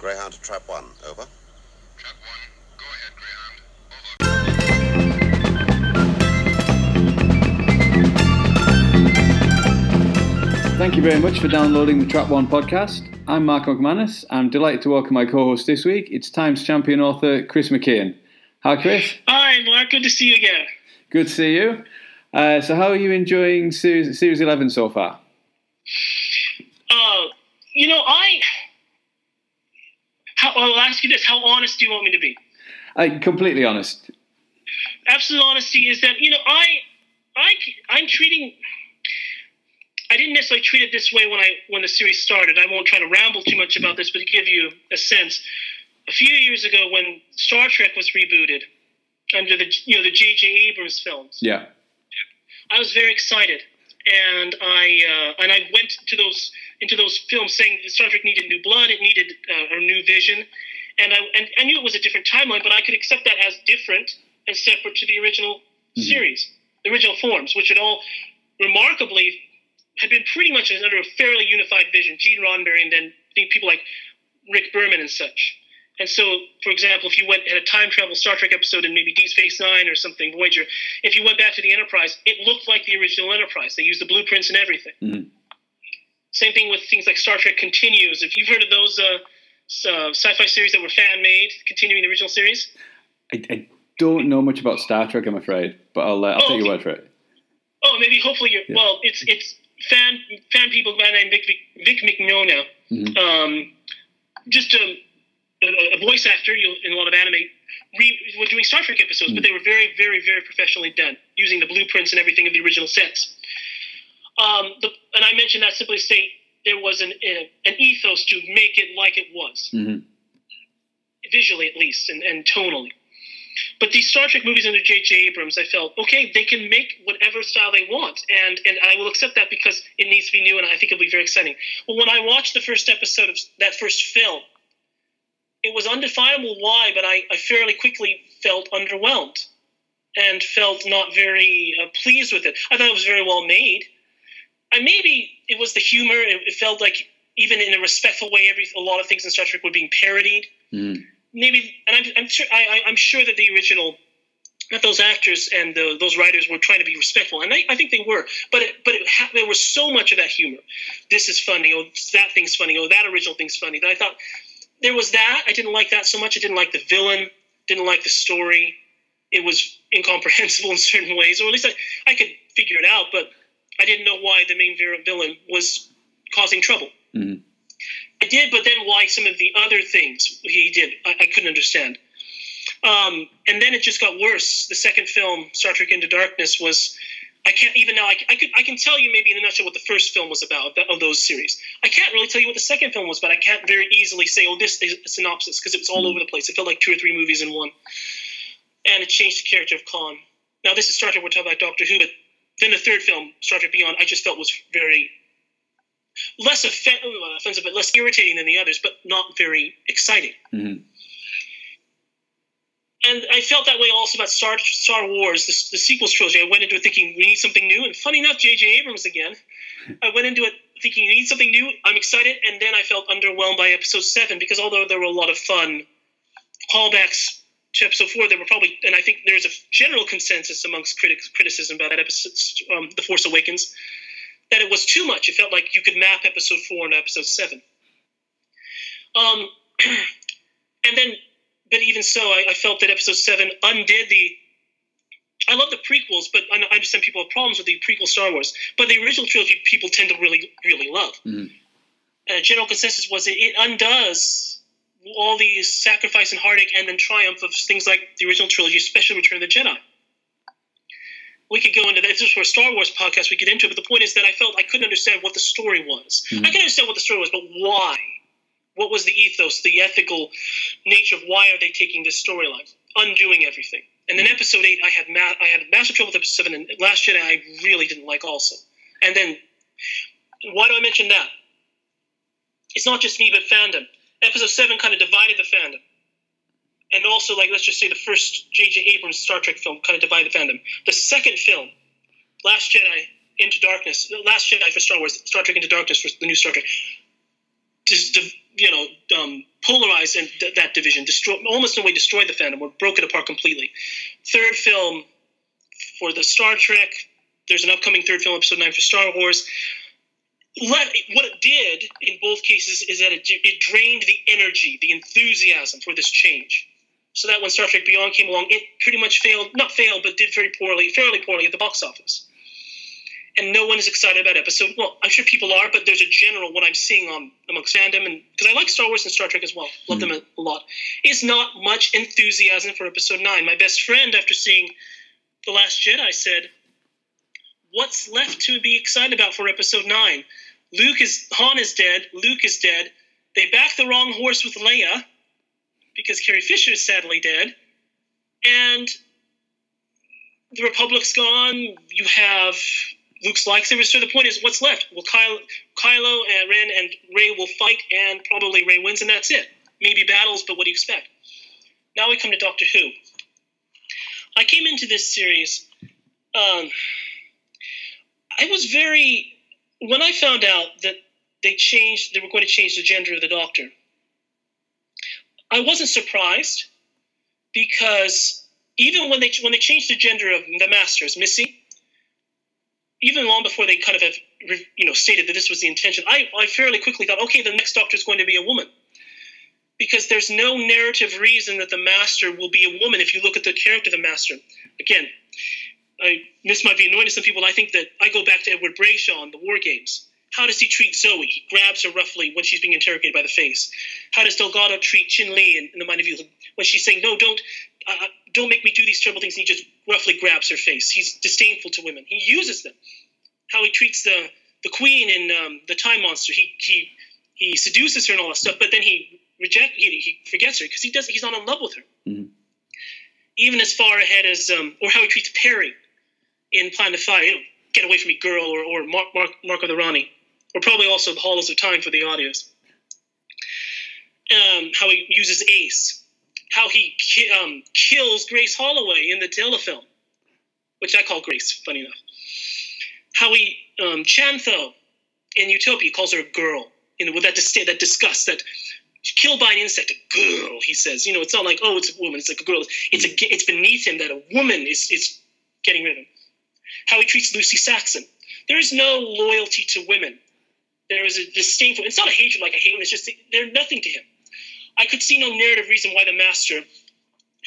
Greyhound to Trap 1. Over. Trap 1, go ahead, Greyhound. Over. Thank you very much for downloading the Trap One podcast. I'm Mark McManus. I'm delighted to welcome my co-host this week. It's Times champion author Chris McKeon. Hi, Chris. Hi, Mark. Good to see you again. Good to see you. Uh, so, how are you enjoying series, series eleven so far? Uh, you know, I. How, I'll ask you this: How honest do you want me to be? Uh, completely honest. Absolute honesty is that you know I, I, I'm treating. I didn't necessarily treat it this way when I when the series started. I won't try to ramble too much about this, but to give you a sense, a few years ago when Star Trek was rebooted under the you know the J.J. Abrams films, Yeah. I was very excited, and I uh, and I went to those into those films saying Star Trek needed new blood, it needed uh, a new vision, and I and I knew it was a different timeline, but I could accept that as different and separate to the original series, the original forms, which had all remarkably had been pretty much under a fairly unified vision. Gene Roddenberry and then people like Rick Berman and such. And so, for example, if you went had a time travel Star Trek episode in maybe Deep Space Nine or something, Voyager, if you went back to the Enterprise, it looked like the original Enterprise. They used the blueprints and everything. Mhm. Same thing with things like Star Trek Continues. If you've heard of those uh, uh, sci-fi series that were fan made, continuing the original series, I, I don't know much about Star Trek, I'm afraid, but I'll, uh, I'll Oh, take your word for it. oh, maybe hopefully you're well. It's it's fan fan people by name Vic Vic, Vic Mignogna. Mhm. Um, just a, a, a voice actor you in a lot of anime. Re, were doing Star Trek episodes, but they were very, very, very professionally done, using the blueprints and everything of the original sets. Um, the, and I mentioned that simply to say there was an an ethos to make it like it was, Mhm. visually at least, and, and tonally. But these Star Trek movies under J.J. Abrams, I felt okay. They can make whatever style they want, and and I will accept that because it needs to be new, and I think it'll be very exciting. Well, when I watched the first episode of that first film, it was undefinable why, but I, I fairly quickly felt underwhelmed and felt not very uh, pleased with it. I thought it was very well made. And maybe it was the humor. It, it felt like even in a respectful way, every a lot of things in Star Trek were being parodied Mhm. maybe, and I'm, I'm sure I, I- I'm sure that the original, that those actors and the, those writers were trying to be respectful, and I, I think they were. But it, but it ha- there was so much of that humor. This is funny. Oh, that thing's funny. Oh, that original thing's funny. That I thought there was that. I didn't like that so much. I didn't like the villain. Didn't like the story. It was incomprehensible in certain ways, or at least I, I could figure it out. But I didn't know why the main villain was causing trouble. Mhm. I did, but then why some of the other things he did, I, I couldn't understand. Um, and then it just got worse. The second film, Star Trek Into Darkness, was I can't even now. I, I could I can tell you maybe in a nutshell what the first film was about of, of those series. I can't really tell you what the second film was, but I can't very easily say, oh, this is a synopsis because it was all over the place. It felt like two or three movies in one, and it changed the character of Khan. Now this is Star Trek. We're talking about Doctor Who, but then the third film, Star Trek Beyond, I just felt was very less offen- offensive, but less irritating than the others, but not very exciting. Mhm. And I felt that way also about Star, Star Wars, the, the sequels trilogy. I went into it thinking we need something new, and funny enough, J.J. Abrams again. I went into it thinking we need something new. I'm excited, and then I felt underwhelmed by Episode Seven because although there were a lot of fun callbacks to Episode Four, there were probably, and I think there's a general consensus amongst critics criticism about that episode, um, The Force Awakens, that it was too much. It felt like you could map Episode Four into Episode Seven. Um, and then but even so, I, I felt that episode seven undid the. I love the prequels, but I, understand people have problems with the prequel Star Wars. But the original trilogy, people tend to really, really love. Mhm. Uh, general consensus was it, it undoes all the sacrifice and heartache and then triumph of things like the original trilogy, especially Return of the Jedi. We could go into that. This is for a Star Wars podcast. We get into it, but the point is that I felt I couldn't understand what the story was. I can understand what the story was, but why? What was the ethos, the ethical nature of why are they taking this storyline, undoing everything? And then mm. episode eight, I had ma- I had massive trouble with episode seven, and Last Jedi I really didn't like also. And then, why do I mention that? It's not just me, but fandom. Episode seven kind of divided the fandom, and also like let's just say the first J.J. Abrams Star Trek film kind of divided the fandom. The second film, Last Jedi Into Darkness, Last Jedi for Star Wars, Star Trek Into Darkness for the new Star Trek, just you know, um, polarized in th- that division, almost in a way destroyed the fandom, or broke it apart completely. Third film for the Star Trek. There's an upcoming third film, Episode Nine for Star Wars. Let, what it did in both cases is that it, it drained the energy, the enthusiasm for this change. So that when Star Trek Beyond came along, it pretty much failed, not failed, but did very poorly, fairly poorly at the box office and no one is excited about episode. Well, I'm sure people are, but there's a general what I'm seeing on amongst fandom, and because I like Star Wars and Star Trek as well, love mm. them a, a, lot. Is not much enthusiasm for episode nine. My best friend, after seeing the Last Jedi, said, "What's left to be excited about for episode nine? Luke is Han is dead. Luke is dead. They backed the wrong horse with Leia because Carrie Fisher is sadly dead, and." The Republic's gone. You have Luke's lightsaber. So the point is, what's left? Well, Kylo, Kylo and Ren and Rey will fight, and probably Rey wins, and that's it. Maybe battles, but what do you expect? Now we come to Doctor Who. I came into this series. Um, I was very when I found out that they changed, they were going to change the gender of the Doctor. I wasn't surprised because even when they when they changed the gender of the Masters, Missy, even long before they kind of have you know stated that this was the intention, I, I fairly quickly thought, okay, the next Doctor is going to be a woman, because there's no narrative reason that the Master will be a woman if you look at the character of the Master. Again, I this might be annoying to some people. I think that I go back to Edward Brayshaw in the War Games. How does he treat Zoe? He grabs her roughly when she's being interrogated by the face. How does Delgado treat Chin Lee in, in the Mind of Evil when she's saying, "No, don't, uh, don't make me do these terrible things"? And he just roughly grabs her face. He's disdainful to women. He uses them. How he treats the the queen in um, the Time Monster. He he he seduces her and all that stuff, but then he reject he, he forgets her because he does he's not in love with her. Mm-hmm. Even as far ahead as um, or how he treats Peri in Planet Fire. You know, get away from me, girl, or or Mark Mark, Mark of the Rani or probably also the Hollows of Time for the audios. Um, how he uses Ace, how he ki- um, kills Grace Holloway in the telefilm, which I call Grace, funny enough. How he um, Chantho in Utopia calls her a girl, you know, with that dis- that disgust that killed by an insect, a girl. He says, you know, it's not like oh, it's a woman, it's like a girl. It's a it's beneath him that a woman is is getting rid of him. How he treats Lucy Saxon. There is no loyalty to women there is a disdainful. It's not a hatred like I hate. It's just they're nothing to him. I could see no narrative reason why the master,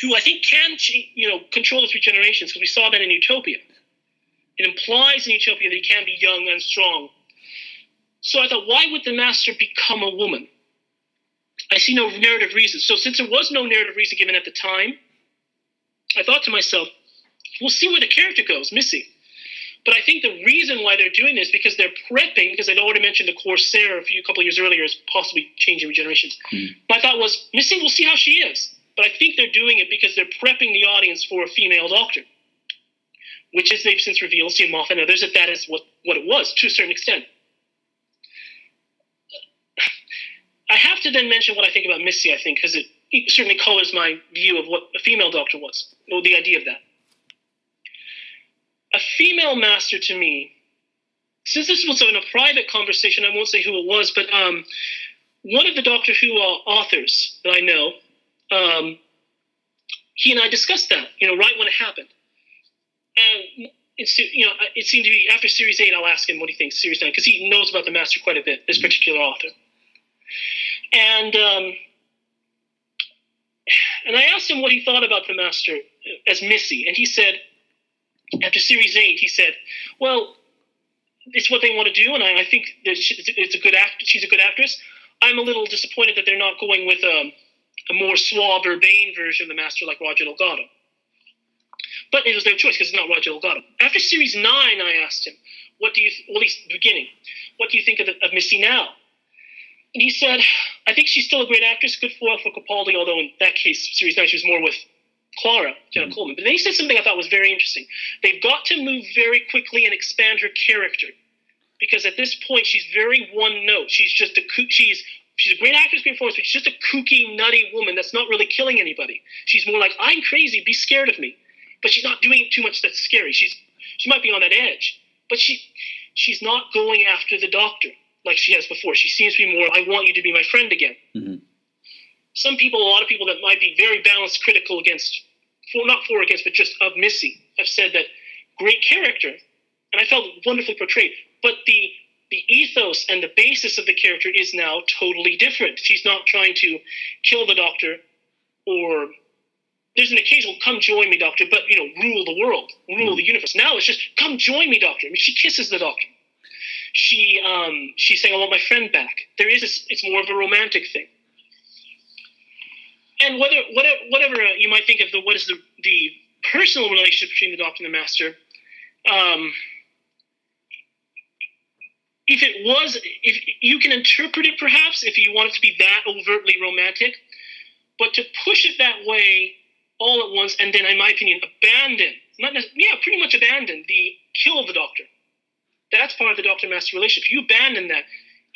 who I think can you know control the three generations, because we saw that in Utopia. It implies in Utopia that he can be young and strong. So I thought, why would the master become a woman? I see no narrative reason. So since there was no narrative reason given at the time, I thought to myself, we'll see where the character goes, Missy. But I think the reason why they're doing this because they're prepping, because I'd already mentioned the Corsair a few couple of years earlier as possibly changing regenerations. Mm. My thought was, Missy, we'll see how she is. But I think they're doing it because they're prepping the audience for a female doctor, which is they've since revealed, Steven Moffat and others, that that is what, what it was to a certain extent. I have to then mention what I think about Missy, I think, because it, it certainly colors my view of what a female doctor was, or the idea of that a female master to me, since this was in a private conversation, I won't say who it was, but um, one of the Doctor Who uh, authors that I know, um, he and I discussed that, you know, right when it happened. And it's, you know, it seemed to be after Series 8, I'll ask him what he thinks Series 9, because he knows about the Master quite a bit, this particular author. And, um, and I asked him what he thought about the Master as Missy, and he said, after Series 8, he said, well, it's what they want to do, and I, I think that it's a good act. She's a good actress. I'm a little disappointed that they're not going with a, a more suave, urbane version of the Master like Roger Delgado. But it was their choice because it's not Roger Delgado. After Series 9, I asked him, what do you, well, at least the beginning, what do you think of, the, of Missy now? And he said, I think she's still a great actress, good foil for Capaldi, although in that case, Series 9, she was more with Clara, Jenna mm-hmm. Coleman. But they said something I thought was very interesting. They've got to move very quickly and expand her character because at this point she's very one note. She's just a she's she's a great actress, great performance, but she's just a kooky, nutty woman that's not really killing anybody. She's more like I'm crazy, be scared of me, but she's not doing too much that's scary. She's she might be on that edge, but she she's not going after the doctor. like she has before. She seems to be more, I want you to be my friend again. Mhm. Some people, a lot of people that might be very balanced, critical against, for not for against, but just of Missy, have said that great character, and I felt wonderfully portrayed. But the the ethos and the basis of the character is now totally different. She's not trying to kill the Doctor, or there's an occasional "Come join me, Doctor," but you know, rule the world, rule the universe. Now it's just "Come join me, Doctor." I mean, she kisses the Doctor. She um, she's saying, "I want my friend back." There is a, it's more of a romantic thing. And whether whatever, whatever you might think of the what is the the personal relationship between the Doctor and the Master, um, if it was, if you can interpret it perhaps if you want it to be that overtly romantic, but to push it that way all at once and then, in my opinion, abandon, not yeah, pretty much abandon the kill of the Doctor. That's part of the Doctor Master relationship. If you abandon that,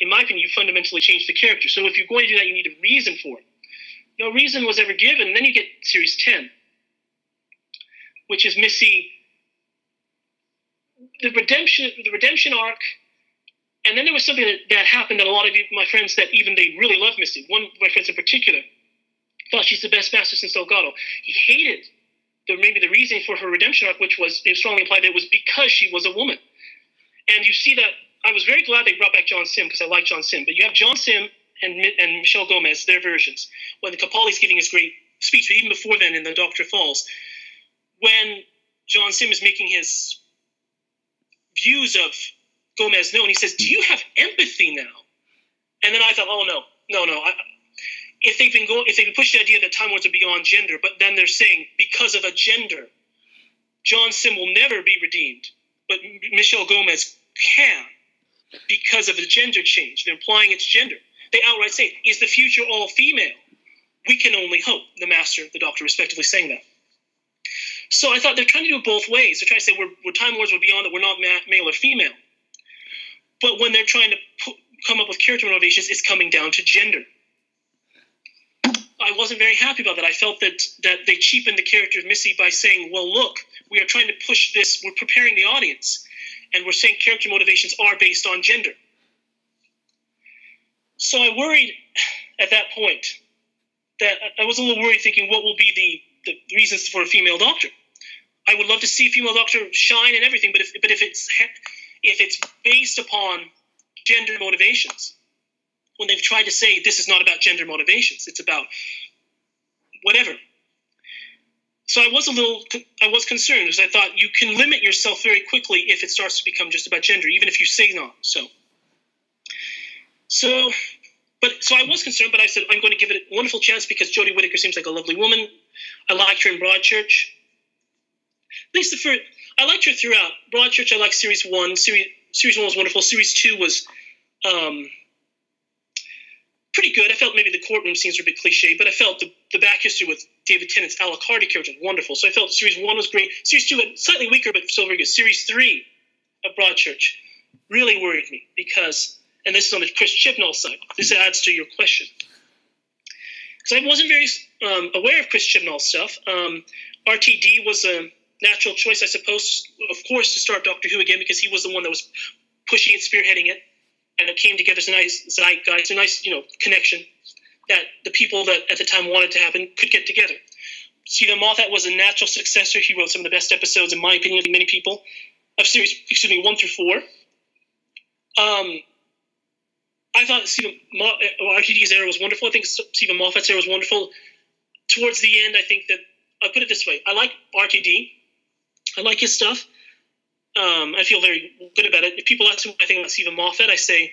in my opinion, you fundamentally change the character. So if you're going to do that, you need a reason for it. No reason was ever given. Then you get series ten, which is Missy. The redemption, the redemption arc, and then there was something that, that happened that a lot of my friends that even they really love Missy. One of my friends in particular thought she's the best master since Delgado. He hated the maybe the reason for her redemption arc, which was it strongly implied that it was because she was a woman. And you see that I was very glad they brought back John Simm because I like John Simm. But you have John Simm and and Michelle Gomez, their versions. When Capaldi's giving his great speech, but even before then in the Doctor Falls, when John Simm is making his views of Gomez known, he says, "Do you have empathy now?" And then I thought, "Oh no, no, no." I, if they've been going, if they've pushed the idea that Time Lords are beyond gender, but then they're saying because of a gender, John Simm will never be redeemed, but Michelle Gomez can because of the gender change. They're implying it's gender. They outright say, "Is the future all female?" We can only hope. The Master, the Doctor, respectively, saying that. So I thought they're trying to do it both ways. They're trying to say we're, we're Time Lords, we're beyond that, we're not ma- male or female. But when they're trying to pu- come up with character motivations, it's coming down to gender. I wasn't very happy about that. I felt that that they cheapened the character of Missy by saying, "Well, look, we are trying to push this. We're preparing the audience, and we're saying character motivations are based on gender." So I worried at that point that I was a little worried, thinking, "What will be the, the reasons for a female doctor?" I would love to see a female doctor shine and everything, but if but if it's if it's based upon gender motivations, when they've tried to say this is not about gender motivations, it's about whatever. So I was a little, I was concerned because I thought you can limit yourself very quickly if it starts to become just about gender, even if you say not. So, so, but so I was concerned, but I said I'm going to give it a wonderful chance because Jodie Whittaker seems like a lovely woman. I liked her in Broadchurch. At least the first, I liked her throughout. Broadchurch, I liked series one. Series series one was wonderful. Series two was um, pretty good. I felt maybe the courtroom scenes were a bit cliche, but I felt the, the back history with David Tennant's Alec Hardy character was wonderful. So I felt series one was great. Series two had slightly weaker, but still very good. Series three of Broadchurch really worried me because, and this is on the Chris Chibnall side. This adds to your question because I wasn't very um, aware of Chris Chibnall's stuff. Um, RTD was a natural choice, I suppose, of course, to start Doctor Who again because he was the one that was pushing it, spearheading it, and it came together as a nice zeitgeist, a nice you know connection that the people that at the time wanted to happen could get together. Steven Moffat was a natural successor. He wrote some of the best episodes, in my opinion, of many people of series, excuse me, one through four. Um, I thought Stephen Mo- uh, RTD's era was wonderful. I think Steven Moffat's era was wonderful. Towards the end, I think that I'll put it this way: I like RTD. I like his stuff. Um, I feel very good about it. If people ask me what I think about Steven Moffat, I say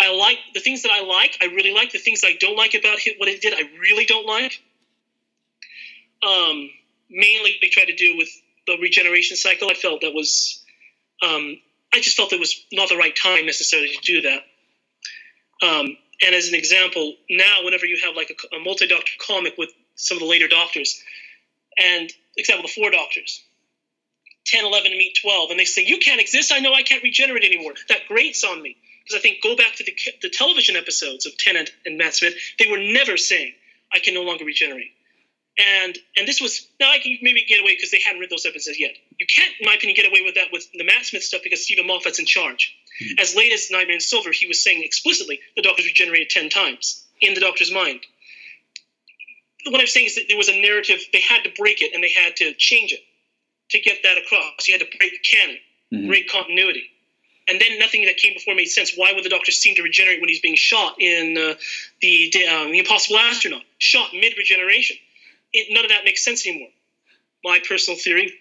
I like the things that I like. I really like the things I don't like about what he did. I really don't like. Um, mainly, they tried to do with the regeneration cycle. I felt that was, um, I just felt it was not the right time necessarily to do that. Um, and as an example, now whenever you have like a, a multi-doctor comic with some of the later doctors, and example the four doctors, 10, 11 meet 12, and they say, You can't exist. I know I can't regenerate anymore. That grates on me. Because I think, go back to the, the television episodes of Tennant and Matt Smith, they were never saying, I can no longer regenerate. And and this was now I can maybe get away because they hadn't read those episodes yet. You can't, in my opinion, get away with that with the Matt Smith stuff because Steven Moffat's in charge. As late as Nightmare in Silver, he was saying explicitly the Doctor's regenerated ten times in the Doctor's mind. What I'm saying is that there was a narrative they had to break it and they had to change it to get that across. You had to break the canon, Mhm. break continuity. And then nothing that came before made sense. Why would the Doctor seem to regenerate when he's being shot in uh, the um, the Impossible Astronaut? Shot mid regeneration. It, none of that makes sense anymore. My personal theory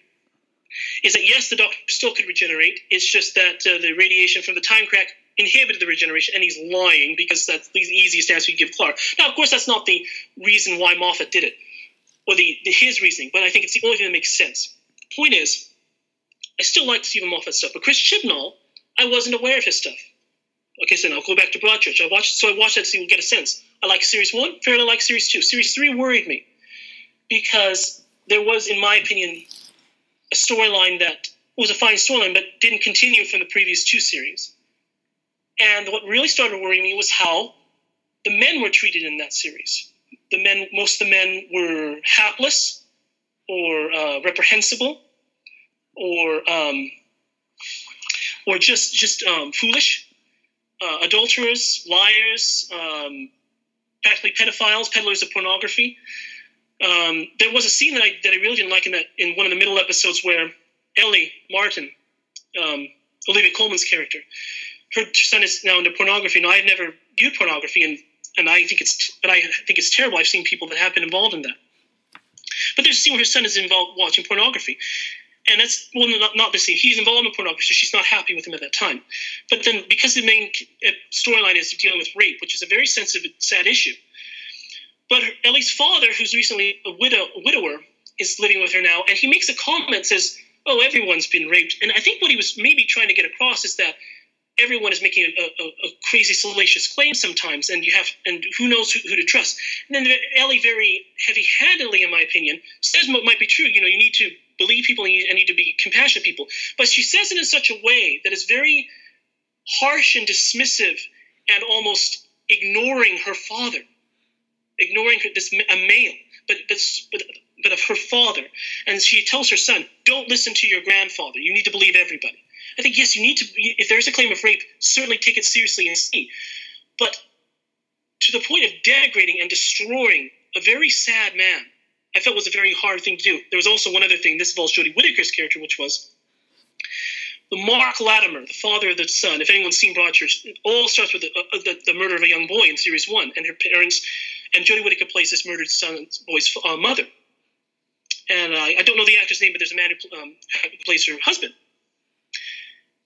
is that yes, the Doctor still could regenerate. It's just that uh, the radiation from the time crack inhibited the regeneration, and he's lying because that's the easiest answer you give Clark. Now, of course, that's not the reason why Moffat did it, or the, the his reasoning, but I think it's the only thing that makes sense. Point is, I still like Steven Moffat stuff, but Chris Chibnall, I wasn't aware of his stuff. Okay, so now I'll go back to Broadchurch. I watched, so I watched that to see, get a sense. I like series one, fairly like series two. Series three worried me because there was, in my opinion, a storyline that was a fine storyline, but didn't continue from the previous two series. And what really started worrying me was how the men were treated in that series. The men, most of the men were hapless, or uh, reprehensible, or um, or just just um, foolish, uh, adulterers, liars, um, practically pedophiles, peddlers of pornography. Um, there was a scene that I that I really didn't like in that in one of the middle episodes where Ellie Martin, um, Olivia Colman's character, her son is now into pornography. Now I've never viewed pornography, and and I think it's but I think it's terrible. I've seen people that have been involved in that. But there's a scene where her son is involved watching pornography. And that's well, not, not the scene. He's involved in pornography, so she's not happy with him at that time. But then, because the main uh, storyline is dealing with rape, which is a very sensitive, sad issue. But Ellie's father, who's recently a widow, a widower, is living with her now, and he makes a comment says, "Oh, everyone's been raped." And I think what he was maybe trying to get across is that everyone is making a, a, a crazy, salacious claim sometimes, and you have, and who knows who, who to trust. And then Ellie, very heavy-handedly, in my opinion, says what might be true. You know, you need to believe people and you and need to be compassionate people. But she says it in such a way that is very harsh and dismissive, and almost ignoring her father, ignoring this a male, but but but but of her father. And she tells her son, "Don't listen to your grandfather. You need to believe everybody." I think yes, you need to. If there's a claim of rape, certainly take it seriously and see. But to the point of denigrating and destroying a very sad man, I felt was a very hard thing to do. There was also one other thing. This involves Jodie Whittaker's character, which was the Mark Latimer, the father of the son. If anyone's seen Broadchurch, all starts with the, uh, the, the murder of a young boy in series one, and her parents. And Jodie Whittaker plays this murdered son boy's uh, mother. And uh, I don't know the actor's name, but there's a man who, um, plays her husband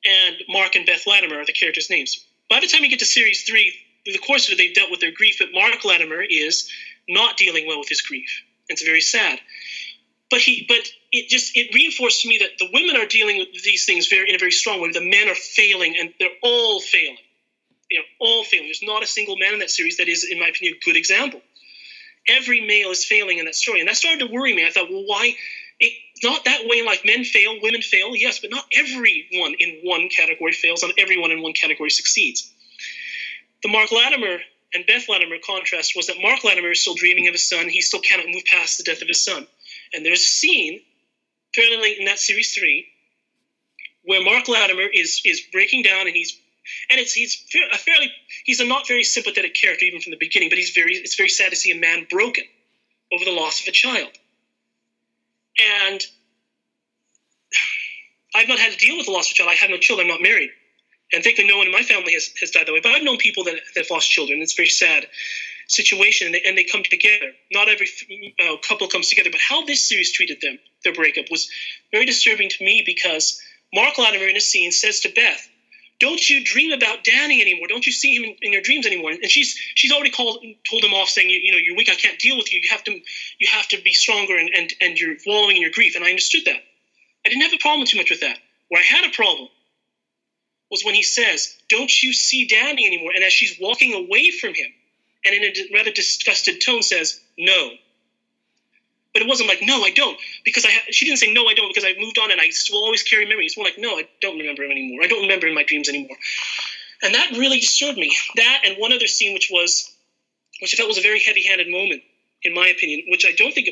and Mark and Beth Latimer are the characters' names. By the time you get to series three, through the course of it, they've dealt with their grief, but Mark Latimer is not dealing well with his grief. It's very sad. But he, but it just it reinforced to me that the women are dealing with these things very in a very strong way. The men are failing, and they're all failing. They are all failing. There's not a single man in that series that is, in my opinion, a good example. Every male is failing in that story, and that started to worry me. I thought, well, why? It's not that way. Like men fail, women fail, yes, but not everyone in one category fails, and everyone in one category succeeds. The Mark Latimer and Beth Latimer contrast was that Mark Latimer is still dreaming of his son. He still cannot move past the death of his son. And there's a scene fairly late in that series three where Mark Latimer is is breaking down, and he's and it's he's a fairly he's a not very sympathetic character even from the beginning, but he's very it's very sad to see a man broken over the loss of a child. And I've not had to deal with the loss of a child. I have no children. I'm not married. And thankfully, no one in my family has, has died that way. But I've known people that, that have lost children. It's a very sad situation, and they, and they come together. Not every uh, couple comes together, but how this series treated them, their breakup, was very disturbing to me because Mark Latimer in a scene says to Beth, "Don't you dream about Danny anymore? Don't you see him in, your dreams anymore?" And she's she's already called told him off, saying, "You, you know, you're weak. I can't deal with you. You have to you have to be stronger, and, and and you're wallowing in your grief." And I understood that. I didn't have a problem too much with that. Where I had a problem was when he says, Don't you see Danny anymore? And as she's walking away from him, and in a rather disgusted tone says, No. But it wasn't like, No, I don't. Because I ha-, she didn't say, No, I don't, because I moved on and I will always carry memories. More like, No, I don't remember him anymore. I don't remember him in my dreams anymore. And that really disturbed me. That and one other scene, which was, which I felt was a very heavy handed moment, in my opinion, which I don't think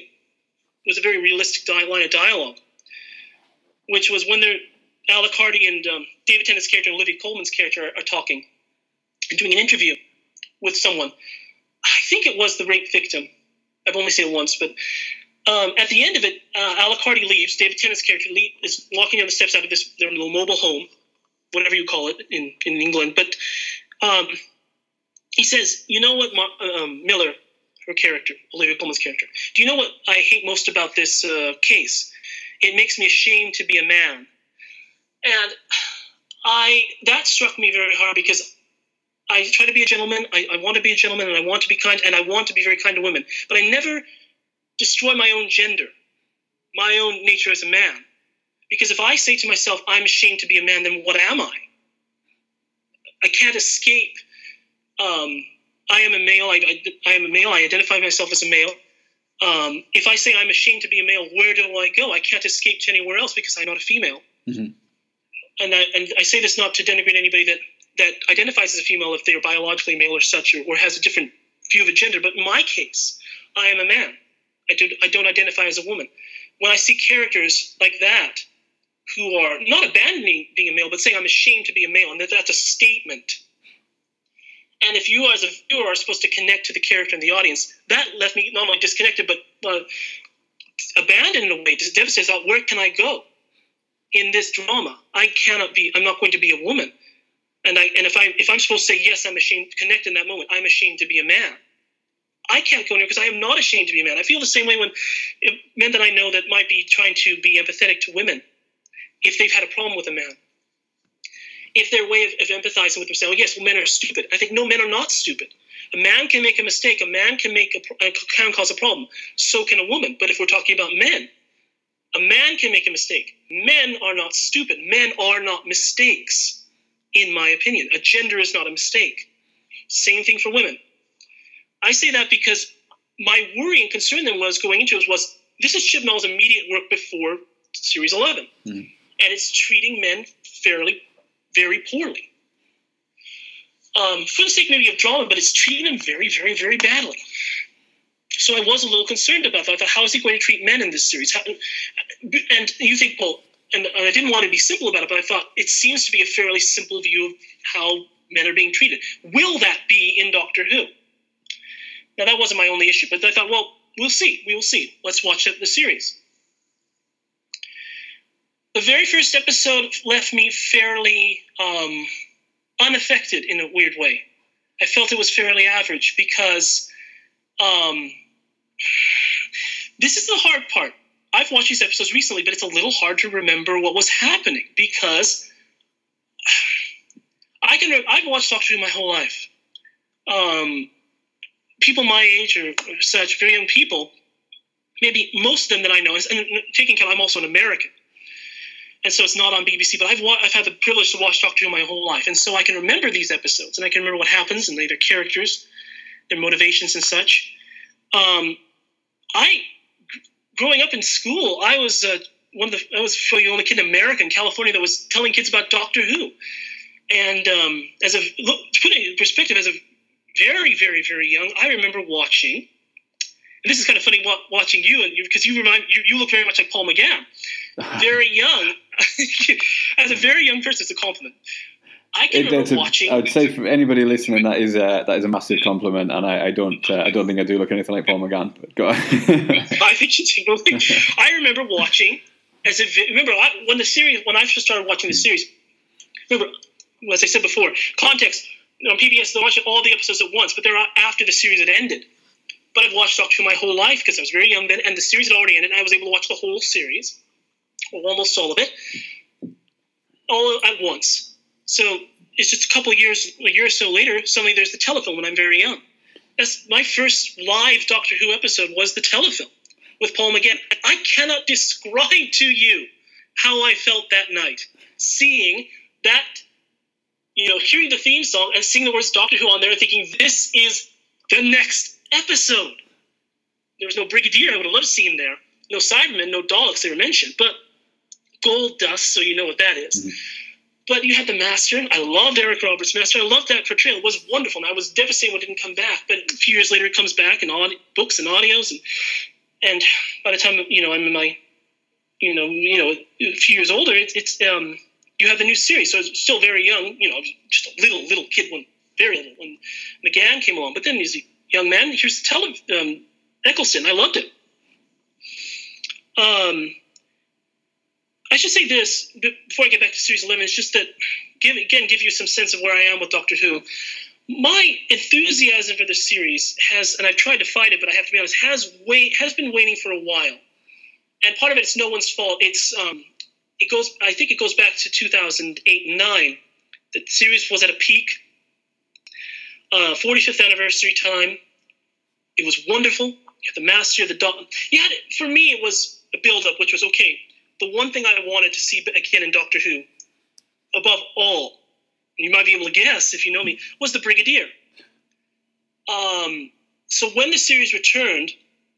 was a very realistic di- line of dialogue, which was when they're Hardy and um, David Tennant's character and Olivia Colman's character are, are talking and doing an interview with someone. I think it was the rape victim. I've only seen it once, but um, at the end of it, uh, Alec Hardy leaves. David Tennant's character le- is walking down the steps out of this their little mobile home, whatever you call it in, in England. But um, he says, "You know what, Ma- um, Miller, her character, Olivia Colman's character. Do you know what I hate most about this uh, case? It makes me ashamed to be a man." And I that struck me very hard because I try to be a gentleman. I, I want to be a gentleman, and I want to be kind, and I want to be very kind to women. But I never destroy my own gender, my own nature as a man. Because if I say to myself, I'm ashamed to be a man, then what am I? I can't escape. Um, I am a male. I, I, I am a male. I identify myself as a male. Um, if I say I'm ashamed to be a male, where do I go? I can't escape to anywhere else because I'm not a female. Mhm. And, I, and I say this not to denigrate anybody that, that identifies as a female if they're biologically male or such, or, or has a different view of a gender. But in my case, I am a man. I, do, I don't identify as a woman. When I see characters like that who are not abandoning being a male, but saying I'm ashamed to be a male, and that that's a statement. And if you as a viewer are supposed to connect to the character and the audience, that left me not only disconnected, but uh, abandoned in a way, devastated. Thought, Where can I go in this drama? I cannot be. I'm not going to be a woman. And I and if I if I'm supposed to say yes, I'm ashamed connect in that moment. I'm ashamed to be a man. I can't go anywhere because I am not ashamed to be a man. I feel the same way when men that I know that might be trying to be empathetic to women, if they've had a problem with a man, if their way of, of empathizing with them saying, "Oh yes, well, men are stupid," I think no, men are not stupid. A man can make a mistake. A man can make a can cause a problem. So can a woman. But if we're talking about men, a man can make a mistake. Men are not stupid. Men are not mistakes, in my opinion. A gender is not a mistake. Same thing for women. I say that because my worry and concern then was going into it was this is Chibnall's immediate work before Series 11. Mhm. And it's treating men fairly, very poorly. Um, for the sake maybe of drama, but it's treating them very, very, very badly. So I was a little concerned about that. I thought, how is he going to treat men in this series? How, and you think, well, and, and I didn't want to be simple about it, but I thought it seems to be a fairly simple view of how men are being treated. Will that be in Doctor Who? Now that wasn't my only issue, but I thought, well, we'll see. We will see. Let's watch the series. The very first episode left me fairly um, unaffected in a weird way. I felt it was fairly average because um, this is the hard part. I've watched these episodes recently, but it's a little hard to remember what was happening because I can. I've watched Doctor Who my whole life. Um, people my age or, such, very young people, maybe most of them that I know, and taking account, I'm also an American, and so it's not on BBC. But I've wa- I've had the privilege to watch Doctor Who my whole life, and so I can remember these episodes, and I can remember what happens and their characters, their motivations and such. Um, I growing up in school, I was uh, one of the I was the only kid in America, in California, that was telling kids about Doctor Who. And um, as a look, to put it in perspective, as a very, very, very young, I remember watching. And this is kind of funny watching you, and because you, remind you, you look very much like Paul McGann. Very young, as a very young person, it's a compliment. I can it, remember a, watching. I would say for anybody listening, that is a, that is a massive compliment, and I, I don't uh, I don't think I do look anything like Paul McGann. But go on. I think you do. I remember watching as a remember when the series when I first started watching the series. Remember, as I said before, context on PBS. They watched all the episodes at once, but they're after the series had ended. But I've watched Doctor Who my whole life because I was very young then, and the series had already ended. And I was able to watch the whole series, or almost all of it, all at once. So it's just a couple years, a year or so later, suddenly there's the telefilm when I'm very young. That's my first live Doctor Who episode was the telefilm with Paul McGann. I cannot describe to you how I felt that night, seeing that, you know, hearing the theme song and seeing the words Doctor Who on there and thinking, this is the next episode. There was no Brigadier, I would have loved to see him there. No Cybermen, no Daleks, they were mentioned, but gold dust, so you know what that is. But you had the Master. I loved Eric Roberts' Master. I loved that portrayal. It was wonderful. And I was devastated when it didn't come back. But a few years later, it comes back in books and audios. And and by the time you know I'm in my, you know, you know, a few years older, it's it's um, you have the new series, so I was still very young. You know, just a little little kid when very little when McGann came along, but then he's a young man. Here's tele um, Eccleston. I loved it. Um, I should say this before I get back to series eleven. It's just that give again give you some sense of where I am with Doctor Who. My enthusiasm for the series has, and I've tried to fight it, but I have to be honest, has wait has been waiting for a while. And part of it's no one's fault. It's um, it goes. I think it goes back to 2008 and nine. The series was at a peak. Uh, 45th anniversary time. It was wonderful. You had the master, the dog. You had for me. It was a build up, which was okay. The one thing I wanted to see again in Doctor Who, above all, you might be able to guess if you know me, was the Brigadier. Um, so when the series returned,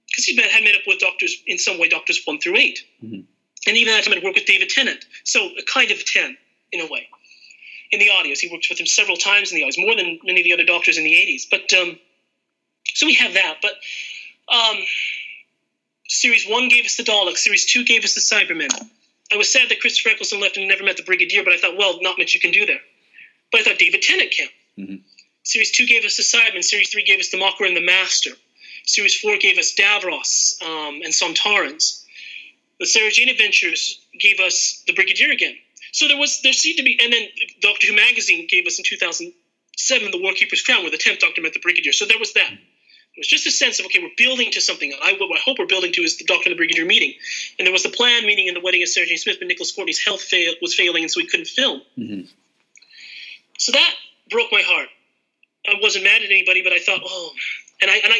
because he had met up with doctors in some way, doctors one through 8 Mm-hmm. And even that time I'd worked with David Tennant, so a kind of ten in a way. In the audios, he worked with him several times in the audios, more than many of the other doctors in the 80s. But um, so we have that. But um, series one gave us the Daleks, series two gave us the Cybermen. I was sad that Christopher Eccleston left and never met the Brigadier, but I thought, well, not much you can do there. But I thought David Tennant can. Mhm. Series two gave us the Cybermen. Series three gave us the Macra and the Master. Series four gave us Davros um, and Sontarans. The Sarah Jane Adventures gave us the Brigadier again. So there was there seemed to be, and then Doctor Who magazine gave us in 2007 the Warkeeper's Crown, where the tenth Doctor met the Brigadier. So there was that. It was just a sense of okay, we're building to something. I, what I hope we're building to is the Doctor and the Brigadier meeting, and there was the planned meeting in the wedding of Sarah Jane Smith, but Nicholas Courtney's health fail, was failing, and so he couldn't film. Mhm. So that broke my heart. I wasn't mad at anybody, but I thought, oh, and I and I,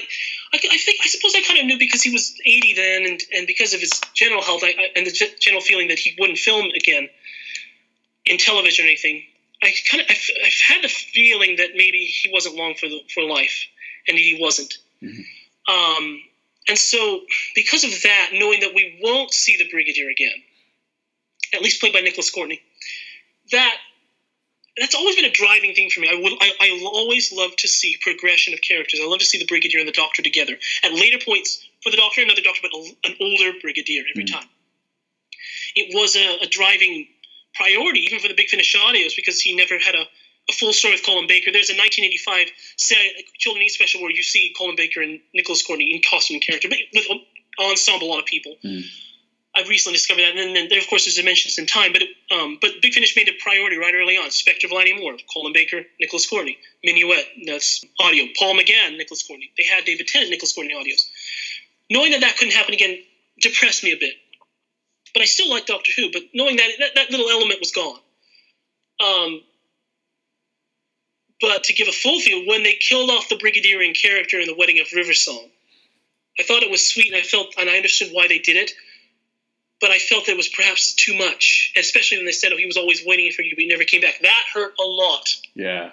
I, I think I suppose I kind of knew because he was 80 then, and, and because of his general health, I, I, and the general feeling that he wouldn't film again in television or anything. I kind of I've, I've had the feeling that maybe he wasn't long for the, for life, and he wasn't. Um, and so because of that, knowing that we won't see the Brigadier again, at least played by Nicholas Courtney, that that's always been a driving thing for me. I would, I, I always love to see progression of characters. I love to see the Brigadier and the Doctor together at later points for the Doctor, another Doctor, but a, an older Brigadier every hmm. time. It was a, a driving priority, even for the Big Finish audios, because he never had a, a full story with Colin Baker. There's a 1985 se- Children in Need special where you see Colin Baker and Nicholas Courtney in costume and character, but with an ensemble, a lot of people. Hmm. I've recently discovered that, and then, of course, there's dimensions in time. But um, but Big Finish made it a priority right early on. Spectre of Lanyon Moor, Colin Baker, Nicholas Courtney, Minuet, that's audio. Paul McGann, Nicholas Courtney. They had David Tennant, Nicholas Courtney audios. Knowing that that couldn't happen again depressed me a bit. But I still like Doctor Who. But knowing that that, that little element was gone. Um, but to give a full feel, when they killed off the Brigadierian character in the Wedding of River Song, I thought it was sweet, and I felt, and I understood why they did it but I felt it was perhaps too much, especially when they said, "Oh, he was always waiting for you, but he never came back." That hurt a lot. Yeah.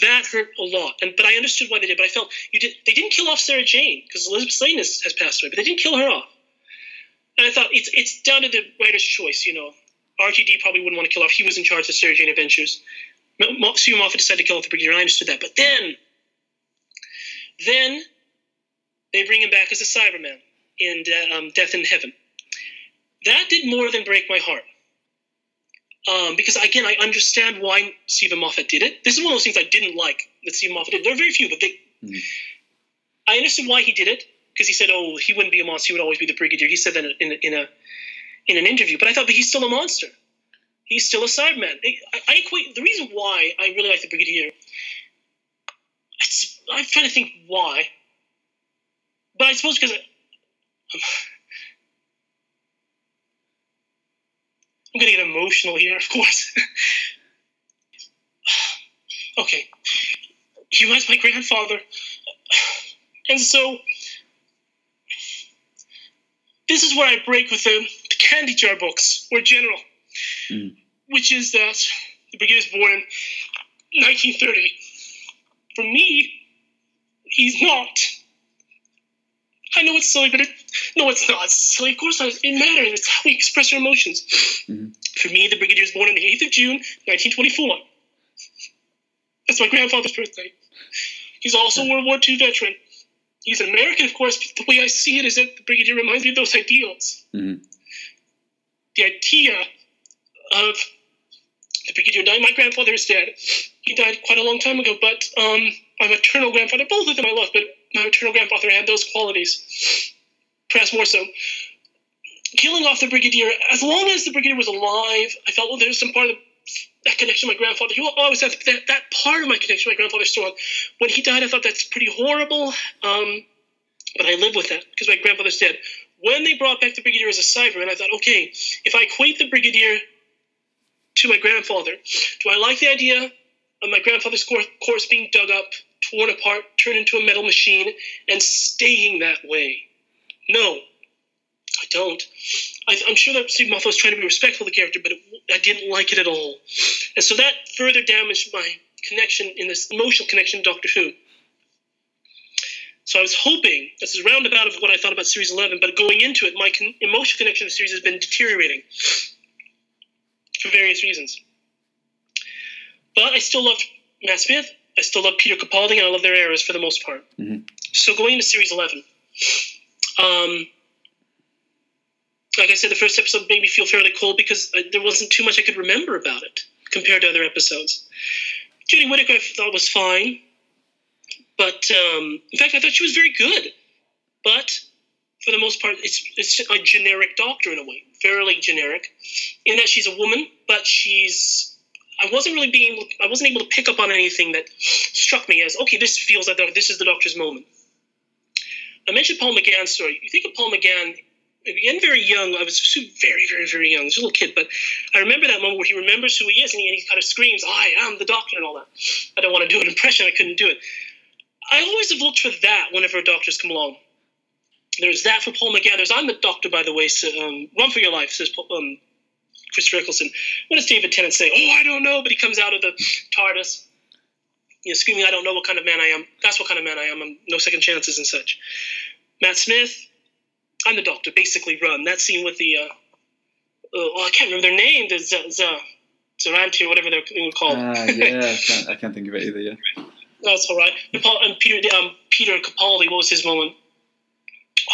That hurt a lot. And but I understood why they did. But I felt you did. They didn't kill off Sarah Jane because Elizabeth Sladen has, has passed away, but they didn't kill her off. And I thought it's it's down to the writer's choice. You know, RTD probably wouldn't want to kill off. He was in charge of Sarah Jane Adventures. Sue Moffat decided to kill off the Brigadier. and I understood that. But then, then they bring him back as a Cyberman in uh, um, Death in Heaven that did more than break my heart. Um, because again, I understand why Steven Moffat did it. This is one of those things I didn't like that Steven Moffat did. There are very few, but they. Mhm. I understood why he did it because he said, "Oh, he wouldn't be a monster; he would always be the Brigadier." He said that in a, in a in an interview. But I thought, but he's still a monster. He's still a Cyberman. I, I equate the reason why I really like the Brigadier. I'm trying to think why, but I suppose because I, I'm gonna get emotional here, of course. okay, he was my grandfather, and so this is where I break with the, the candy jar books or general, Mm. which is that the brigade was born in 1930. For me, he's not. I know it's silly, but it, no, it's not silly. Of course, not. it matters. It's how we express our emotions. Mhm. For me, the brigadier was born on the 8th of June, 1924. That's my grandfather's birthday. He's also a World War II veteran. he's an American, of course, but the way I see it is that the Brigadier reminds me of those ideals. Mhm. The idea of the Brigadier dying. My grandfather is dead. He died quite a long time ago, but um, my maternal grandfather, both of them I love, but my maternal grandfather had those qualities, perhaps more so. Killing off the Brigadier, as long as the Brigadier was alive, I felt well, there's some part of that connection to my grandfather. He will always have that, that part of my connection to my grandfather still. When he died, I thought that's pretty horrible, um, but I live with that because my grandfather's dead. When they brought back the Brigadier as a Cyberman, I thought, okay, if I equate the Brigadier to my grandfather, do I like the idea of my grandfather's cor- corpse being dug up, torn apart, turned into a metal machine, and staying that way? No, I don't. I, I'm sure that Steve Moffat was trying to be respectful of the character, but it, I didn't like it at all. And so that further damaged my connection in this emotional connection to Doctor Who. So I was hoping, this is roundabout of what I thought about Series 11, but going into it, my con- emotional connection to the series has been deteriorating for various reasons. But I still loved Matt Smith, I still love Peter Capaldi, and I love their eras for the most part. Mhm. So going into Series 11, um, like I said, the first episode made me feel fairly cold because there wasn't too much I could remember about it compared to other episodes. Jodie Whittaker I thought was fine, but um, in fact I thought she was very good. But for the most part, it's it's a generic Doctor in a way, fairly generic, in that she's a woman, but she's. I wasn't really being able. I wasn't able to pick up on anything that struck me as okay. This feels like this is the Doctor's moment. I mentioned Paul McGann's story. You think of Paul McGann again, very young. I was very, very, very young. A little kid, but I remember that moment where he remembers who he is and he, and he kind of screams, "I am the Doctor" and all that. I don't want to do an impression. I couldn't do it. I always have looked for that whenever doctors come along. There's that for Paul McGann. There's "I'm the Doctor," by the way. So, um, "Run for your life," says um, Christopher Eccleston. What does David Tennant say? Oh, I don't know, but he comes out of the TARDIS, you know, screaming, "I don't know what kind of man I am." That's what kind of man I am. I'm no second chances and such. Matt Smith, I'm the Doctor. Basically, run that scene with the. Uh, oh, I can't remember their name. The Z- Z- Zeranti or whatever they're were called. Ah, yeah, I can't, I can't think of it either. Yeah. That's all right. And Peter, um, Peter Capaldi, what was his moment?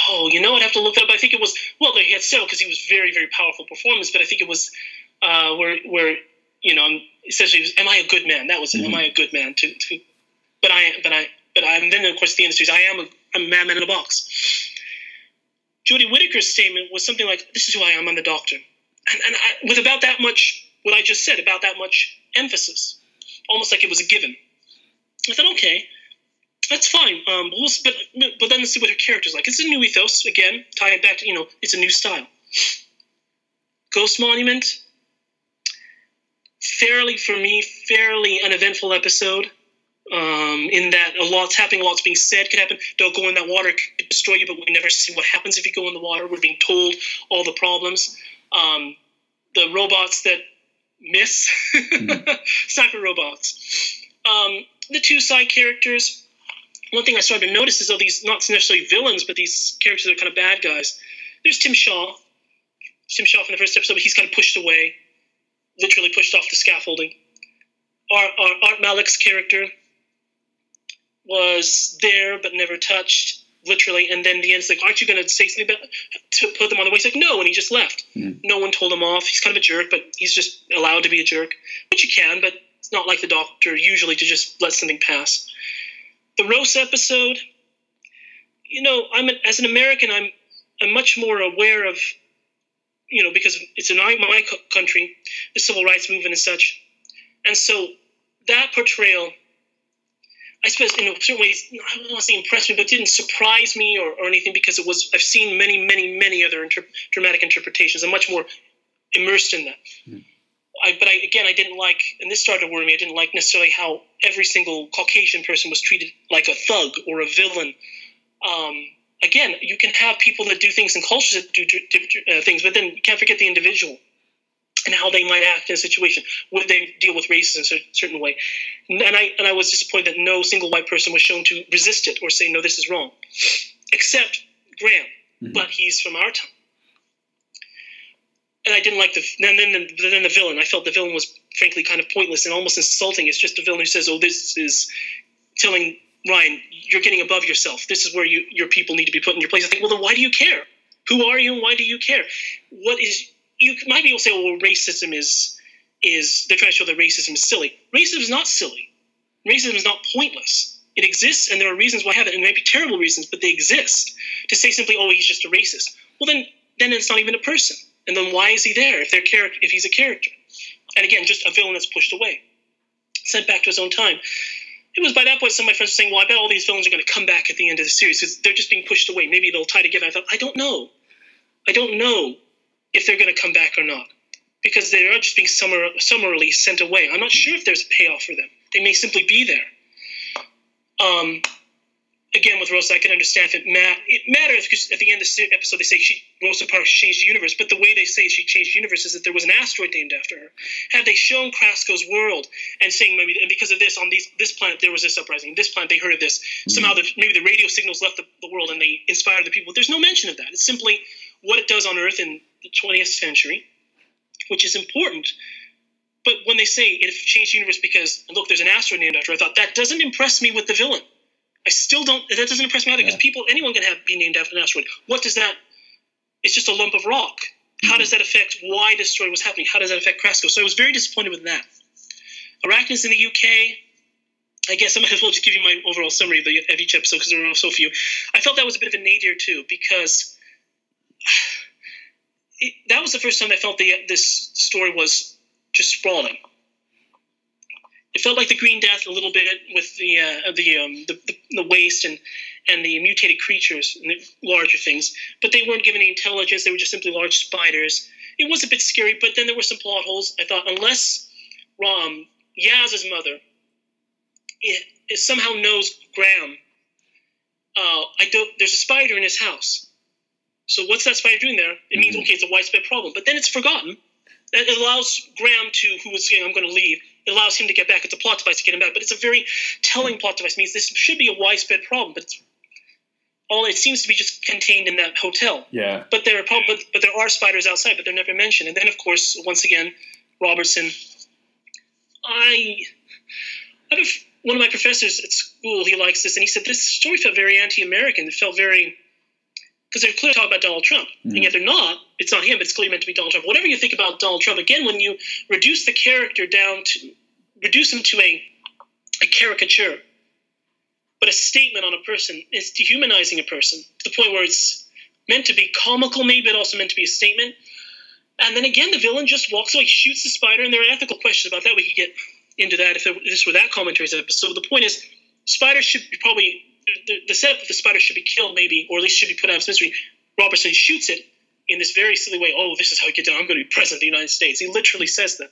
Oh, you know, I'd have to look that up. I think it was well, he had several because he was very, very powerful performance. But I think it was uh, where, where you know, essentially, am I a good man? That was it. Am. I a good man? To, to, but I, am but I, but I, and then of course the industries. I am a, I'm a madman in a box. Jodie Whittaker's statement was something like, "This is who I am. I'm the Doctor," and, and I, with about that much, what I just said, about that much emphasis, almost like it was a given. I thought, okay, that's fine. Um, we'll, but but then let's see what her character's like. It's a new ethos again, tie it back to you know, it's a new style. Ghost Monument, fairly for me, fairly uneventful episode. Um, in that a lot's happening, a lot's being said could happen. Don't go in that water, it could destroy you, but we never see what happens if you go in the water. We're being told all the problems. Um, the robots that miss, sniper robots. Um, the two side characters. One thing I started to notice is all these not necessarily villains, but these characters are kind of bad guys. There's Tim Shaw. Tim Shaw from the first episode, but he's kind of pushed away, literally pushed off the scaffolding. Art, Art, Art Malik's character was there but never touched, literally. And then the end's like, "Aren't you going to say something about to put them on the way?" He's like, "No," and he just left. Mhm. No one told him off. He's kind of a jerk, but he's just allowed to be a jerk, which you can. But it's not like the Doctor usually to just let something pass. The Rose episode, you know, I'm an, as an American, I'm I'm much more aware of, you know, because it's in my, my country, the civil rights movement and such, and so that portrayal, I suppose, in a certain ways, I don't want to say impressed me, but didn't surprise me or, or anything because it was. I've seen many, many, many other inter- dramatic interpretations. I'm much more immersed in that. I, but I, again, I didn't like, and this started to worry me. I didn't like necessarily how every single Caucasian person was treated like a thug or a villain. Um, again, you can have people that do things and cultures that do uh, things, but then you can't forget the individual and how they might act in a situation. Would they deal with racism in a certain way? And I and I was disappointed that no single white person was shown to resist it or say no, this is wrong, except Graham. Mhm. But he's from our time. And I didn't like the then then the, then the villain. I felt the villain was frankly kind of pointless and almost insulting. It's just a villain who says, "Oh, this is telling Ryan, you're getting above yourself. This is where you your people need to be put in your place. I think, well, then why do you care? Who are you and why do you care? What is you might be able to say, well, racism is is they're trying to show that racism is silly. Racism is not silly. Racism is not pointless. It exists, and there are reasons why it have it, and maybe terrible reasons, but they exist. To say simply, "Oh, he's just a racist," well, then then it's not even a person. And then why is he there if they're character if he's a character? And again, just a villain that's pushed away, sent back to his own time. It was by that point some of my friends were saying, "Well, I bet all these villains are going to come back at the end of the series because they're just being pushed away. Maybe they'll tie together." I thought, I don't know. I don't know if they're going to come back or not because they are just being summar- summarily sent away. I'm not sure if there's a payoff for them. They may simply be there. Um, again, with Rosa, I can understand if it, ma- it matters because at the end of the episode they say she Rosa Parks changed the universe, but the way they say she changed the universe is that there was an asteroid named after her. Had they shown Krasko's world and saying maybe and because of this on these this planet there was this uprising, this planet they heard of this, mm-hmm. somehow the, maybe the radio signals left the, the world and they inspired the people. There's no mention of that. It's simply what it does on Earth in the 20th century, which is important. But when they say it changed the universe because look, there's an asteroid named after, her, I thought that doesn't impress me with the villain. I still don't. That doesn't impress me either because people, anyone can have be named after an asteroid. What does that? It's just a lump of rock. How mm-hmm. does that affect why this story was happening? How does that affect Krasko? So I was very disappointed with that. Arachnids in the UK. I guess I might as well just give you my overall summary of, the, of each episode because there were so few. I felt that was a bit of a nadir too because it, that was the first time I felt the, this story was just sprawling. It felt like the Green Death a little bit with the uh, the, um, the, the the waste and and the mutated creatures and the larger things, but they weren't given any intelligence. They were just simply large spiders. It was a bit scary, but then there were some plot holes. I thought unless um, Yaz's mother it, it somehow knows Graham, uh, I don't. There's a spider in his house. So what's that spider doing there? It means okay, it's a widespread problem, but then it's forgotten. It allows Graham to, who was saying, "I'm going to leave." It allows him to get back. It's a plot device to get him back, but it's a very telling plot device. It means this should be a widespread problem, but it's, all it seems to be just contained in that hotel. Yeah. But there are prob- but, but there are spiders outside, but they're never mentioned. And then, of course, once again, Robertson. I, I have one of my professors at school. He likes this, and he said this story felt very anti-American. It felt very because they're clearly talking about Donald Trump, and mm-hmm. yet they're not. It's not him. It's clearly meant to be Donald Trump. Whatever you think about Donald Trump, again, when you reduce the character down to reduce him to a a caricature, but a statement on a person is dehumanizing a person to the point where it's meant to be comical, maybe, but also meant to be a statement. And then again, the villain just walks away, shoots the spider, and there are ethical questions about that. We could get into that if, this were that commentary's episode. The point is, spiders should probably the, the setup of the spider should be killed, maybe, or at least should be put out of misery. Robertson shoots it in this very silly way. Oh, this is how you get down. I'm going to be president of the United States. He literally says that.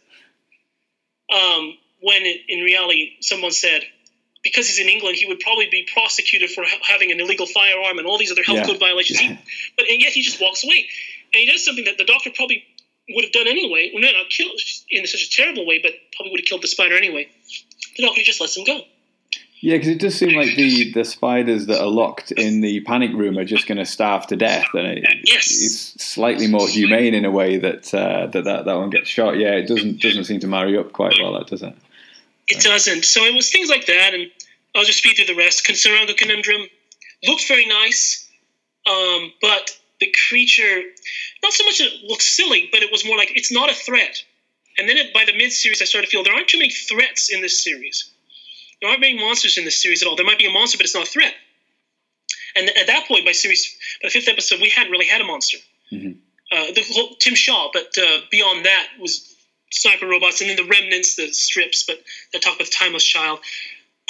Um, when in reality, someone said because he's in England, he would probably be prosecuted for having an illegal firearm and all these other health Yeah. code violations. He, but and yet he just walks away, and he does something that the doctor probably would have done anyway. Well, not kill in such a terrible way, but probably would have killed the spider anyway. The doctor just lets him go. Yeah, because it does seem like the, the spiders that are locked in the panic room are just going to starve to death, and it, Yes. it's slightly more humane in a way that, uh, that that that one gets shot. Yeah, it doesn't doesn't seem to marry up quite well. That does it? It doesn't. So it was things like that, and I'll just speed through the rest. Tsuranga Conundrum looked very nice, um, but the creature, not so much that it looks silly, but it was more like it's not a threat. And then it, by the mid series, I started to feel there aren't too many threats in this series. There aren't many monsters in this series at all. There might be a monster, but it's not a threat. And at that point, by series, by the fifth episode, we hadn't really had a monster. Mhm. Uh, the whole, Tim Shaw, but uh, beyond that was sniper robots, and then the remnants, the strips, but that talk about the timeless child.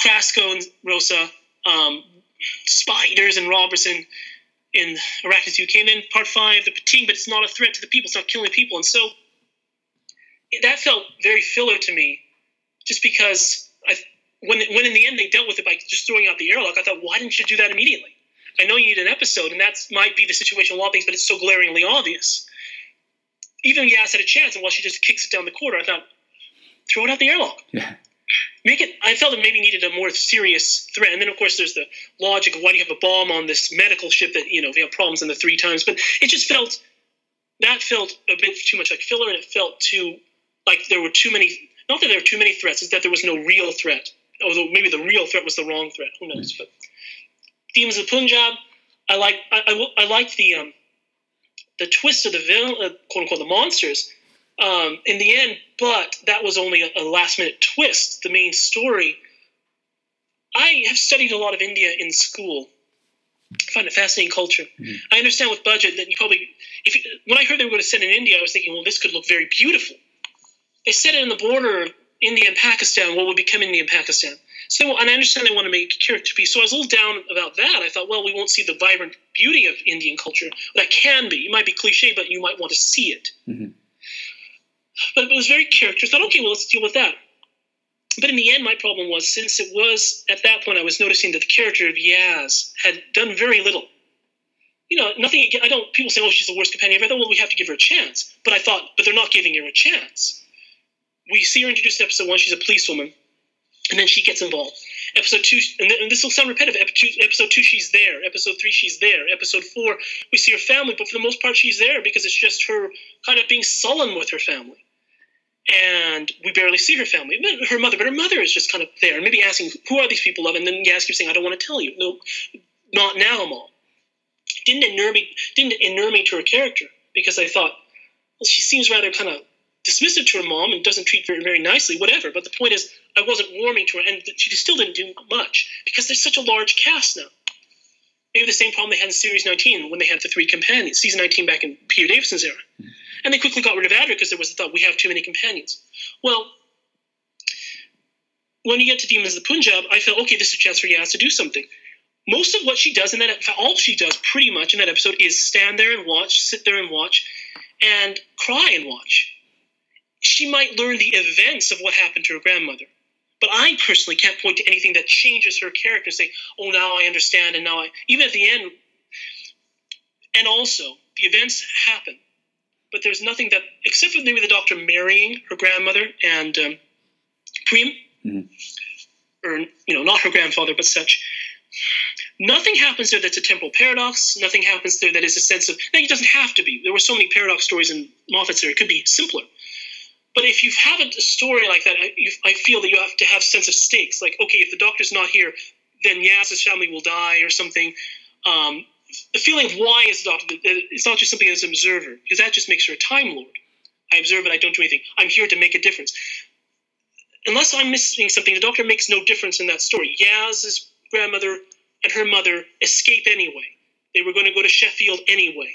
Krasko and Rosa, um, spiders and Robertson in Arachnids UK. came then part five, the Pting, but it's not a threat to the people. It's not killing people. And so that felt very filler to me, just because I, when when in the end they dealt with it by just throwing out the airlock, I thought, why didn't you do that immediately? I know you need an episode, and that might be the situation with a lot of things, but it's so glaringly obvious. Even Yaz had a chance, and while she just kicks it down the corridor, I thought, throw it out the airlock Yeah. make it i felt it maybe needed a more serious threat and then of course there's the logic of why do you have a bomb on this medical ship that you know we have problems in the three times but it just felt that felt a bit too much like filler and it felt too like there were too many not that there were too many threats it's that there was no real threat although maybe the real threat was the wrong threat who knows but Demons of Punjab. I like I, I, I liked the um, the twist of the villain, uh, quote unquote, the monsters. Um, in the end, but that was only a, a last minute twist. The main story. I have studied a lot of India in school. I find it fascinating culture. I understand with budget that you probably, if you, when I heard they were going to set it in India, I was thinking, well, this could look very beautiful. They set it in the border of India and Pakistan, what would become India and Pakistan. So, and I understand they want to make character piece. So I was a little down about that. I thought, well, we won't see the vibrant beauty of Indian culture. That can be. It might be cliche, but you might want to see it. Mhm. But it was very character. I thought, okay, well, let's deal with that. But in the end, my problem was since it was at that point, I was noticing that the character of Yaz had done very little. You know, nothing. I don't. People say, "Oh, she's the worst companion." I thought, "Well, we have to give her a chance." But I thought, but they're not giving her a chance. We see her introduced in episode one. She's a policewoman, and then she gets involved. Episode two, and, th- and this will sound repetitive. Episode two, she's there. Episode three, she's there. Episode four, we see her family, but for the most part, she's there because it's just her kind of being sullen with her family and we barely see her family. Her mother, but her mother is just kind of there, and maybe asking, "Who are these people?" Of, and then Yaz keeps saying, "I don't want to tell you." No, not now, mom. Didn't inure me. Didn't inure me to her character because I thought, well, she seems rather kind of dismissive to her mom and doesn't treat her very nicely. Whatever. But the point is, I wasn't warming to her, and she still didn't do much because there's such a large cast now. Maybe the same problem they had in Series 19 when they had the three companions, season 19 back in Peter Davison's era. Hmm. And they quickly got rid of Adric because there was the thought we have too many companions. Well, when you get to Demons of the Punjab, I felt okay, this is a chance for Yaz to do something. Most of what she does in that, all she does pretty much in that episode is stand there and watch, sit there and watch, and cry and watch. She might learn the events of what happened to her grandmother, but I personally can't point to anything that changes her character and say, "Oh, now I understand," and now I. Even at the end, and also the events happen, but there's nothing that, except for maybe the doctor marrying her grandmother and um, Prem, Mhm. or you know, not her grandfather, but such. Nothing happens there that's a temporal paradox. Nothing happens there that is a sense of. Now, it doesn't have to be. There were so many paradox stories in Moffat's there. It could be simpler. But if you have a story like that, I, I feel that you have to have sense of stakes. Like, okay, if the doctor's not here, then Yaz's family will die or something. Um, the feeling of why is the doctor? It's not just something as an observer, because that just makes her a time lord. I observe it. I don't do anything. I'm here to make a difference. Unless I'm missing something, the doctor makes no difference in that story. Yaz's grandmother and her mother escape anyway. They were going to go to Sheffield anyway.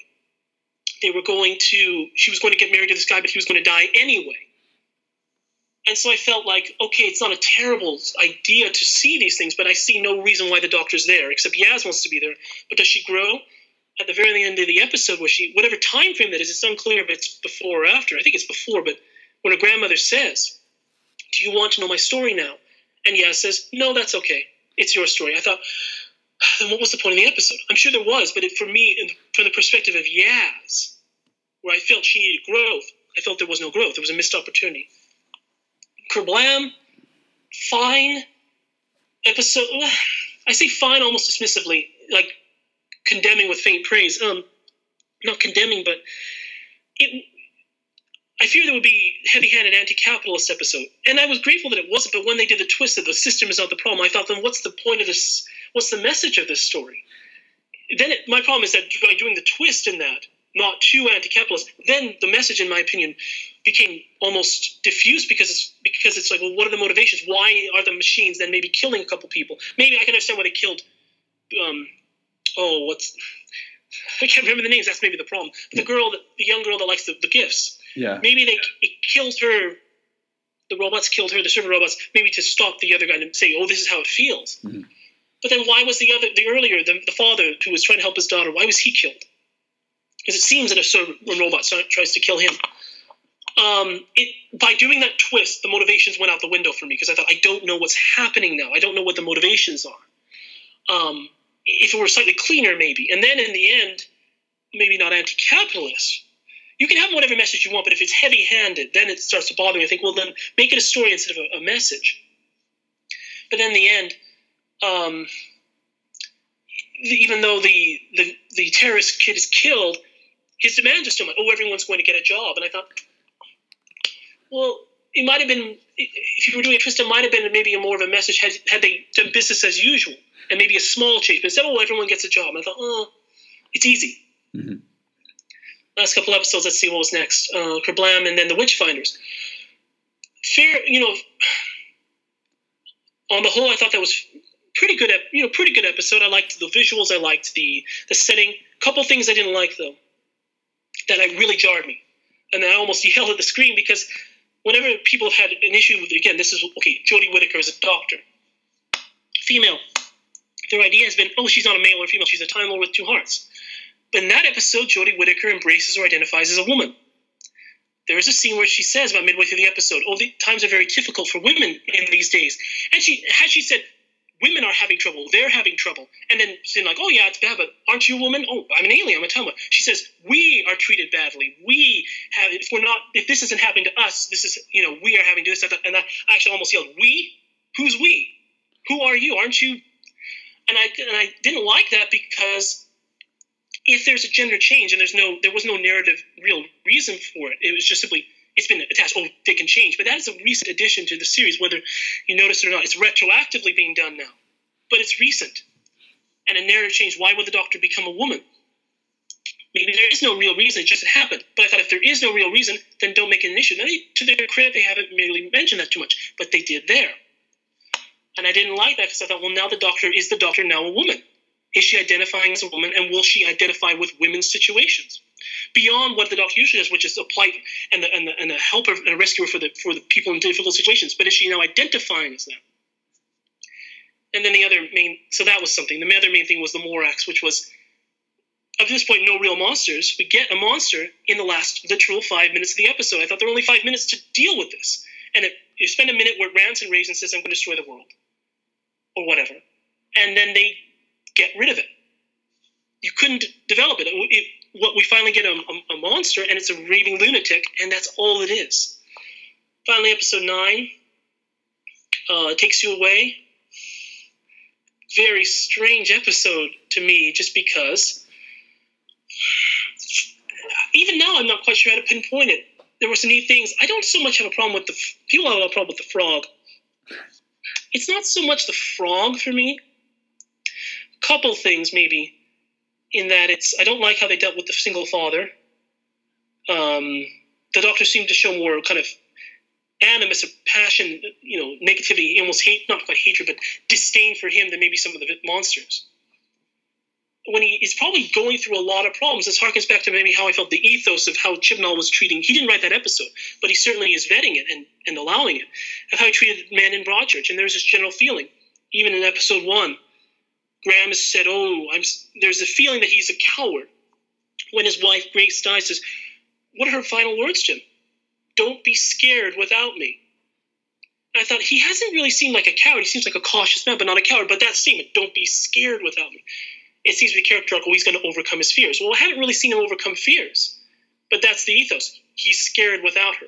They were going to. She was going to get married to this guy, but he was going to die anyway. And so I felt like, okay, it's not a terrible idea to see these things, but I see no reason why the doctor's there, except Yaz wants to be there. But does she grow? At the very end of the episode, where she, whatever time frame that is, it's unclear, if it's before or after. I think it's before, but when her grandmother says, Do you want to know my story now? And Yaz says, No, that's okay. It's your story. I thought, then what was the point of the episode? I'm sure there was, but it, for me, from the perspective of Yaz, where I felt she needed growth, I felt there was no growth. There was a missed opportunity. Kerblam, fine. Episode, I say fine almost dismissively, like condemning with faint praise. Um, not condemning, but it. I fear there would be heavy-handed anti-capitalist episode, and I was grateful that it wasn't. But when they did the twist that the system is not the problem, I thought, then what's the point of this? What's the message of this story? Then it, my problem is that by doing the twist in that, not too anti-capitalist, then the message, in my opinion, became almost diffuse because it's because it's like, well, what are the motivations? Why are the machines then maybe killing a couple people? Maybe I can understand why they killed. Um, oh, what's I can't remember the names. That's maybe the problem. But the girl, that, the young girl that likes the, the gifts. Yeah. Maybe they it killed her. The robots killed her. The server robots, maybe to stop the other guy and say, "Oh, this is how it feels." Mhm. But then, why was the other, the earlier, the, the father who was trying to help his daughter, why was he killed? Because it seems that a server a robot tries to kill him. Um, it by doing that twist, the motivations went out the window for me because I thought I don't know what's happening now. I don't know what the motivations are. Um, if it were slightly cleaner, maybe, and then in the end, maybe not anti-capitalist. You can have whatever message you want, but if it's heavy-handed, then it starts to bother me. I think, well, then make it a story instead of a, a message. But then in the end, um, even though the, the the terrorist kid is killed, his demands are still. Oh, everyone's going to get a job, and I thought, well, it might have been if you were doing a twist, it might have been maybe a more of a message had had they done business as usual and maybe a small change. But instead, oh, everyone gets a job. And I thought, oh, it's easy. Mhm. Last couple episodes, let's see what was next. Uh, Kerblam and then the Witchfinders. Fair, you know. On the whole, I thought that was pretty good. You know, pretty good episode. I liked the visuals. I liked the the setting. Couple things I didn't like though, that I really jarred me, and I almost yelled at the screen because whenever people had an issue with again, this is okay. Jodie Whittaker is a doctor, female. Their idea has been, oh, she's not a male or female. She's a Time Lord with two hearts. But in that episode, Jodie Whittaker embraces or identifies as a woman. There is a scene where she says about midway through the episode, "Oh, the times are very difficult for women in these days." And she had she said, "Women are having trouble. They're having trouble," and then saying like, "Oh yeah, it's bad, but aren't you a woman? Oh, I'm an alien. I'm a Telma." She says, "We are treated badly. We have. If we're not, if this isn't happening to us, this is you know we are having to this." And I actually almost yelled, "We? Who's we? Who are you? Aren't you?" And I and I didn't like that because if there's a gender change and there's no there was no narrative real reason for it it was just simply it's been attached oh they can change. But that is a recent addition to the series whether you notice it or not. It's retroactively being done now. But it's recent. And a narrative change why would the doctor become a woman? Maybe there is no real reason. It just happened. But i thought if there is no real reason then don't make it an issue. Now, they, to their credit they haven't really mentioned that too much but they did there. And i didn't like that because i thought well now the doctor is the doctor now a woman? Is she identifying as a woman, and will she identify with women's situations beyond what the doctor usually does, which is a plight and the, and and a helper and a rescuer for the for the people in difficult situations? But is she now identifying as that? And then the other main, so that was something. The other main thing was the Morax, which was to this point no real monsters. We get a monster in the last literal five minutes of the episode. I thought there were only five minutes to deal with this, and it, you spend a minute where rants and raves and says, "I'm going to destroy the world," or whatever, and then they get rid of it. You couldn't develop it. it what we finally get a, a, a monster, and it's a raving lunatic, and that's all it is. Finally, episode nine uh, takes you away. Very strange episode to me, just because. Even now, I'm not quite sure how to pinpoint it. There were some neat things. I don't so much have a problem with the people have a problem with the frog. It's not so much the frog for me couple things maybe in that it's I don't like how they dealt with the single father. Um, the doctor seemed to show more kind of animus or passion, you know, negativity, almost hate, not quite hatred, but disdain for him than maybe some of the monsters. When he is probably going through a lot of problems, this harkens back to maybe how I felt the ethos of how Chibnall was treating. He didn't write that episode, but he certainly is vetting it and, and allowing it, of how he treated men in Broadchurch. And there's this general feeling, even in episode one, Graham said, "Oh, I'm." There's a feeling that he's a coward. When his wife Grace dies, says, "What are her final words, Jim? Don't be scared without me." I thought he hasn't really seemed like a coward. He seems like a cautious man, but not a coward. But that statement, "Don't be scared without me," it seems to be character arc. He's going to overcome his fears. Well, I haven't really seen him overcome fears, but that's the ethos. He's scared without her.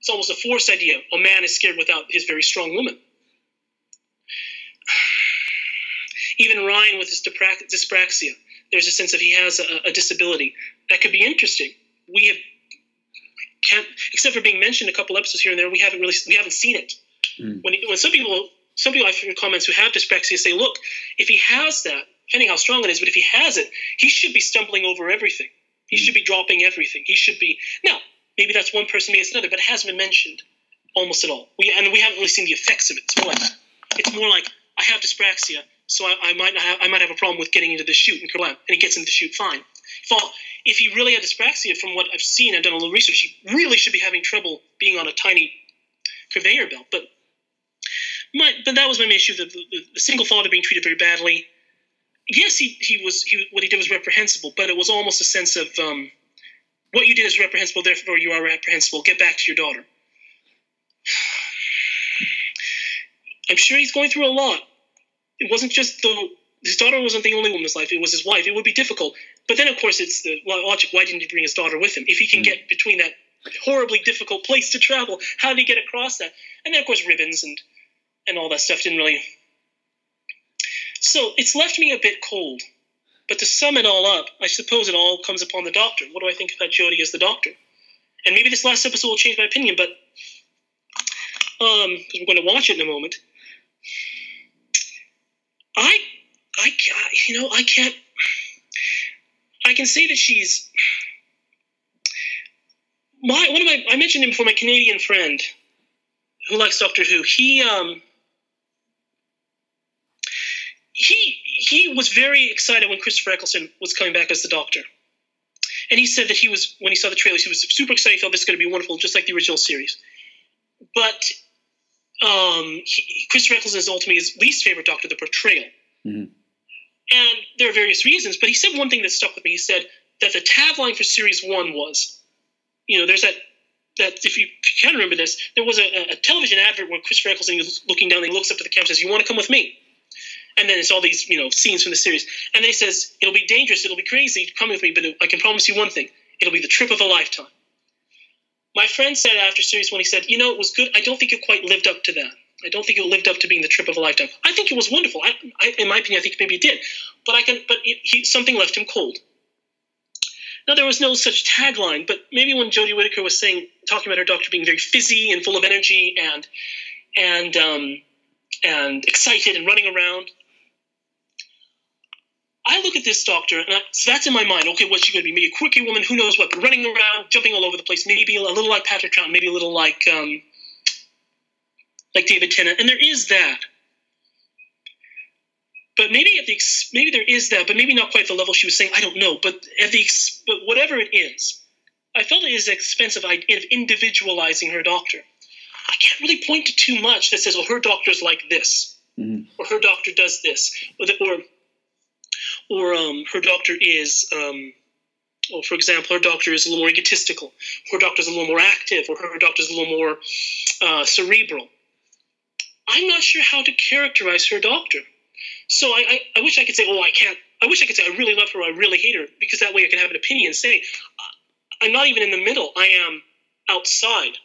It's almost a forced idea. A man is scared without his very strong woman. Even Ryan with his dyspraxia, there's a sense of he has a, a disability that could be interesting. We have can't, except for being mentioned a couple episodes here and there, we haven't really we haven't seen it. Mm. When when some people some people I've heard comments who have dyspraxia say, look, if he has that, depending how strong it is, but if he has it, he should be stumbling over everything. He Mm. should be dropping everything. He should be now. Maybe that's one person, maybe it's another, but it hasn't been mentioned almost at all. We and we haven't really seen the effects of it. It's more like it's more like I have dyspraxia, so I, I might have, I might have a problem with getting into the chute in Kerblam, and he gets into the chute fine. If, if he really had dyspraxia, from what I've seen, I've done a little research, he really should be having trouble being on a tiny conveyor belt. But my, but that was my main issue: the, the, the single father being treated very badly. Yes, he, he was he, what he did was reprehensible, but it was almost a sense of um, what you did is reprehensible, therefore you are reprehensible. Get back to your daughter. I'm sure he's going through a lot. It wasn't just the his daughter wasn't the only woman in his life. It was his wife. It would be difficult. But then, of course, it's the logic. Why didn't he bring his daughter with him? If he can get between that horribly difficult place to travel, how did he get across that? And then, of course, ribbons and and all that stuff didn't really. So it's left me a bit cold. But to sum it all up, I suppose it all comes upon the doctor. What do I think about Jodie as the doctor? and maybe this last episode will change my opinion, but um, because we're going to watch it in a moment. I, I, you know, I can't. I can say that she's my one of my. I mentioned him before. My Canadian friend who likes Doctor Who. He um. He he was very excited when Christopher Eccleston was coming back as the Doctor, and he said that he was when he saw the trailers, he was super excited. He thought this is going to be wonderful, just like the original series. But um, he, Christopher Eccleston is ultimately his least favorite Doctor, the portrayal. Mhm. And there are various reasons, but he said one thing that stuck with me. He said that the tagline for series one was, you know, there's that that if you, if you can remember this, there was a, a television advert where Christopher Eccleston is looking down and he looks up to the camera and says, "You want to come with me?" And then it's all these you know scenes from the series, and then he says, "It'll be dangerous, it'll be crazy, come with me, but I can promise you one thing: it'll be the trip of a lifetime." My friend said after series one, he said, "You know, it was good. I don't think it quite lived up to that. I don't think it lived up to being the trip of a lifetime. I think it was wonderful. I, I, in my opinion, I think maybe it did, but I can. But it, he, something left him cold. Now there was no such tagline, but maybe when Jodie Whittaker was saying, talking about her doctor being very fizzy and full of energy and and um, and excited and running around. I look at this doctor, and I, so that's in my mind. Okay, what's she going to be? Maybe a quirky woman, who knows what, but running around, jumping all over the place. Maybe a little like Patrick Troughton, maybe a little like um, like David Tennant, and there is that. But maybe at the ex- maybe there is that, but maybe not quite the level she was saying. I don't know, but at the ex- but whatever it is, I felt it is expensive idea of individualizing her doctor. I can't really point to too much that says, "Well, her doctor's like this," Mhm. or "Her doctor does this," or the, or or um, her doctor is, um, well, for example, her doctor is a little more egotistical, her doctor's a little more active, or her doctor's a little more uh, cerebral. I'm not sure how to characterize her doctor. So I, I, I wish I could say, oh, I can't. I wish I could say I really love her, or I really hate her, because that way I can have an opinion saying, I'm not even in the middle. I am outside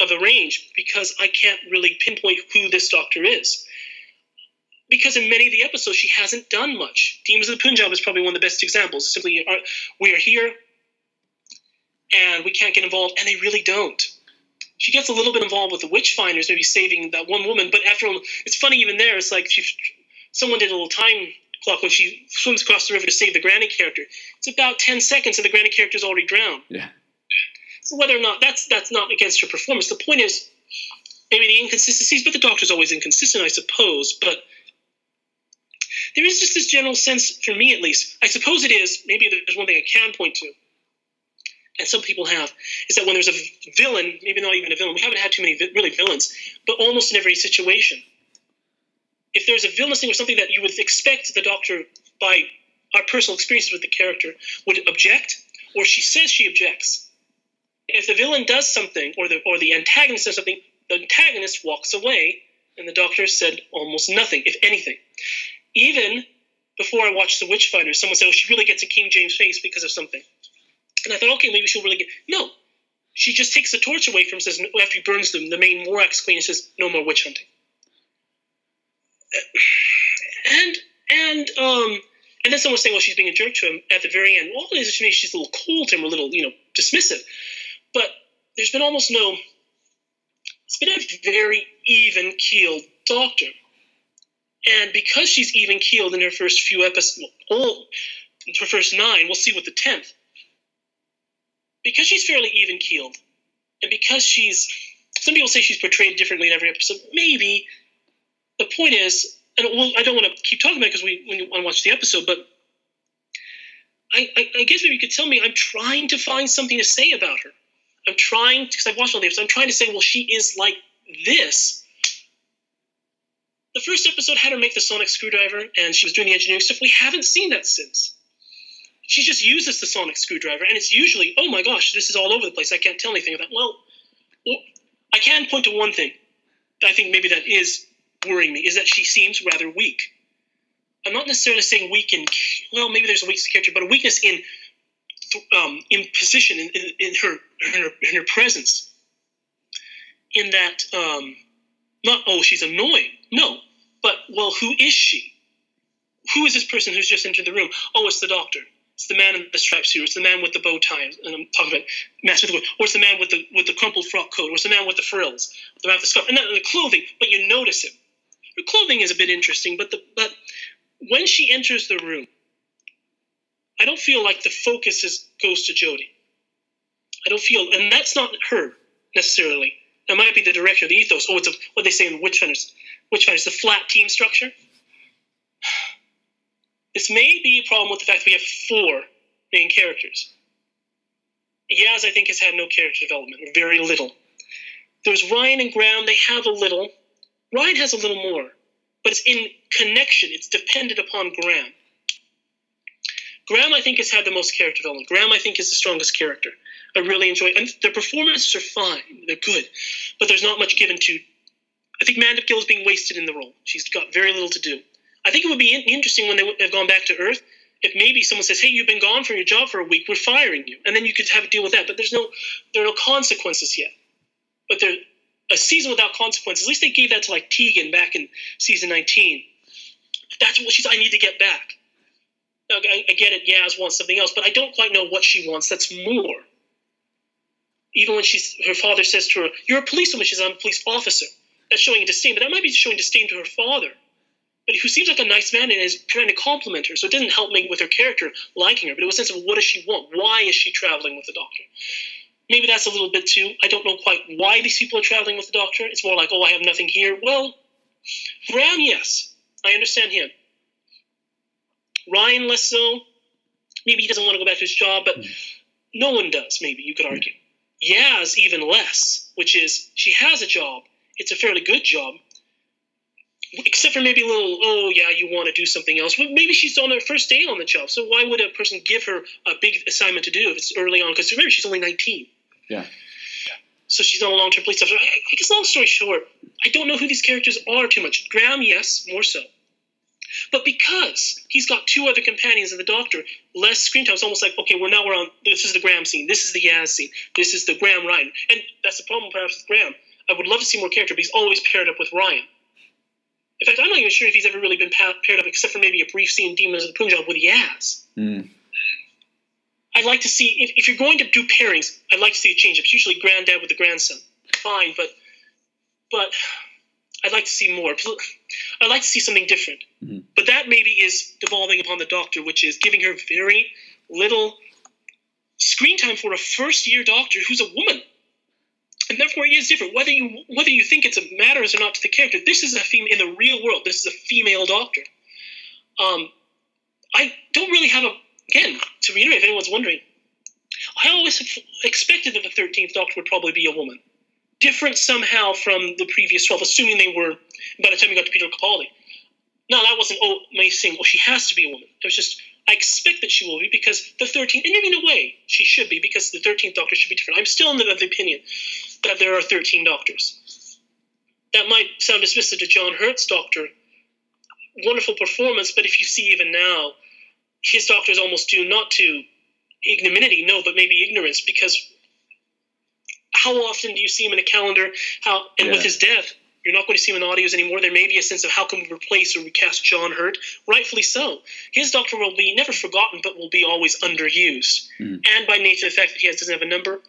of the range because I can't really pinpoint who this doctor is because in many of the episodes she hasn't done much. Demons of the Punjab is probably one of the best examples. Simply, uh, we are here and we can't get involved, and they really don't. She gets a little bit involved with the witch finders, maybe saving that one woman, but after all, it's funny even there. It's like she, someone did a little time clock when she swims across the river to save the granny character. It's about ten seconds, and the granny character is already drowned. Yeah. So whether or not that's that's not against her performance, the point is maybe the inconsistencies, but the doctor's always inconsistent, I suppose. But there is just this general sense, for me at least, I suppose it is, maybe there's one thing I can point to, and some people have, is that when there's a villain, maybe not even a villain, we haven't had too many vi- really villains, but almost in every situation. If there's a villainous thing or something that you would expect the doctor, by our personal experiences with the character, would object, or she says she objects. If the villain does something, or the or the antagonist does something, the antagonist walks away, and the doctor said almost nothing, if anything. Even before I watched The Witchfinder, someone said, "Oh, she really gets a King James' face because of something," and I thought, "Okay, maybe she'll really get." No, she just takes the torch away from him. Says after he burns them, the main Morax queen says, "No more witch hunting." And and um and then someone saying, "Well, she's being a jerk to him." At the very end, all it is is maybe she's a little cold to him, a little you know dismissive. But there's been almost no. It's been a very even keeled doctor. And because she's even keeled in her first few episodes, all her first nine, we'll see with the tenth. Because she's fairly even keeled, and because she's, some people say she's portrayed differently in every episode. Maybe. The point is, and well, I don't want to keep talking about it because we when you want to watch the episode, but I, I, I guess maybe you could tell me I'm trying to find something to say about her. I'm trying because I've watched all the episodes. I'm trying to say, well, she is like this. The first episode had her make the sonic screwdriver, and she was doing the engineering stuff. We haven't seen that since. She just uses the sonic screwdriver, and it's usually, oh my gosh, this is all over the place. I can't tell anything about. Well, well I can point to one thing. that I think maybe that is worrying me is that she seems rather weak. I'm not necessarily saying weak in well, maybe there's a weakness character, but a weakness in um, in position in, in, in, her, in her in her presence. In that, um, not oh she's annoying, no, but well, who is she? Who is this person who's just entered the room? Oh, it's the doctor. It's the man in the striped suit, it's the man with the bow tie, and I'm talking about Master of the or it's the man with the with the crumpled frock coat, or it's the man with the frills, the man with the scarf, and not the clothing, but you notice him. Her clothing is a bit interesting, but the but when she enters the room, I don't feel like the focus is goes to Jodie. I don't feel, and that's not her necessarily. That might be the director, the ethos. Oh, it's a, what they say in Witchfinders. Witchfinders, the flat team structure. This may be a problem with the fact that we have four main characters. Yaz, I think, has had no character development, or very little. There's Ryan and Graham, they have a little. Ryan has a little more, but it's in connection, it's dependent upon Graham. Graham, I think, has had the most character development. Graham, I think, is the strongest character. I really enjoy and their performances are fine. They're good. But there's not much given to I think Mandip Gill is being wasted in the role. She's got very little to do. I think it would be in- interesting when they have gone back to Earth if maybe someone says, "Hey, you've been gone from your job for a week. We're firing you," and then you could have a deal with that. But there's no there are no consequences yet. But there a season without consequences. At least they gave that to like Tegan back in season 19. That's what she's. I need to get back. I, I get it. Yaz wants something else, but I don't quite know what she wants. That's more. Even when she's her father says to her, "You're a policewoman," she's I'm a police officer. That's showing a disdain, but that might be showing disdain to her father but who seems like a nice man and is trying to compliment her. So it didn't help me with her character liking her, but it was a sense of what does she want? Why is she traveling with the doctor? Maybe that's a little bit too. I don't know quite why these people are traveling with the doctor. It's more like, oh, I have nothing here. Well, Graham, yes, I understand him. Ryan, less so. Maybe he doesn't want to go back to his job, but hmm. no one does. Maybe you could hmm. argue. Yaz, even less, which is she has a job. It's a fairly good job, except for maybe a little, oh yeah, you want to do something else. Well, maybe she's on her first day on the job, so why would a person give her a big assignment to do if it's early on? Because remember, she's only 19. Yeah. So she's on a long-term police officer. I guess long story short, I don't know who these characters are too much. Graham, yes, more so. But because he's got two other companions and the doctor, less screen time. It's almost like, okay, we're now we're on. This is the Graham scene. This is the Yaz scene. This is the Graham Ryan. And that's the problem perhaps with Graham. I would love to see more character, but he's always paired up with Ryan. In fact, I'm not even sure if he's ever really been pa- paired up, except for maybe a brief scene in Demons of the Punjab with Yaz. Mm. I'd like to see if, if you're going to do pairings, I'd like to see a change up. It's usually granddad with the grandson. Fine, but but I'd like to see more. I'd like to see something different. Mhm. But that maybe is devolving upon the doctor, which is giving her very little screen time for a first year doctor who's a woman. And therefore, it is different. Whether you whether you think it's a matters or not to the character, this is a female in the real world. This is a female doctor. Um, I don't really have a again to reiterate if anyone's wondering. I always expected that the thirteenth Doctor would probably be a woman, different somehow from the previous twelve, assuming they were by the time we got to Peter Capaldi. No, that wasn't oh me saying oh she has to be a woman. It was just I expect that she will be because the thirteenth, and maybe in a way she should be because the thirteenth Doctor should be different. I'm still in the, of the opinion that there are thirteen Doctors. That might sound dismissive to John Hurt's Doctor. Wonderful performance, but if you see even now, his Doctor is almost due not to ignominy, no, but maybe ignorance, because how often do you see him in a calendar? How and with his death, you're not going to see him in audios anymore. There may be a sense of how can we replace or recast John Hurt? Rightfully so. His Doctor will be never forgotten, but will be always underused. Mhm. And by nature the fact that he has, doesn't have a number,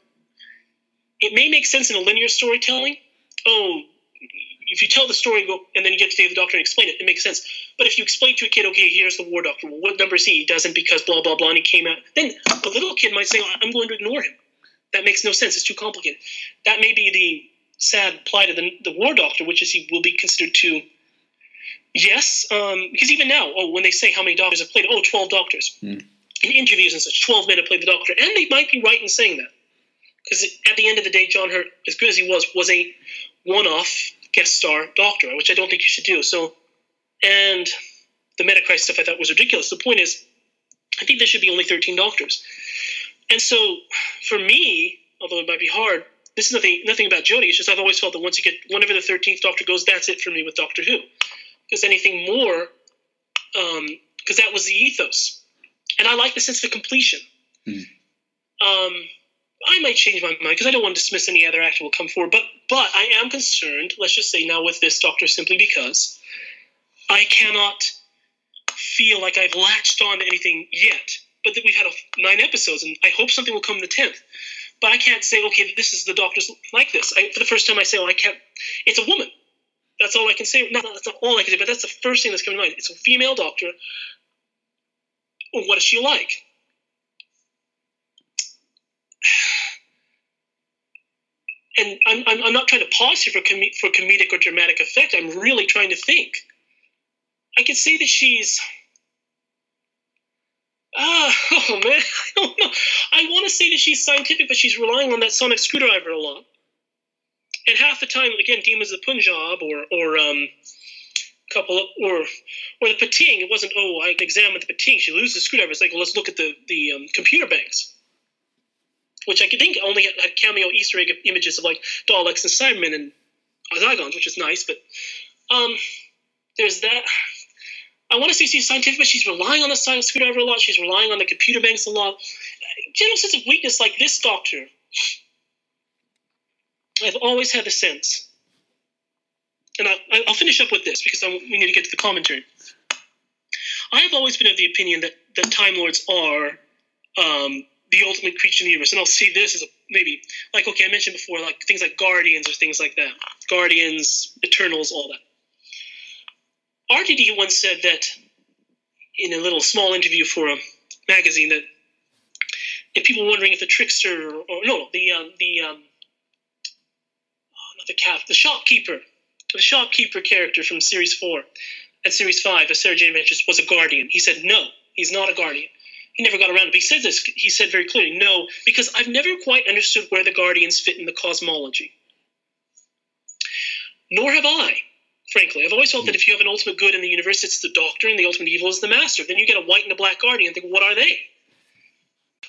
it may make sense in a linear storytelling. Oh, if you tell the story go, and then you get to the Doctor and explain it, it makes sense. But if you explain to a kid, okay, here's the War Doctor. Well, what number is he? He doesn't because blah blah blah, and he came out. Then a little kid might say, I'm going to ignore him. That makes no sense. It's too complicated. That may be the sad plight of the, the War Doctor, which is he will be considered too. Yes, um, because even now, oh, when they say how many doctors have played, oh, 12 doctors. Hmm. In interviews and such, 12 men have played the Doctor. And they might be right in saying that. Because at the end of the day, John Hurt, as good as he was, was a one off guest star Doctor, which I don't think you should do. So, and the Metacrisis stuff I thought was ridiculous. The point is, I think there should be only 13 Doctors. And so, for me, although it might be hard, this is nothing nothing about Jodie. It's just I've always felt that once you get whenever the thirteenth Doctor goes, that's it for me with Doctor Who. Because anything more, because that was the ethos, and I like the sense of completion. Hmm. Um, I might change my mind because I don't want to dismiss any other actor who will come forward, but but I am concerned. Let's just say now with this Doctor, simply because I cannot feel like I've latched on to anything yet but then we've had nine episodes, and I hope something will come in the tenth. But I can't say, okay, this is the doctor's like this. I, for the first time, I say, oh, I can't. It's a woman. That's all I can say. Not that's not all I can say, but that's the first thing that's coming to mind. It's a female doctor. Well, what is she like? And I'm, I'm, I'm not trying to pause here for, com- for comedic or dramatic effect. I'm really trying to think. I can say that she's. Ah, oh man, I don't know. I want to say that she's scientific, but she's relying on that sonic screwdriver a lot. And half the time, again, Demons of Punjab or or um, couple of, or or the pting. It wasn't. Oh, I examined the pting. She loses the screwdriver. It's like, well, let's look at the the um, computer banks, which I think only had, had cameo Easter egg images of like Daleks and Cybermen and Zygons, which is nice. But um, there's that. I want to say she's scientific, but she's relying on the sonic screwdriver a lot. She's relying on the computer banks a lot. General sense of weakness, like this doctor. I've always had the sense, and I, I'll finish up with this because I, we need to get to the commentary. I have always been of the opinion that, that Time Lords are um, the ultimate creature in the universe, and I'll see this as a maybe like okay, I mentioned before, like things like Guardians or things like that, Guardians, Eternals, all that. RTD once said that in a little small interview for a magazine that if people were wondering if the trickster or, or no, the um, the um, oh, not the calf, the shopkeeper, the shopkeeper character from series four and series five of Sarah Jane Adventures was a guardian. He said no, he's not a guardian. He never got around it. But he said this. He said very clearly, no, because I've never quite understood where the guardians fit in the cosmology. Nor have I frankly. I've always felt that if you have an ultimate good in the universe, it's the doctor, and the ultimate evil is the master. Then you get a white and a black guardian and think, what are they?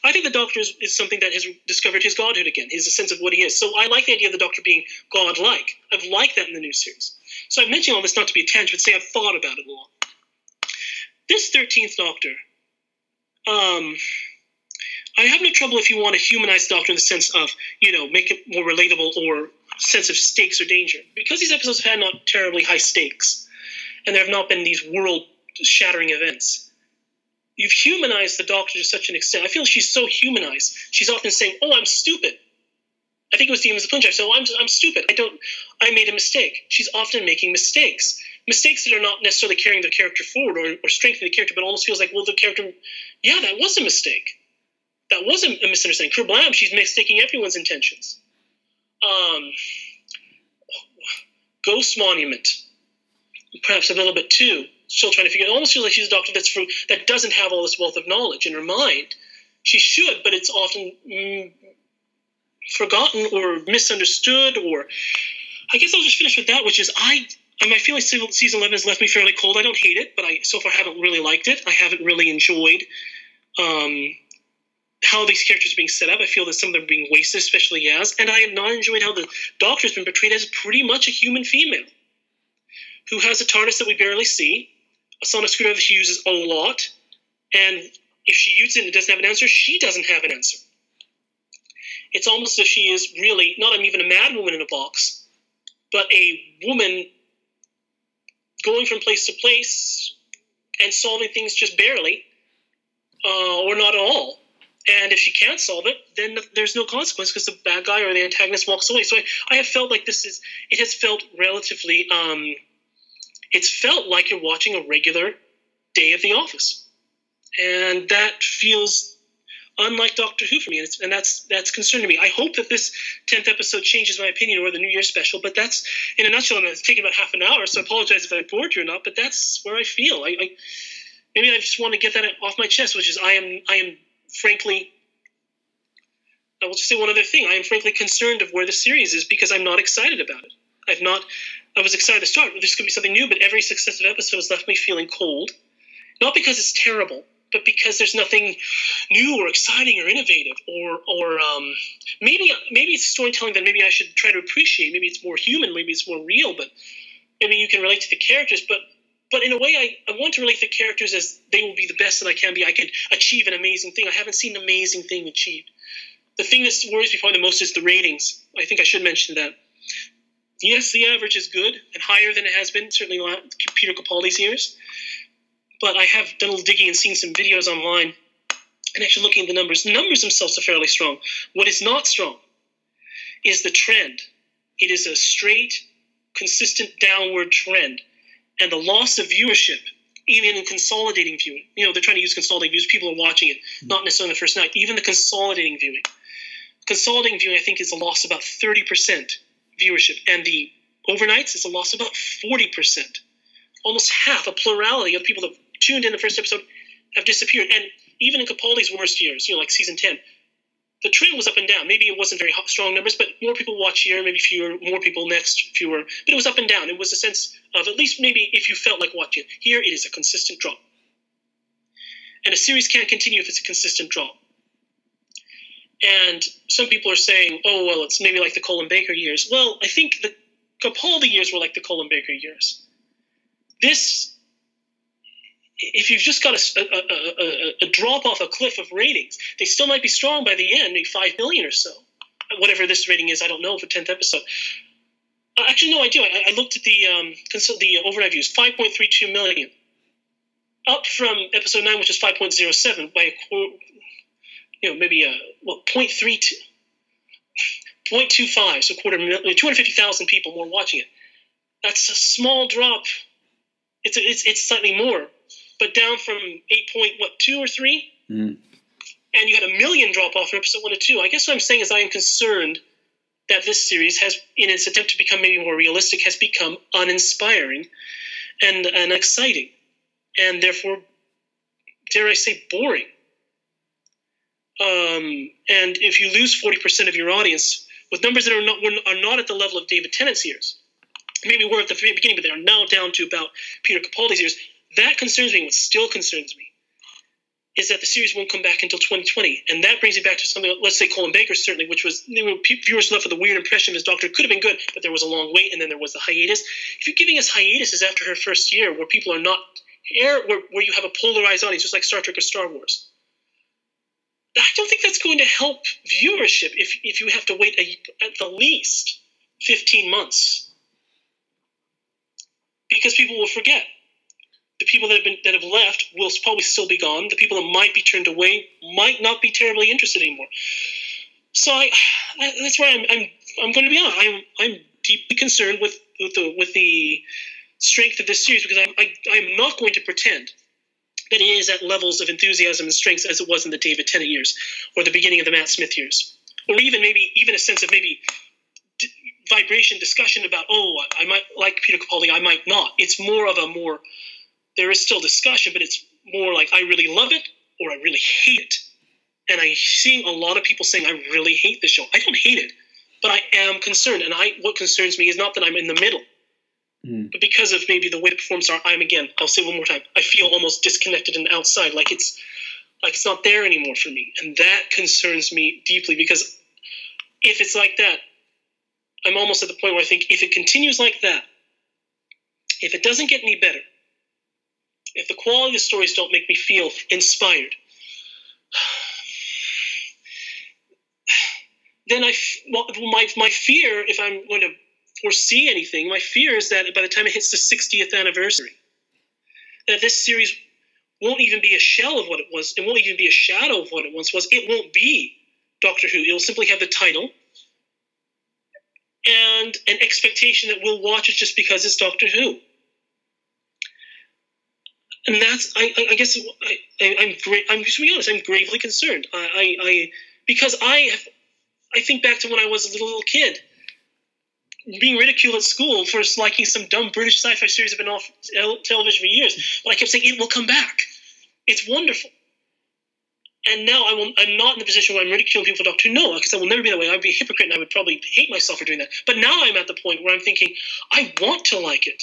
I think the doctor is, is something that has discovered his godhood again, his sense of what he is. So I like the idea of the doctor being godlike. I've liked that in the new series. So I've mentioned all this not to be a tangent, but say I've thought about it a lot. This 13th Doctor, um, I have no trouble if you want to humanize the Doctor in the sense of, you know, make it more relatable or sense of stakes or danger. Because these episodes have had not terribly high stakes, and there have not been these world shattering events, you've humanized the Doctor to such an extent. I feel she's so humanized. She's often saying, "Oh, I'm stupid." I think it was Demons of Punjab. So I'm, I'm stupid. I don't. I made a mistake. She's often making mistakes. Mistakes that are not necessarily carrying the character forward or, or strengthening the character, but almost feels like, well, the character, yeah, that was a mistake. That was a, a misunderstanding. Kerblam, she's mistaking everyone's intentions. Um, Ghost Monument, perhaps a little bit too. Still trying to figure. It almost feels like she's a doctor that's that doesn't have all this wealth of knowledge in her mind. She should, but it's often mm, forgotten or misunderstood. Or I guess I'll just finish with that, which is I. I feel like season eleven has left me fairly cold. I don't hate it, but I so far haven't really liked it. I haven't really enjoyed um, how these characters are being set up. I feel that some of them are being wasted, especially Yaz. And I have not enjoyed how the Doctor's been portrayed as pretty much a human female who has a TARDIS that we barely see, a sonic screwdriver that she uses a lot, and if she uses it and it doesn't have an answer, she doesn't have an answer. It's almost as if she is really not even a mad woman in a box, but a woman going from place to place and solving things just barely, uh, or not at all. And if she can't solve it, then there's no consequence because the bad guy or the antagonist walks away. So I, I have felt like this is, it has felt relatively, um, it's felt like you're watching a regular day of The Office. And that feels unlike Doctor Who for me, and, and, that's that's concerning me. I hope that this tenth episode changes my opinion or the New Year special. But that's in a nutshell, and it's taken about half an hour, so I apologize if I bored you or not. But that's where I feel. I, I maybe I just want to get that off my chest, which is I am I am frankly, I will just say one other thing. I am frankly concerned of where the series is because I'm not excited about it. I've not. I was excited to start. This could be something new, but every successive episode has left me feeling cold. Not because it's terrible, but because there's nothing new or exciting or innovative, or or um, maybe maybe it's storytelling that maybe I should try to appreciate. Maybe it's more human. Maybe it's more real. But maybe you can relate to the characters. But but in a way, I, I want to relate the characters as they will be the best that I can be. I can achieve an amazing thing. I haven't seen an amazing thing achieved. The thing that worries me probably the most is the ratings. I think I should mention that. Yes, the average is good and higher than it has been, certainly Peter Capaldi's years. But I have done a little digging and seen some videos online and actually looking at the numbers, the numbers themselves are fairly strong. What is not strong is the trend. It is a straight, consistent downward trend. And the loss of viewership, even in consolidating viewing, you know, they're trying to use consolidating views, people are watching it, hmm. not necessarily the first night, even the consolidating viewing. Consolidating viewing, I think, is a loss of about 30% viewership. And the overnights is a loss of about 40%. Almost half, a plurality of people that tuned in the first episode have disappeared. And even in Capaldi's worst years, you know, like season 10, the trend was up and down. Maybe it wasn't very strong numbers, but more people watch here, maybe fewer, more people next, fewer. But it was up and down. It was a sense of at least maybe if you felt like watching. Here, it is a consistent drop. And a series can't continue if it's a consistent drop. And some people are saying, oh, well, it's maybe like the Colin Baker years. Well, I think the Capaldi years were like the Colin Baker years. This if you've just got a, a, a, a, drop off a cliff of ratings, they still might be strong by the end, maybe five million or so. Whatever this rating is, I don't know for tenth episode. Uh, actually, no, I do. I, I looked at the um, consult the overnight views, five point three two million, up from episode nine, which is five point zero seven by a quarter, you know, maybe a well, 0.32, 0.25, so quarter million, two hundred fifty thousand people more watching it. That's a small drop. It's it's it's slightly more but down from eight point what two or three, Mm. and you had a million drop off from episode one to two. I guess what I'm saying is I am concerned that this series has, in its attempt to become maybe more realistic, has become uninspiring and and exciting, and therefore, dare I say, boring. Um, and if you lose forty percent of your audience with numbers that are not are not at the level of David Tennant's years, maybe we're at the very beginning, but they are now down to about Peter Capaldi's years. That concerns me. What still concerns me is that the series won't come back until 2020, and that brings me back to something. Let's say Colin Baker certainly, which was viewers left with a weird impression of his Doctor could have been good, but there was a long wait, and then there was the hiatus. If you're giving us hiatuses after her first year, where people are not air, where, where you have a polarized audience, just like Star Trek or Star Wars, I don't think that's going to help viewership. If if you have to wait a, at the least 15 months, because people will forget the people that have been that have left will probably still be gone. The people that might be turned away might not be terribly interested anymore. So I, I that's why I'm, I'm I'm going to be honest. I'm I'm deeply concerned with with the with the strength of this series because I, I I'm not going to pretend that it is at levels of enthusiasm and strength as it was in the David Tennant years or the beginning of the Matt Smith years, or even maybe even a sense of maybe d- vibration discussion about oh I might like Peter Capaldi I might not. It's more of a more there is still discussion, but it's more like I really love it or I really hate it. And I'm seeing a lot of people saying I really hate the show. I don't hate it, but I am concerned. And I what concerns me is not that I'm in the middle, Mm. but because of maybe the way the performances are. I'm again. I'll say one more time. I feel almost disconnected and outside, like it's like it's not there anymore for me, and that concerns me deeply because if it's like that, I'm almost at the point where I think if it continues like that, if it doesn't get any better, if the quality of the stories don't make me feel inspired, then I, well, my, my fear, if I'm going to foresee anything, my fear is that by the time it hits the 60th anniversary, that this series won't even be a shell of what it was. It won't even be a shadow of what it once was. It won't be Doctor Who. It will simply have the title and an expectation that we'll watch it just because it's Doctor Who and that's I, I, guess I, I, I'm just to be honest I'm gravely concerned I, I, I because I have I think back to when I was a little little kid being ridiculed at school for liking some dumb British sci-fi series that have been off tel- television for years but I kept saying it will come back it's wonderful and now I will, I'm not in the position where I'm ridiculing people for Doctor Who. No, because I will never be that way. I'd be a hypocrite and I would probably hate myself for doing that. But now I'm at the point where I'm thinking, I want to like it.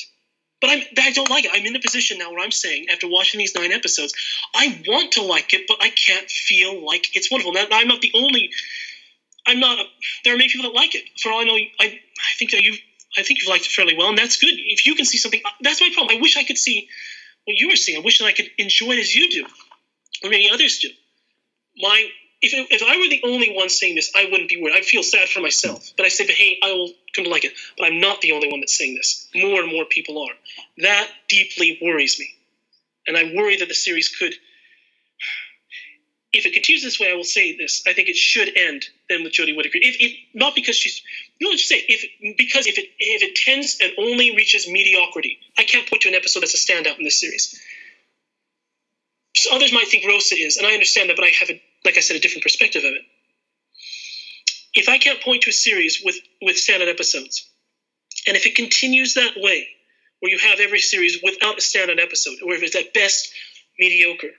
But I'm, I don't like it. I'm in the position now where I'm saying, after watching these nine episodes, I want to like it, but I can't feel like it's wonderful. Now, I'm not the only. I'm not. A, there are many people that like it. For all I know, I, I think that you. I think you've liked it fairly well, and that's good. If you can see something, uh, that's my problem. I wish I could see what you were seeing. I wish that I could enjoy it as you do, or many others do. My if, if I were the only one saying this, I wouldn't be worried. I'd feel sad for myself. But I say, but hey, I will come to like it. But I'm not the only one that's saying this. More and more people are. That deeply worries me. And I worry that the series could. if it continues this way, I will say this: I think it should end then with Jodie Whittaker. If, if not because she's, you know, just say if because if it if it tends and only reaches mediocrity, I can't point to an episode that's a standout in this series. So others might think Rosa is, and I understand that, but I have, a, like I said, a different perspective of it. If I can't point to a series with with standout episodes, and if it continues that way, where you have every series without a standout episode, or if it's at best mediocre,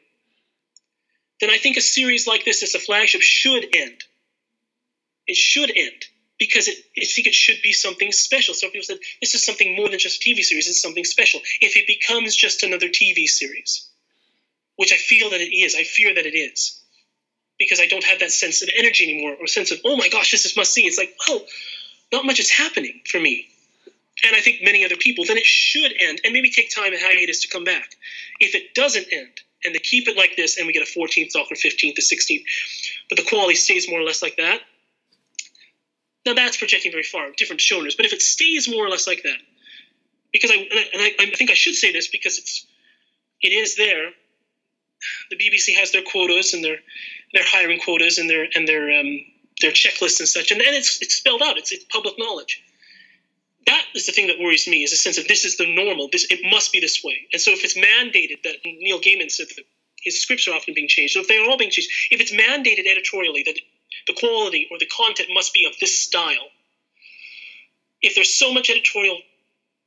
then I think a series like this as a flagship should end. It should end because it, I think it should be something special. Some people said this is something more than just a TV series, it's something special. If it becomes just another TV series, which I feel that it is, I fear that it is, because I don't have that sense of energy anymore or sense of, oh my gosh, this is must see. It's like, well, not much is happening for me. And I think many other people, then it should end and maybe take time and hiatus to come back. If it doesn't end, and they keep it like this, and we get a 14th Doctor, 15th, to 16th, but the quality stays more or less like that. Now that's projecting very far, different showrunners. But if it stays more or less like that, because I and, I and I, I think I should say this because it's it is there. The BBC has their quotas and their their hiring quotas and their and their um, their checklists and such, and, and it's it's spelled out. It's it's public knowledge. That is the thing that worries me is a sense of this is the normal. This it must be this way. And so if it's mandated that neil gaiman said that his scripts are often being changed so if they're all being changed if it's mandated editorially that the quality or the content must be of this style if there's so much editorial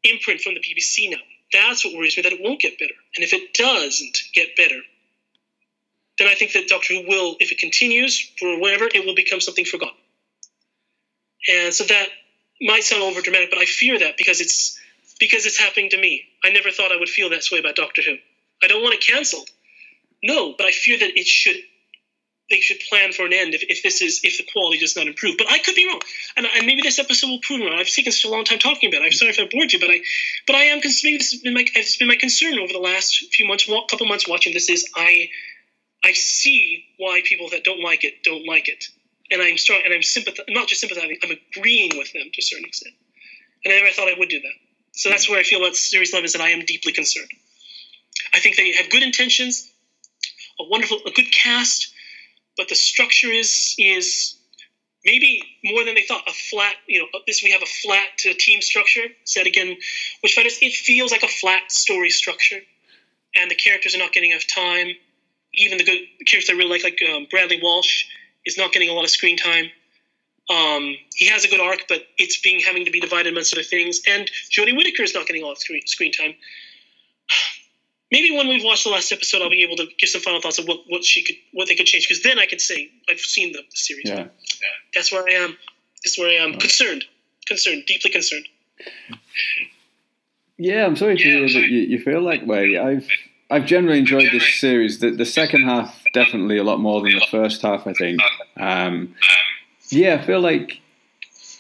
imprint from the bbc now that's what worries me that it won't get better. And if it doesn't get better then i think that doctor who will if it continues for whatever it will become something forgotten and so that might sound over dramatic, but I fear that because it's because it's happening to me. I never thought I would feel that way about Doctor Who. I don't want it canceled. No, but I fear that it should they should plan for an end if, if this is if the quality does not improve. But I could be wrong, and, and maybe this episode will prove wrong. I've taken such a long time talking about it. I'm sorry if I bored you, but I but I am maybe this has been my it's been my concern over the last few months, couple months watching this is I I see why people that don't like it don't like it and I'm strong, and I'm sympathizing, not just sympathizing, I'm agreeing with them to a certain extent. And I never thought I would do that. So that's where I feel about Series 11 is that I am deeply concerned. I think they have good intentions, a wonderful, a good cast, but the structure is is maybe more than they thought. A flat, you know, this we have a flat team structure. Said again, which fighters it feels like a flat story structure, and the characters are not getting enough time. Even the good characters I really like, like um, Bradley Walsh, is not getting a lot of screen time. Um, he has a good arc, but it's being having to be divided amongst other things. And Jodie Whittaker is not getting a lot of screen, screen time. Maybe when we've watched the last episode, I'll be able to give some final thoughts of what, what she could, what they could change. Because then I could say I've seen the, the series. Yeah. That's where I am. That's where I am. Right. Concerned, concerned, deeply concerned. Yeah, I'm sorry to yeah, hear that you, you feel that way. I've I've generally enjoyed this series. The, the second half definitely a lot more than the first half. I think. Um, yeah, I feel like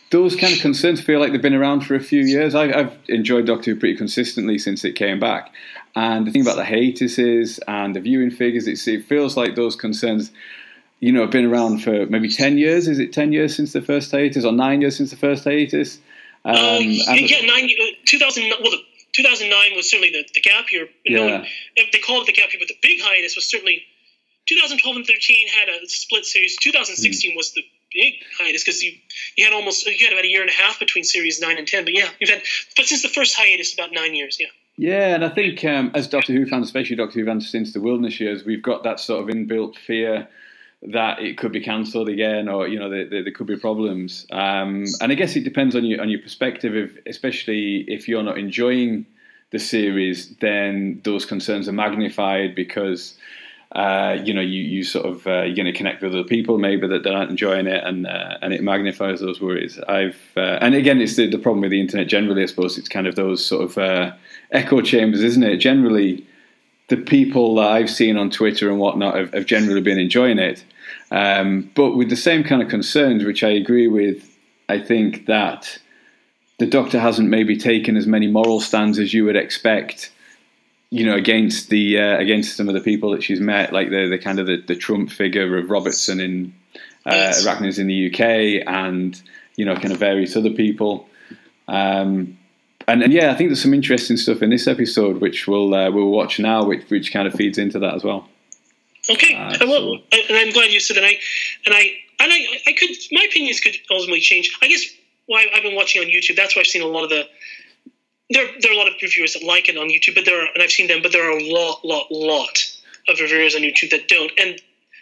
those kind of concerns feel like they've been around for a few years. I, have enjoyed Doctor Who pretty consistently since it came back, and the thing about the hiatuses and the viewing figures, it feels like those concerns, you know, have been around for maybe ten years. Is it ten years since the first hiatus, or nine years since the first hiatus? Um, um, yeah, nine. Uh, 2000. Well, the 2009 was certainly the, the gap year. Yeah. Know, they called it the gap year, but the big hiatus was certainly 2012 and 13 had a split series. 2016 mm. was the big hiatus because you you had almost you had about a year and a half between series nine and ten. But yeah, you've had but since the first hiatus, about nine years. Yeah. Yeah, and I think um, as Doctor Who fans, especially Doctor Who fans since the Wilderness years, we've got that sort of inbuilt fear that it could be cancelled again, or you know, there, there, there could be problems. Um, and I guess it depends on your on your perspective. If, especially if you're not enjoying the series, then those concerns are magnified because. Uh, you know, you, you sort of uh, you're going to connect with other people maybe that aren't enjoying it, and uh, and it magnifies those worries. I've uh, and again, it's the, the problem with the internet generally. I suppose it's kind of those sort of uh, echo chambers, isn't it? Generally, the people that I've seen on Twitter and whatnot have, have generally been enjoying it. Um, but with the same kind of concerns, which I agree with, I think that the Doctor hasn't maybe taken as many moral stands as you would expect. You know, against the uh, against some of the people that she's met, like the the kind of the, the Trump figure of Robertson in uh. Arachnids in the UK, and you know, kind of various other people. Um, and, and, yeah, I think there's some interesting stuff in this episode, which we'll uh, we'll watch now, which which kind of feeds into that as well. Okay, Uh, so- and I'm glad you said that. I and I and I, I could my opinions could ultimately change. I guess why I've been watching on YouTube. That's why I've seen a lot of the. There, there are a lot of reviewers that like it on YouTube, but there are, and I've seen them, but there are a lot, lot, lot of reviewers on YouTube that don't, and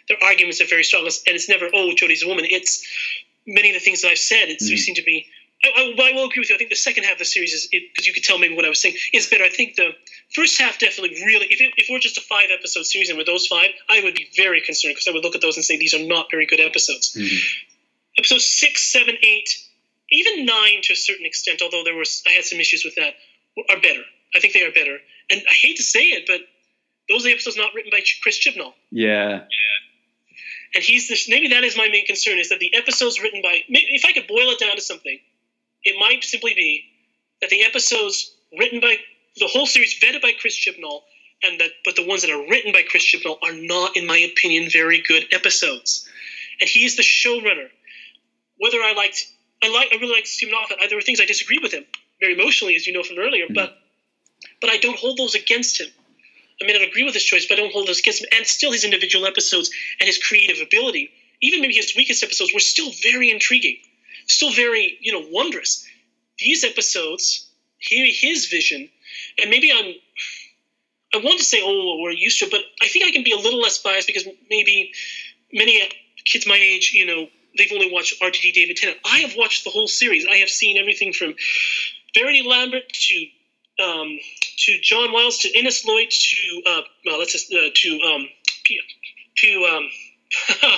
their arguments are very strong. And it's never, oh, Jodie's a woman. It's many of the things that I've said. It's we Mhm. seem to be. I, I, I will agree with you. I think the second half of the series is because you could tell maybe what I was saying is better. I think the first half definitely really. If it, if we're just a five episode series and with those five, I would be very concerned because I would look at those and say these are not very good episodes. Mhm. Episodes six, seven, eight, even nine to a certain extent, although there was I had some issues with that, are better. I think they are better. And I hate to say it, but those are the episodes not written by Chris Chibnall. Yeah. And he's the, maybe that is my main concern is that the episodes written by if I could boil it down to something, it might simply be that the episodes written by the whole series vetted by Chris Chibnall and that but the ones that are written by Chris Chibnall are not, in my opinion, very good episodes. And he is the showrunner. Whether I liked I like I really like Steven Moffat. There were things I disagreed with him very emotionally, as you know from earlier, but mm-hmm. but I don't hold those against him. I may not agree with his choice, but I don't hold those against him. And still, his individual episodes and his creative ability, even maybe his weakest episodes, were still very intriguing, still very you know wondrous. These episodes, he, his vision, and maybe I'm. I want to say, oh, we're used to but I think I can be a little less biased because maybe many kids my age, you know, they've only watched RTD David Tennant. I have watched the whole series. I have seen everything from Verity Lambert to um, to John Wiles to Innes Lloyd to uh, well, let's just uh, to um, to um,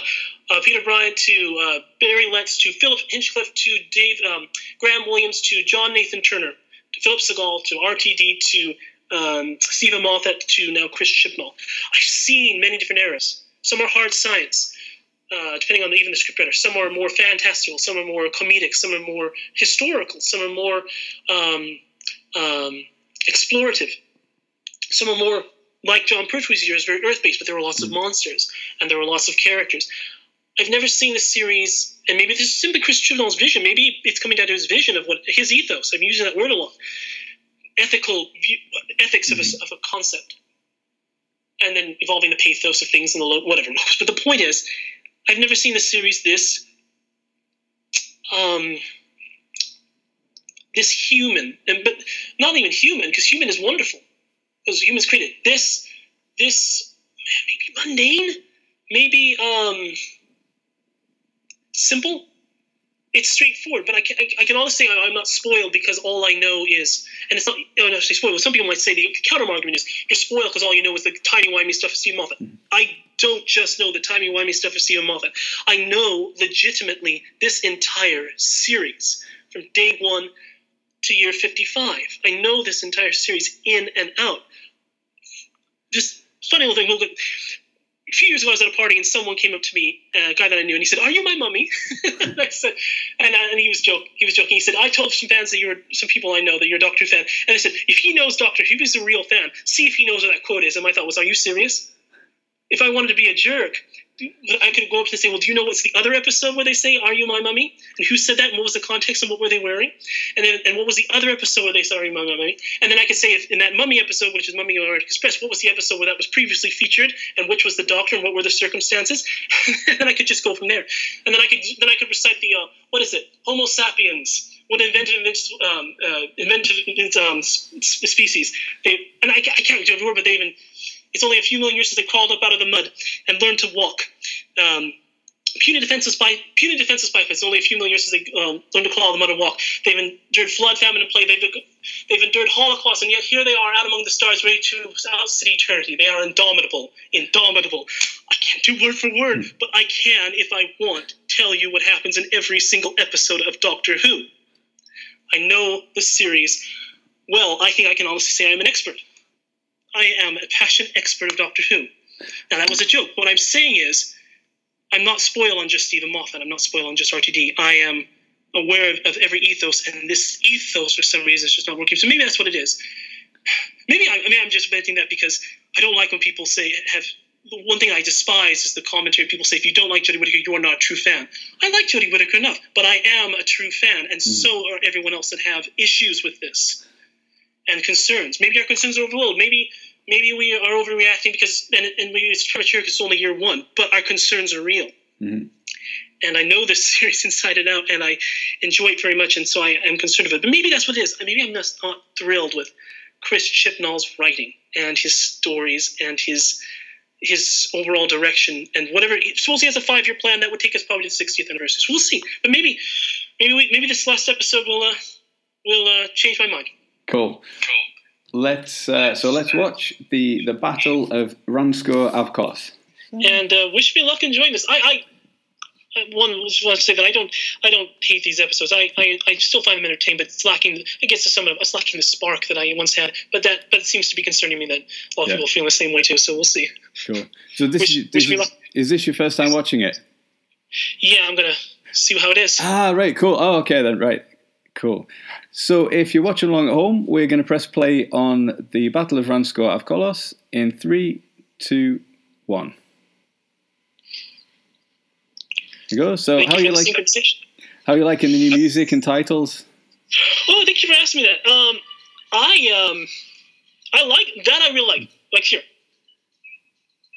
uh, Peter Bryant to uh, Barry Letts to Philip Hinchcliffe to Dave um, Graham Williams to John Nathan Turner to Philip Segal to RTD to um, Steven Moffat to now Chris Chibnall. I've seen many different eras. Some are hard science, uh, depending on even the scriptwriter. Some are more fantastical. Some are more comedic. Some are more historical. Some are more um, um, explorative. Some are more like Jon Pertwee's years, very earth based, but there were lots of monsters and there were lots of characters. I've never seen a series, and maybe this is simply Chris Chibnall's vision. Maybe it's coming down to his vision of what his ethos. I'm using that word a lot. Ethical view, ethics of, a, of a concept, and then evolving the pathos of things and the lo- whatever. But the point is, I've never seen a series this um, this human, and but not even human, because human is wonderful. Because humans created this, this maybe mundane, maybe um, simple. It's straightforward, but I can, I, I can honestly say I'm not spoiled because all I know is, and it's not oh, no, spoiled. Some people might say the counter argument is you're spoiled because all you know is the timey wimey stuff of Steven Moffat. Mm-hmm. I don't just know the timey wimey stuff of Steven Moffat. I know legitimately this entire series from day one to year 55. I know this entire series in and out. Just funny little thing. A few years ago, I was at a party and someone came up to me, a guy that I knew, and he said, "Are you my mummy?" and I said, and, uh, and he was joking. He was joking. He said, "I told some fans that you're some people I know that you're a Doctor fan." And I said, "If he knows Doctor Who, he's a real fan, see if he knows what that quote is." And my thought was, "Are you serious?" If I wanted to be a jerk, I could go up and say, "Well, do you know what's the other episode where they say, "Are you my mummy?" And who said that? And what was the context? And what were they wearing? And then, and what was the other episode where they said, "Are you my mummy?" And then I could say, if in that mummy episode, which is Mummy on Orient Express, what was the episode where that was previously featured, and which was the doctor, and what were the circumstances? and then I could just go from there. And then I could then I could recite the uh, what is it? Homo sapiens. What invented um, uh, invented um, species? They and I, I can't do word, but they even it's only a few million years since they crawled up out of the mud and learned to walk. Um, puny defenseless by puny defenseless It's Only a few million years since they um, learned to crawl out of the mud and walk. They've endured flood, famine, and plague. They've, they've endured Holocaust, and yet here they are out among the stars, ready to outsit eternity. They are indomitable, indomitable. I can't do word for word, but I can, if I want, tell you what happens in every single episode of Doctor Who. I know the series well. I think I can honestly say I'm an expert. I am a passionate expert of Doctor Who. Now that was a joke. What I'm saying is, I'm not spoiled on just Steven Moffat. I'm not spoiled on just RTD. I am aware of, of every ethos, and this ethos, for some reason, is just not working. So maybe that's what it is. Maybe I, I mean I'm just venting that because I don't like when people say have. One thing I despise is the commentary. People say, if you don't like Jodie Whittaker, you are not a true fan. I like Jodie Whittaker enough, but I am a true fan, and mm. so are everyone else that have issues with this and concerns. Maybe our concerns are overloaded. Maybe maybe we are overreacting because, and, and maybe it's premature because it's only year one, but our concerns are real. Mhm. And I know this series inside and out, and I enjoy it very much, and so I am concerned of it. But maybe that's what it is. Maybe I'm just not thrilled with Chris Chibnall's writing and his stories and his his overall direction and whatever. Suppose he has a five year plan that would take us probably to the 60th anniversary. So we'll see. But maybe, maybe, we, maybe this last episode will uh, will uh, change my mind. Cool. Cool. Let's uh, so let's watch the the Battle of Ranskoor Av Kolos. And uh, wish me luck in enjoying this. I, I, I one just want to say that I don't I don't hate these episodes. I, I, I still find them entertaining, but it's lacking. I guess to some of it's lacking the spark that I once had. But that but it seems to be concerning me that a lot of Yeah. people feel the same way too. So we'll see. Sure. So this Wish- is this is, is this your first time watching it? Yeah, I'm gonna see how it is. Ah, right, cool. Oh, okay then, right. Cool. So if you're watching along at home, we're going to press play on the Battle of Ranskoor Av Kolos in three, two, one. Here you go. So Thank how you you for the like how you liking the new music and titles? Oh, thank you for asking me that. Um, I um, I like that. I really like. Like here,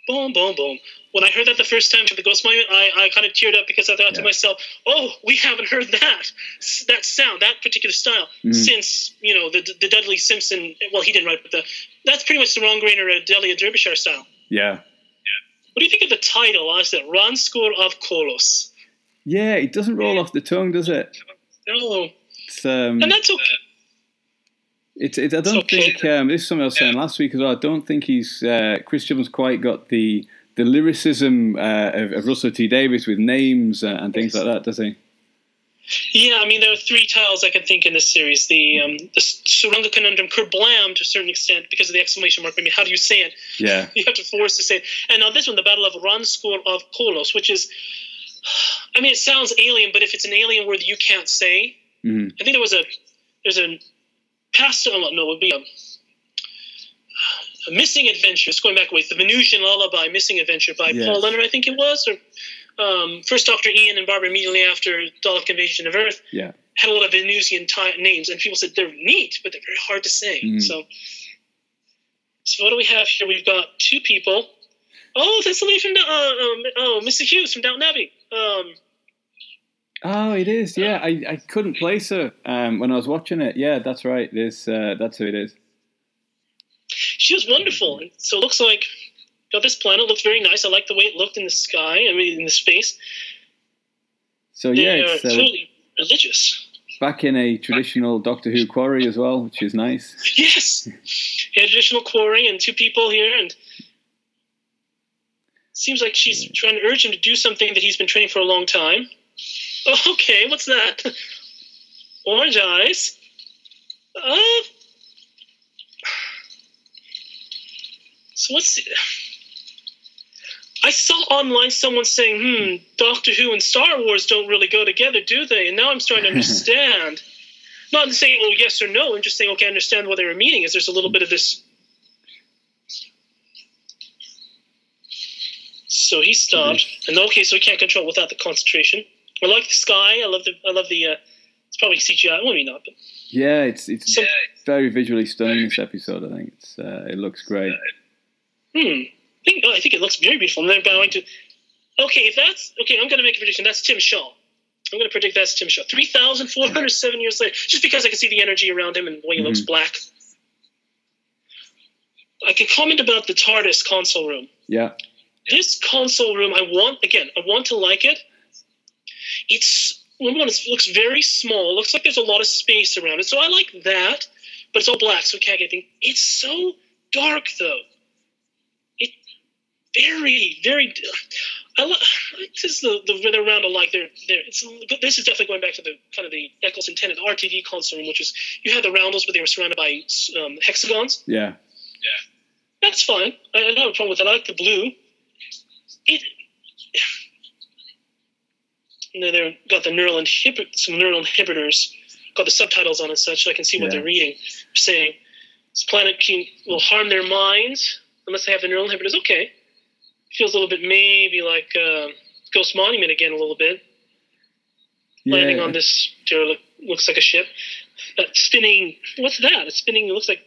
boom, boom, boom. When I heard that the first time for the Ghost Monument, I, I kind of teared up because I thought to myself, "Oh, we haven't heard that that sound, that particular style Mhm. since you know the the Dudley Simpson. Well, he didn't write, but the that's pretty much the Ron Grainer uh, Delia Derbyshire style. Yeah. What do you think of the title? I said Ranskoor Av Kolos. Yeah, it doesn't roll off the tongue, does it? It's um, and that's okay. It's, it, I don't okay. think um, this is something I was saying last week as well. I don't think he's uh, Chris Gibbons quite got the the lyricism uh, of, of Russell T Davies with names uh, and things like that, does he? Yeah, I mean, there are three titles I can think in this series. The um, the Conundrum, Kerblam to a certain extent because of the exclamation mark. I mean, how do you say it? Yeah, You have to force to say it. And now this one, the Battle of Ranskoor Av Kolos, which is, I mean, it sounds alien, but if it's an alien word you can't say, hmm I think there was a there's a past oh, no, it would be a, a missing adventure. It's going back a ways. The Venusian Lullaby, Missing Adventure by Yes. Paul Leonard, I think it was, or um, first Doctor Ian and Barbara immediately after Dalek Invasion of Earth yeah, had a lot of Venusian ti names, and people said they're neat, but they're very hard to say. Mhm. So, so what do we have here? We've got two people. Oh, that's the lady from uh, um, oh, Mr. Hughes from Downton Abbey. Um, Oh, it is. Yeah, I, I couldn't place her um, when I was watching it. Yeah, that's right. It is, uh, that's who it is. she was wonderful. And so it looks like got this planet looks very nice. I like the way it looked in the sky. I mean, in the space. So They yeah, are it's uh, religious. back in a traditional Doctor Who quarry as well, which is nice. Yes, an additional quarry and two people here, and seems like she's trying to urge him to do something that he's been training for a long time. Okay, what's that? Orange eyes. Uh, so what's? I saw online someone saying, "Hmm, Doctor Who and Star Wars don't really go together, do they?" And now I'm starting to understand. Not saying, "Oh, yes or no." I'm just saying, "Okay, I understand what they were meaning." Is there's a little bit of this. So he stopped, and okay, so he can't control without the concentration. I like the sky. I love the. I love the. Uh, it's probably CGI. Well, maybe not, but Yeah, it's it's some, very visually stunning. This episode, I think it's uh, it looks great. Hmm. I think, oh, I think it looks very beautiful. And they're going to. Okay, if that's okay, I'm going to make a prediction. That's Tim Shaw. I'm going to predict that's Tim Shaw. Three thousand four hundred seven years later, just because I can see the energy around him and the way he looks Mhm. black. I can comment about the TARDIS console room. Yeah, This console room, I want again. I want to like it. It's number one. It looks very small. It looks like there's a lot of space around it, so I like that. But it's all black, so we can't get anything. It's so dark, though. It very, very. I like this is the the rhythm around. I like there. There. It's this is definitely going back to the kind of the Eccleston Tennant RTD console room, which is you had the roundels, but they were surrounded by um, hexagons. Yeah, yeah, That's fine. I I don't have a problem with that. I like the blue. It. And then they've got the neural inhibit some neural inhibitors, got the subtitles on and such, so I can see what they're reading. Saying this planet can, will harm their minds unless they have the neural inhibitors. Okay, feels a little bit maybe like uh, Ghost Monument again, a little bit landing on this looks like a ship. That spinning, what's that? It's spinning. It looks like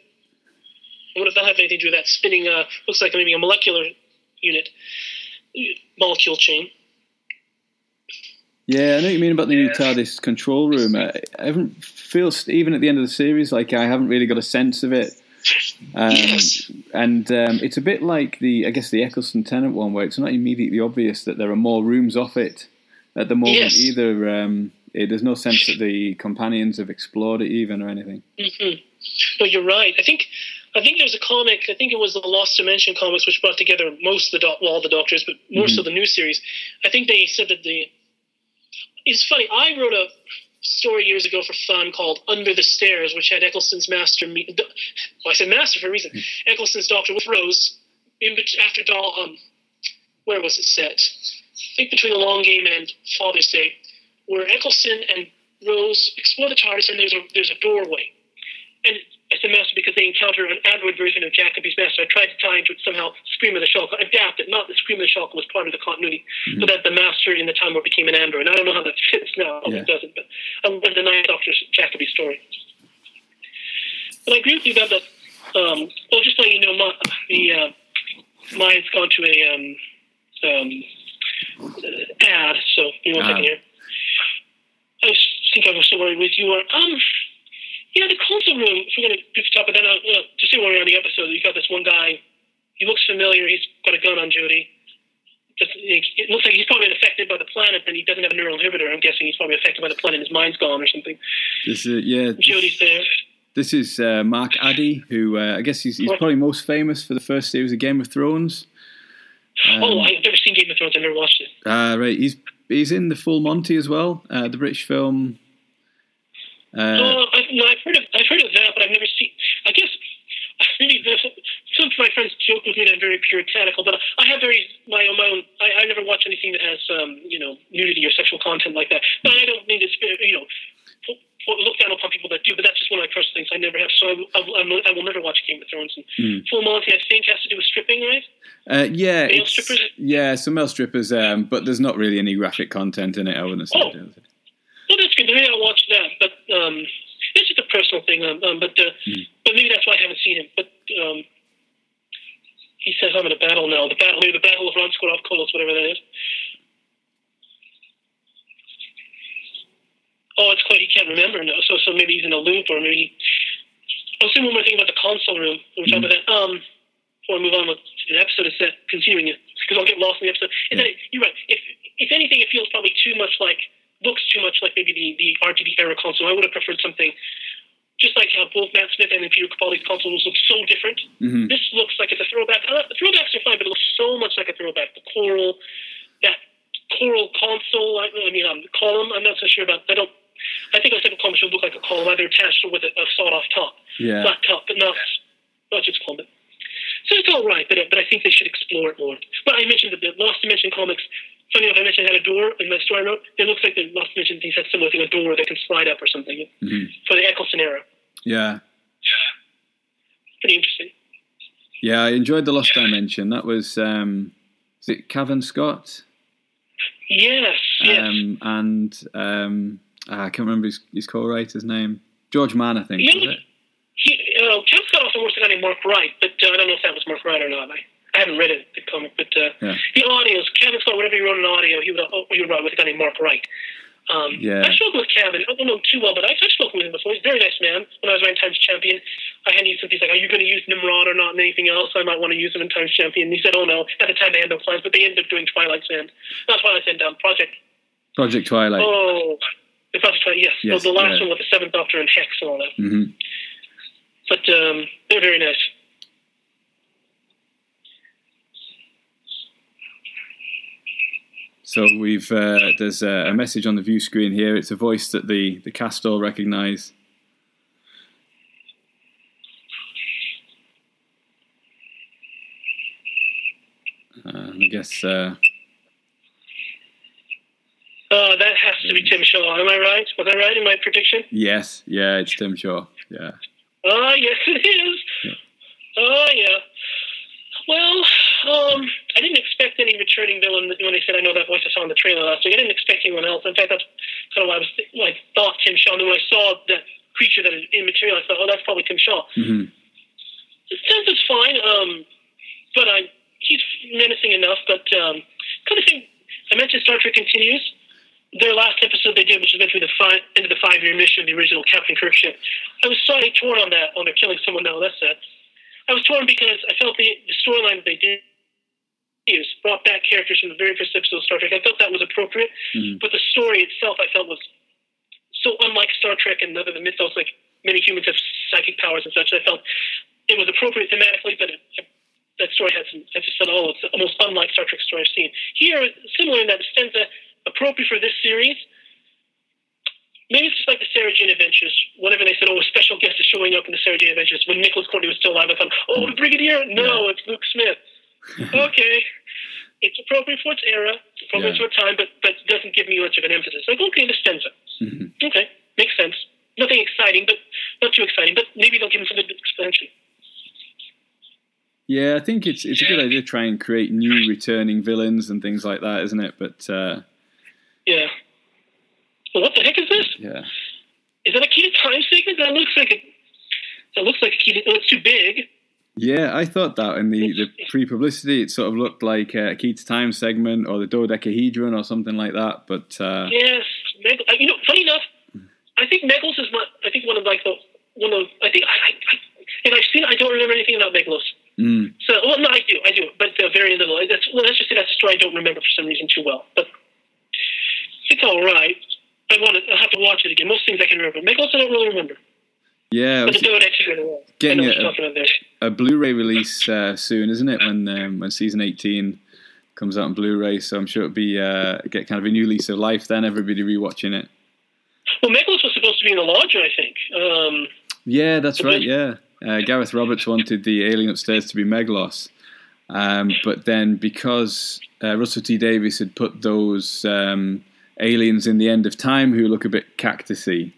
What if that have anything to do with that spinning? Uh, looks like maybe a molecular unit, molecule chain. Yeah, I know what you mean about the new TARDIS control room. I, I haven't feels even at the end of the series like I haven't really got a sense of it. Um, Yes. And um, it's a bit like the I guess the Eccleston Tennant one, where it's not immediately obvious that there are more rooms off it at the moment Yes. either. Um, it, there's no sense that the companions have explored it even or anything. hmm No, you're right. I think I think there's a comic. I think it was the Lost Dimension comics, which brought together most of the doc- well, all the Doctors, but more so the new series. I think they said that the. It's funny. I wrote a story years ago for fun called Under the Stairs, which had Eccleston's master meet. Well, I said master for a reason. Eccleston's Doctor with Rose in after Doll. Um, where was it set? I think between the long game and Father's Day, where Eccleston and Rose explore the TARDIS, and there's a there's a doorway and Master because they encounter an android version of Jacobi's master. I tried to tie into it somehow Scream of the Shalka, adapt it, not that Scream of the Shalka was part of the continuity, so that the master in the time war became an android. And I don't know how that fits now, Yeah. it doesn't, but I read the Ninth Doctor's Jacoby story. But I agree with you about that. Um, well, just letting you know, my, the uh, mine's gone to a um, um, uh, ad, so you one Ah. second here. I think I was still worried with you. Are, um, yeah, the console room. If we're gonna goof it up, but then uh, uh, just say we're on the episode, you got this one guy. He looks familiar. He's got a gun on Jodie. Just, it looks like he's probably affected by the planet, and he doesn't have a neural inhibitor. I'm guessing he's probably affected by the planet. His mind's gone or something. This is yeah. Jodie's there. This is uh, Mark Addy, who uh, I guess he's, he's probably most famous for the first series of Game of Thrones. Um, oh, I've never seen Game of Thrones. I've never watched it. Ah, right. He's he's in the Full Monty as well, uh, the British film. Uh, Oh, I've, no, I've heard of I've heard of that, but I've never seen. I guess maybe the, some of my friends joke with me that I'm very puritanical, but I have very my own. My own I, I never watch anything that has um, you know nudity or sexual content like that. But I don't mean to you know look down upon people that do. But that's just one of my personal things. I never have, so I, will- I, I, will, never watch Game of Thrones. And Hmm. Full Monty, I think, has to do with stripping, right? uh, yeah, Male strippers? yeah, some male strippers, um, but there's not really any graphic content in it. I wouldn't say. Oh. Well, that's good. Maybe I'll watch that. But um, it's just a personal thing. Um, um, but uh, but maybe that's why I haven't seen him. But um, he says I'm in a battle now. The battle, maybe the battle of Ranskoor Av Kolos, whatever that is. Oh, it's quite. He can't remember now. So so maybe he's in a loop, or maybe. I'll say one more thing about the console room. We're talking about that. Um, before I move on with to the episode, is that continuing it because I'll get lost in the episode. Is that it, you're right. If if anything, it feels probably too much like looks too much like maybe the the RTD era console. I would have preferred something just like how both Matt Smith and Peter Capaldi's consoles look so different. Mhm. This looks like it's a throwback. Uh, the throwbacks are fine, but it looks so much like a throwback. The coral, that coral console. I, I mean, um, column. I'm not so sure about. I don't. I think a second column should look like a column, either attached or with a, a sawed-off top, Yeah. flat top, but not not just column. So it's all right, but but I think they should explore it more. But I mentioned that the Lost Dimension comics. Funny enough, I mentioned it had a door in my story I wrote. It looks like the Lost Dimension things had similar thing, a door that can slide up or something Mhm. for the Eccleston era. Yeah. Yeah. Pretty interesting. Yeah, I enjoyed the Lost Dimension. That was um, is it Cavan Scott? Yes, yes. Um, and um, ah, I can't remember his, his co-writer's name. George Mann, I think. Yeah. Was it? He, uh, Ken Scott also works with a guy named Mark Wright, but uh, I don't know if that was Mark Wright or not. I, I haven't read it, the comic, but uh, Yeah. the audios, Cavan Scott, whenever he wrote an audio, he would, uh, he would write with a guy named Mark Wright. Um, Yeah. I've spoken with Kevin. I don't know him too well, but I've, I've spoken with him before. He's a very nice man. When I was writing Times Champion, I had used some things like, are you going to use Nimrod or not and anything else? I might want to use him in Times Champion. And he said, oh no. At the time, they had no plans, but they ended up doing Twilight's End. Not Twilight's End, um, Project. Project Twilight. Oh, the Project Twilight, yes. Yes, the, the last yeah. one with the Seventh Doctor and Hex and all that. hmm But um, they're very nice. So we've uh, there's a, a message on the view screen here. It's a voice that the the cast all recognise. Uh, I guess uh, Uh, that has to be Tim Shaw. Am I right? Was I right in my prediction? yes, yeah, it's Tim Shaw. Yeah, Oh, yes, it is. Oh, yeah. Well, um, I didn't expect any returning villain when they said I know that voice I saw in the trailer last week. I didn't expect anyone else. In fact, that's kind of why I was th- like thought Tim Shaw. And then when I saw that creature that is immaterial, I thought, oh, that's probably Tim Shaw. hmm is fine, um, but I, he's menacing enough. But um, kind of thing. I mentioned Star Trek continues. Their last episode they did, which was meant to be the five, end of the five-year mission of the original Captain Kirk ship. I was slightly torn on that. On they're killing someone now. That's sad. I was torn because I felt the, the storyline that they did use brought back characters from the very first episode of Star Trek. I thought that was appropriate, Mhm. but the story itself I felt was so unlike Star Trek and other the mythos, like many humans have psychic powers and such. I felt it was appropriate thematically, but it, that story had some. I just felt, oh, it's the most unlike Star Trek story I've seen. Here, similar in that Stenza, appropriate for this series. Maybe it's just like the Sarah Jane Adventures. Whenever they said, "Oh, a special guest is showing up in the Sarah Jane Adventures," when Nicholas Courtney was still alive, I thought, "Oh, the Brigadier? No, it's Luke Smith." okay, it's appropriate for its era, it's appropriate Yeah. for its time, but but doesn't give me much of an emphasis. Like, okay, the Stenza. Mhm. Okay, makes sense. Nothing exciting, but not too exciting. But maybe they'll give him some good expansion. Yeah, I think it's it's a good idea to try and create new returning villains and things like that, isn't it? But uh, Yeah. Well, what the heck is this? yeah, Is that a key to time segment? That looks like a. That looks like a key to. Oh, it's too big. Yeah, I thought that in the, the pre-publicity, it sort of looked like a key to time segment or the dodecahedron or something like that. But uh, Yes, Meg- uh, you know, funny enough, I think Meglos is one. I think one of like the one of. I think I. I, I if I've seen, I don't remember anything about Meglos. mm, So, well, no, I do, I do, but uh, very little. That's well, let's just say that's a story I don't remember for some reason too well. But it's all right. I want to. I have to watch it again. Most things I can remember. Meglos, I don't really remember. Yeah, was the Dodex is well. Getting know what it, you're talking about there. a Blu-ray release uh, soon, isn't it? When um, when season eighteen comes out on Blu-ray, so I'm sure it'll be uh, get kind of a new lease of life. Then everybody rewatching it. Well, Meglos was supposed to be in the lodger, I think. Um, Yeah, that's right. Yeah, uh, Gareth Roberts wanted the alien upstairs to be Meglos, um, but then because uh, Russell T Davies had put those um, aliens in the end of time who look a bit cactusy,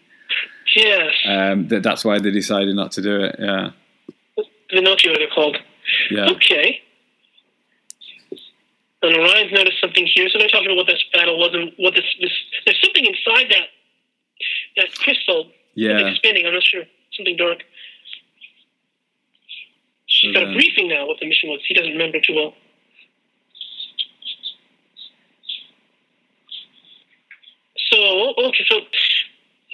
yes, um, that that's why they decided not to do it. Yeah, Vinvocci, they're called. yeah, Okay. And Orion's noticed something here, so they're talking about what this battle was and what this, this there's something inside that that crystal yeah. spinning. I'm not sure. Something dark. She's got a briefing now what the mission was. He doesn't remember too well. So okay, so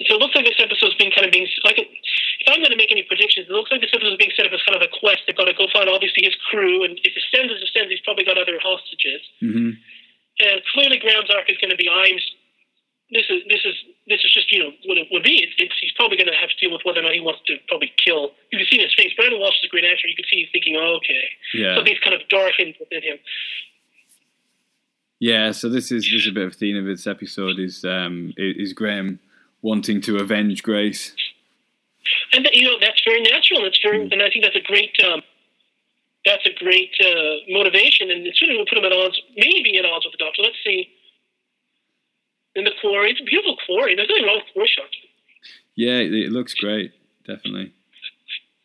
so it looks like this episode's being kind of being like if I'm going to make any predictions, it looks like this episode is being set up as kind of a quest. They've got to go find obviously his crew, and if it sends as it sends, he's probably got other hostages. hmm And clearly, Graham's arc is going to be I'm. This is this is this is just you know what it would be. It's, it's he's probably going to have to deal with whether or not he wants to probably kill. You can see in his face. Brandon Walsh is a great actor. You can see he's thinking, oh, okay, Yeah, something's kind of darkened within him. yeah. So this is this is a bit of a theme of this episode is um, is Graham wanting to avenge Grace. And that, you know that's very natural. That's very, and I think that's a great. Um, that's a great uh, motivation, and it certainly will put him at odds, maybe at odds with the Doctor. Let's see. In the quarry, it's a beautiful quarry. There's nothing wrong with quarry shots. Yeah, it, looks great. Definitely.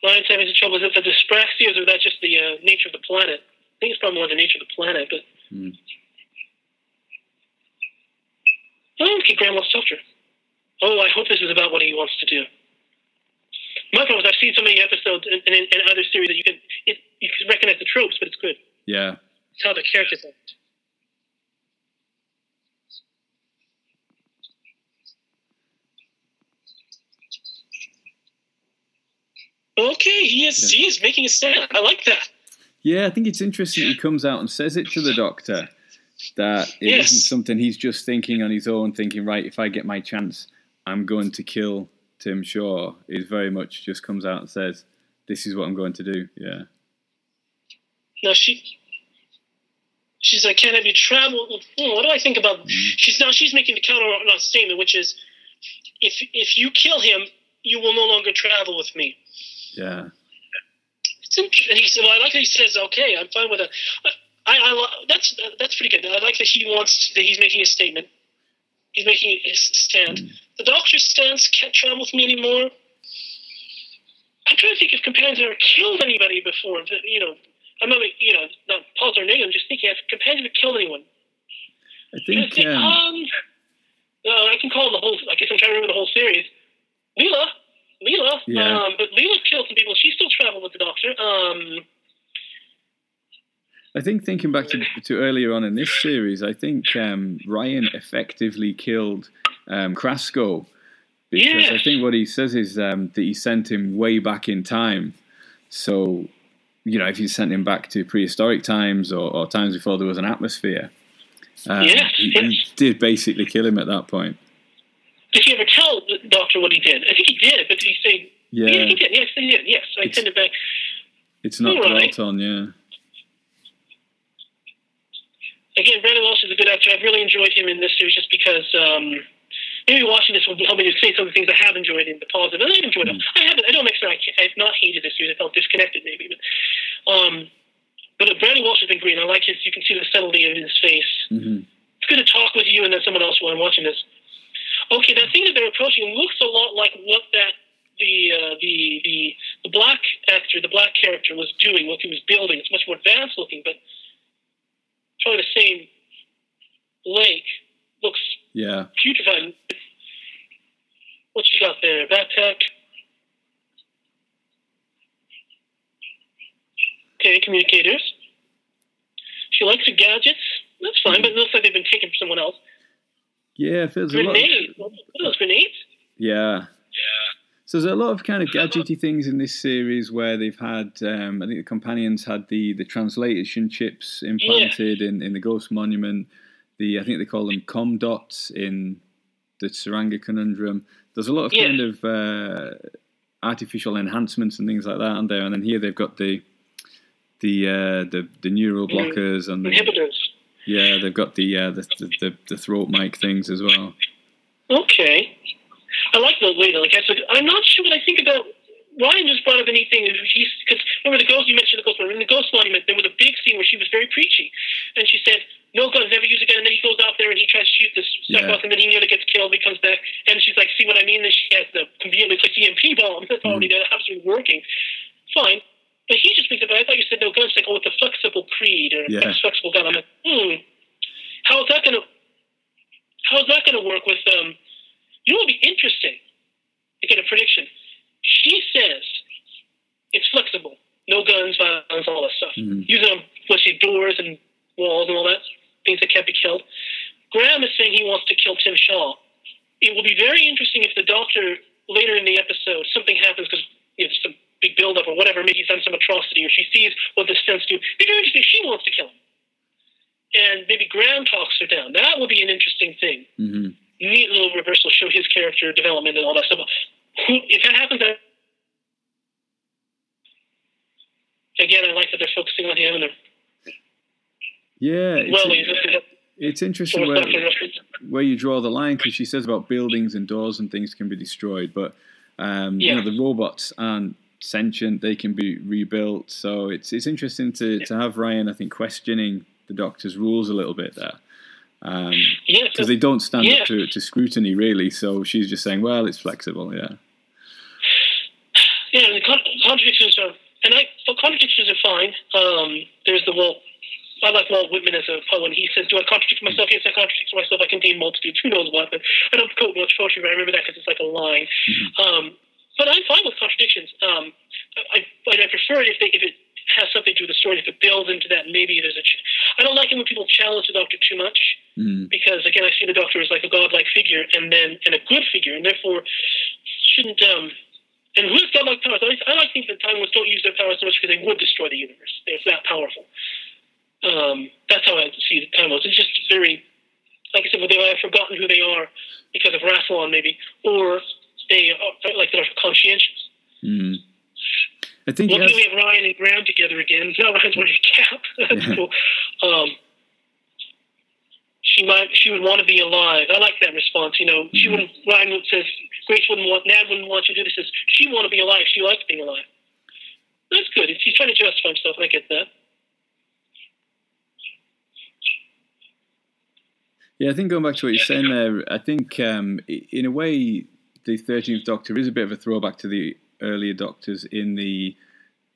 Ryan's having some trouble. Is it the dyspraxia, or is that just the uh, nature of the planet? I think it's probably more the nature of the planet, but. Hmm. Oh, okay, Graham wants to talk to her. Oh, I hope this is about what he wants to do. My problem is I've seen so many episodes in, in, in other series that you can it, you can recognize the tropes, but it's good. Yeah. It's how the characters act. Okay, he is Yeah. he is making a stand. I like that. Yeah, I think it's interesting he comes out and says it to the doctor that it Yes. not something he's just thinking on his own, thinking, right, if I get my chance, I'm going to kill Tim Shaw. It very much just comes out and says, this is what I'm going to do. Yeah. Now she she's like, Can I be traveled? What do I think about mm-hmm. she's now she's making the counter statement, which is if if you kill him, you will no longer travel with me. Yeah. It's int- and he said, "Well, I like that he says, okay, I'm fine with that. I, I, that's that's pretty good. I like that he wants that he's making a statement. He's making his stand. Mm. The doctor's stance can't travel with me anymore. I'm trying to think if companions have ever killed anybody before. You know, I'm not, you know, not positive or negative. I'm just thinking if companions ever killed anyone. I trying to think, think, um, um, no, I can call the whole. I guess I'm trying to remember the whole series. Leela, Leela, Yeah. um, but Leela killed killed some people. She still traveled with the Doctor. Um, I think thinking back to, to earlier on in this series, I think um, Ryan effectively killed um, Krasko because I think what he says is um, that he sent him way back in time. So, you know, if you sent him back to prehistoric times or, or times before there was an atmosphere, um, Yes, he, he did basically kill him at that point. did he ever tell the Doctor what he did? I think he did, but did he say? Yeah, Yeah, he did. Yes, he did. Yes, I It's- sent it back. it's not All right. dwelt on. Yeah, Again, Brandon Walsh is a good actor. I've really enjoyed him in this series just because um, maybe watching this will help me to say some of the things I have enjoyed in the positive. And I've enjoyed it. I haven't. I don't make sure I I've not hated this series. I felt disconnected maybe, but um, but Brandon Walsh has been great. I like his. You can see the subtlety of his face. hmm It's good to talk with you and then someone else while I'm watching this. Okay, that thing that they're approaching looks a lot like what that the uh, the the the black actor, the black character, was doing, what he was building. It's much more advanced looking, but probably the same lake. Looks yeah. putrefied. What you got there? Backpack. Okay, communicators. She likes her gadgets. That's fine, but it looks like they've been taken from someone else. Yeah, it feels a lot. Grenades. What are those grenades? Yeah. So there's a lot of kind of gadgety things in this series where they've had, um, I think the companions had the, the translation chips implanted in, in the Ghost Monument. The I think they call them com dots in the Tsuranga Conundrum. There's a lot of Yeah. kind of uh, artificial enhancements and things like that on there. And then here they've got the the uh, the, the neural Mm-hmm. blockers and the, Inhibitors. yeah, they've got the, uh, the, the the throat mic things as well. Okay. I like the way they like. I said, I'm not sure what I think about. Ryan just brought up a neat thing. Because remember the ghost you mentioned the ghost monument. In the ghost monument, there was a big scene where she was very preachy, and she said, "No guns, never use a gun." And then he goes out there and he tries to shoot this Yeah. psychopath, and then he nearly gets killed. He comes back, and she's like, "See what I mean?" Then she has the conveniently placed EMP bomb that's already there, absolutely working. Fine. But he just thinks about. I thought you said no guns. Like, oh, with the flexible creed or Yeah. flexible gun. I'm like, hmm. How is that gonna? How is that gonna work with um? You know, would be interesting. To get a prediction. She says it's flexible, no guns, violence, all that stuff. Mhm. Using them, let's doors and walls and all that, things that can't be killed. Graham is saying he wants to kill Tim Shaw. It will be very interesting if the doctor later in the episode something happens because you know, some big buildup or whatever. Maybe he's done some atrocity or she sees what the stunts do. It'd be very interesting. if She wants to kill him, and maybe Graham talks her down. That would be an interesting thing hmm neat little reversal, show his character development and all that stuff. If that happens, I, again, I like that they're focusing on him and they're Yeah, it's, well, it's interesting where, where you draw the line because she says about buildings and doors and things can be destroyed, but um, you know the robots aren't sentient; they can be rebuilt. So it's it's interesting to, to have Ryan, I think, questioning the Doctor's rules a little bit there. Um, Yes, because they don't stand Yeah. up to, to scrutiny really. So she's just saying, "Well, it's flexible." Yeah, yeah, contradictions are, and I, so contradictions are fine. Um, there's the Walt. I like Walt Whitman as a poet. and He says, "Do I contradict myself? Yes, I contradict myself. I contain multitudes. Who knows what?" But I don't quote much poetry, but I remember that because it's like a line. Um, but I'm fine with contradictions. Um, I, I prefer it if they if it has something to do with the story. If it builds into that, maybe there's a. Ch- I don't like it when people challenge the Doctor too much mm, because again, I see the Doctor as like a godlike figure, and then and a good figure, and therefore shouldn't. Um, and has godlike powers? I, I like to think that time ones don't use their powers so much because they would destroy the universe. They're that powerful. Um, that's how I see the time ones. It's just very, like I said, they might have forgotten who they are because of Rassilon, maybe, or they are like they're conscientious. mm. I think Luckily, yes, we have Ryan and Graham together again. Now Ryan's wearing a cap. That's Yeah. cool. Um, she might. She would want to be alive. I like that response. You know, she Mhm. wouldn't. Ryan says Grace wouldn't want. Nad wouldn't want you to do this. Says she want to be alive. She likes being alive. That's good. He's trying to justify himself. and I get that. Yeah, I think going back to what you're saying there, I think um, in a way the Thirteenth Doctor is a bit of a throwback to the earlier Doctors in the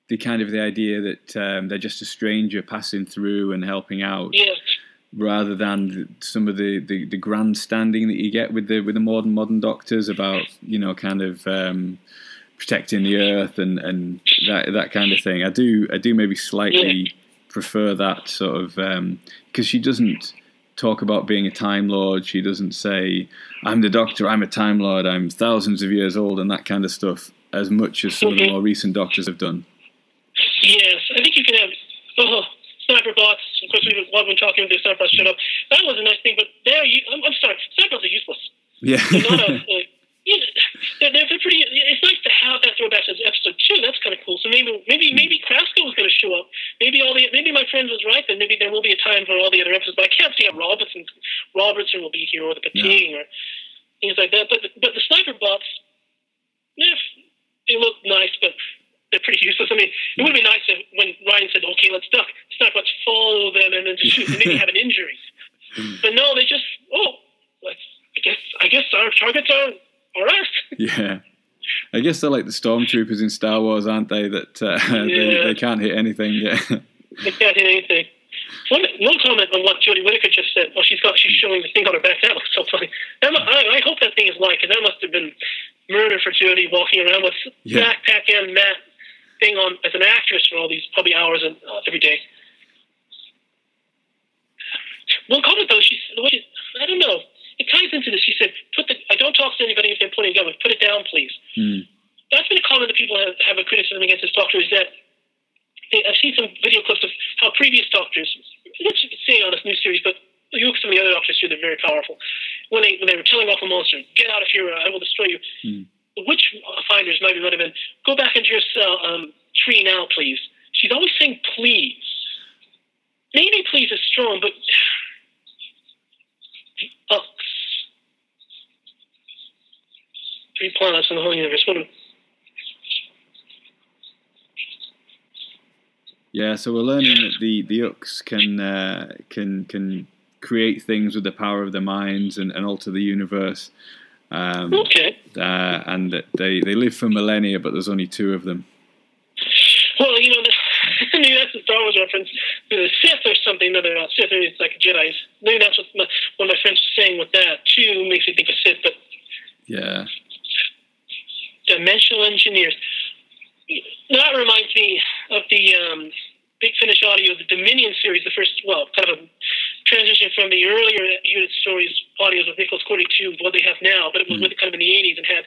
the kind of the idea that um, they're just a stranger passing through and helping out, Yeah. Rather than some of the, the, the grandstanding that you get with the with the modern modern Doctors about you know kind of um, protecting the earth and, and that that kind of thing. I do I do maybe slightly prefer that sort of because she doesn't talk about being a time lord. She doesn't say I'm the Doctor. I'm a time lord. I'm thousands of years old and that kind of stuff as much as some of the more recent Doctors have done. Yes, I think you can have oh, sniper bots. We've been talking sniper bots. Shut up. That was a nice thing, but there, you, I'm, I'm sorry, bots are useless. Yeah. They're not a. Uh, you know, they're, they're pretty. It's nice to have that throwback to episode two. That's kind of cool. So maybe, maybe, maybe Krasko was going to show up. Maybe all the, maybe my friend was right. Then maybe there will be a time for all the other episodes. But I can't see how Robertson, Robertson will be here or the Pting or things like that. But but the sniper bots, eh, they look nice, but they're pretty useless. I mean, it would be nice if when Ryan said, "Okay, let's duck," sniper bots follow them and then just shoot and maybe have an injury. But no, they just oh, let's. I guess I guess our targets are are us. Yeah. I guess they're like the stormtroopers in Star Wars, aren't they? That uh, they, Yeah. they can't hit anything. Yeah. They can't hit anything. One, one comment on what Jodie Whittaker just said. Oh, she's got she's showing the thing on her back. That looks so funny. That, I, I hope that thing is like, because that must have been murder for Jodie walking around with Yeah. backpack and mat on as an actress for all these probably hours and, uh, every day. One comment though, she said, what is- I don't know. It ties into this. She said, "Put the I don't talk to anybody if they're pointing a gun. but Put it down, please." Hmm. that's been a comment that people have, have a criticism against this doctor is that they, I've seen some video clips of how previous doctors, which you could say on this new series, but you look at some of the other doctors here, they're very powerful. When they when they were telling off a monster, get out of here, uh, I will destroy you. Hmm. The witch finders might be might have been, go back into your cell, um, tree now, please. She's always saying please. Maybe please is strong, but the Ux. Three planets in the whole universe. What a, Yeah, so we're learning that the Ux can uh, can can create things with the power of their minds and, and alter the universe, um, okay. uh, and that they they live for millennia, but there's only two of them. Well, you know, the, maybe that's a Star Wars reference. The Sith or something. No, they're not Sith. Maybe it's like Jedi's. Maybe that's what my, one of my friends was saying with that. Two makes me think of Sith, but Yeah, dimensional engineers. That reminds me of the um, Big Finish audio, the Dominion series, the first, well, kind of a transition from the earlier unit stories audios with Nicholas Courtney to what they have now, but it was Mhm. with kind of in the 80s and had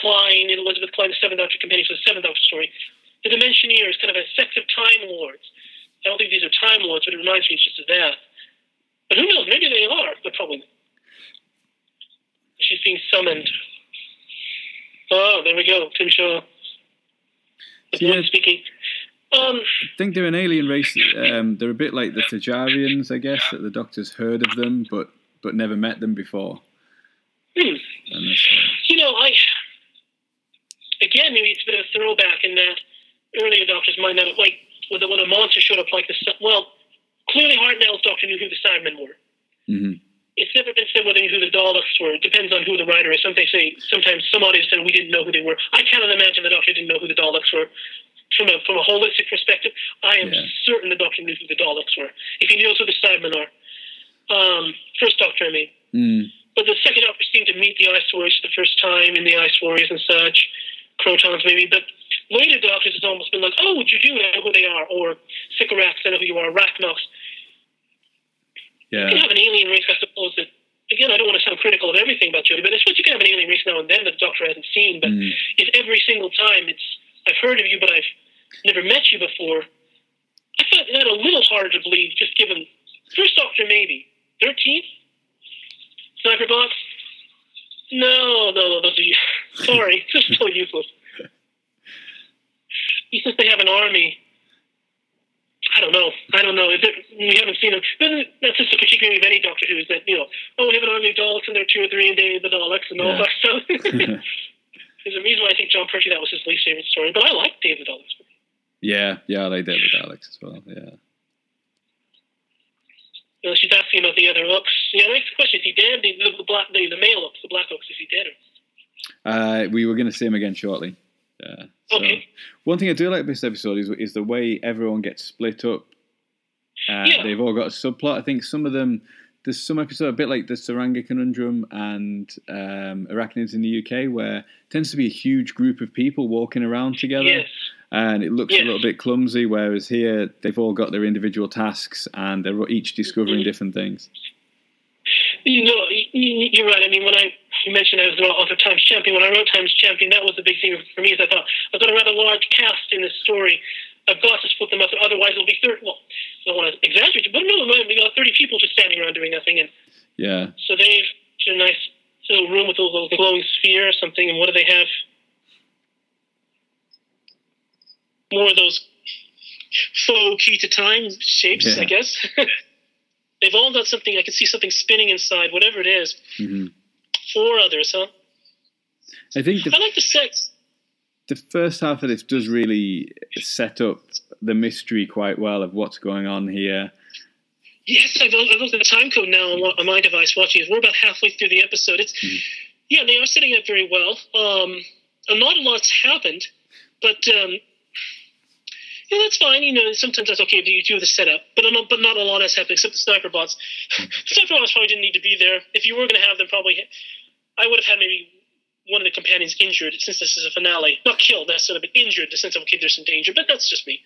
Klein and Elizabeth Klein, the Seventh Doctor companion, so the Seventh Doctor story. The Dimensioneer is kind of a sect of Time Lords. I don't think these are Time Lords, but it reminds me just of that. But who knows? Maybe they are, but probably. She's being summoned. Oh, there we go. Tim Shaw. The Yeah. one speaking. Um, I think they're an alien race. Um, they're a bit like the Thijarians, I guess. That the Doctor's heard of them, but but never met them before. hmm. And that's, uh, You know, I again maybe it's a bit of a throwback in that earlier doctors might not have like when, the, when a monster showed up like this. Well, clearly Hartnell's doctor knew who the Cybermen were. mhm. It's never been said whether they knew who the Daleks were. It depends on who the writer is. Some they say sometimes some audience said we didn't know who they were. I cannot imagine the doctor didn't know who the Daleks were. From a from a holistic perspective, I am Yeah. certain the doctor knew who the Daleks were. If he knows who the Cybermen are, um, first doctor I mean. Mm, But the second Doctor seemed to meet the Ice Warriors for the first time in the Ice Warriors and such, Krotons maybe. But later Doctors has almost been like, oh, would you do know who they are? Or Sycorax, I know who you are, Arachnox. You can yeah, have an alien race, I suppose, that, again, I don't want to sound critical of everything about Jodie, but I suppose you can have an alien race now and then that the Doctor hasn't seen. But mm, if every single time it's, I've heard of you, but I've never met you before, I find that a little harder to believe, just given, first Doctor maybe, 13th? Sniper box? No, no, no, those are u- sorry, this is so useless. Since they have an army, I don't know. I don't know. Is it- We haven't seen them. Then That's just a particularity of any Doctor Who is that you know, oh, we have an army of Daleks and there are two or three in Day of the Daleks and all Yeah. that stuff. There's a reason why I think Jon Pertwee that was his least favorite story, but I like Day of the Daleks. yeah, yeah. I like David Alex as well. Yeah. You know, she's asking about the other Ux. Yeah, the next question is he dead? The, the, black, the, the male Ux, the black Ux, is he dead? Uh, we were going to see him again shortly. Yeah. So, Okay. One thing I do like about this episode is is the way everyone gets split up. Uh, Yeah. They've all got a subplot. I think some of them there's some episode a bit like the Tsuranga conundrum and um, arachnids in the UK where tends to be a huge group of people walking around together. Yes. And it looks a little bit clumsy, whereas here they've all got their individual tasks and they're each discovering Mhm. different things. You know, you're right. I mean, when I you mentioned I was an author Times champion, when I wrote Times champion, that was the big thing for me. Is I thought I've got a rather large cast in this story. I've got to split them up, otherwise it'll be thirty. Well, I don't want to exaggerate, but no, we got thirty people just standing around doing nothing, and Yeah. so they've got a nice little room with a little glowing sphere or something. And what do they have? More of those faux key to time shapes, Yeah. I guess. They've all got something. I can see something spinning inside, whatever it is. hmm Four others, huh? I think the I like the sex. the first half of this does really set up the mystery quite well of what's going on here. Yes, I've, I've looked at the time code now on, on my device watching it. We're about halfway through the episode. It's Mhm. yeah, they are setting up very well. Um, and not a lot's happened, but um, yeah, that's fine. You know, sometimes that's okay. if You do the setup, but not, but not a lot has happened except the sniper bots. Hmm. sniper bots probably didn't need to be there. If you were going to have them, probably I would have had maybe one of the companions injured since this is a finale. Not killed, necessarily, but injured the sense of okay, there's some danger. But that's just me.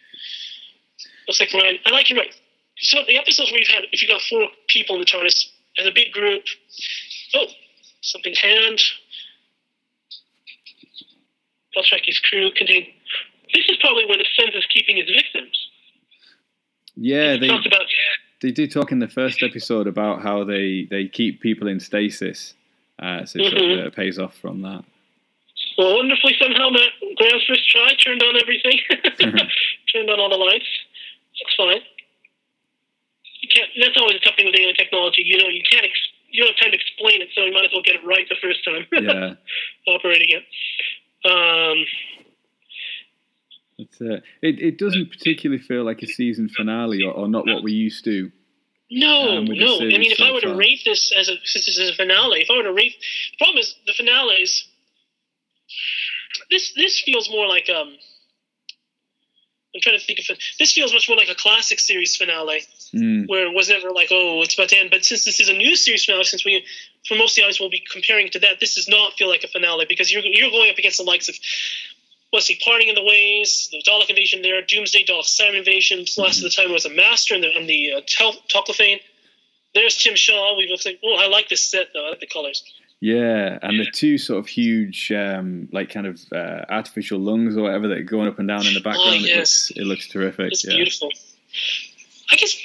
Looks like Ryan. I like you right. So the episodes where you've had, if you've got four people in the TARDIS as a big group, oh, something's hand. Paltraki's crew contain. This is probably where the is keeping his victims. Yeah, they about they do talk in the first episode about how they, they keep people in stasis. Uh, so it sort of, Mhm. uh, pays off from that. well, wonderfully somehow Matt Graham's first try turned on everything, turned on all the lights. Looks fine. You can't. That's always a tough thing with alien technology. You know, you can't. Ex, you don't have time to explain it, so you might as well get it right the first time. Yeah, operating it. Um, it's, uh, it it doesn't particularly feel like a season finale or, or not what we used to. no, Um, no. I mean, if so I were to far. rate this as a since this is a finale, if I were to rate, the problem is the finales. This this feels more like um. I'm trying to think of it. This feels much more like a classic series finale, Mm, where it was never like, oh, it's about to end. But since this is a new series finale, since we, for most of the audience, will be comparing it to that, this does not feel like a finale because you're you're going up against the likes of, let's see, Parting in the Ways, the Dalek invasion there, Doomsday, Dalek Simon invasion. Last of the time was a Master and the and the uh, Tel- Toclafane. There's Tim Shaw. We both think, oh, I like this set though. I like the colors. yeah, and the two sort of huge, um, like kind of uh, artificial lungs or whatever that are going up and down in the background. It yes. looks it looks terrific. It's yeah. beautiful. I guess.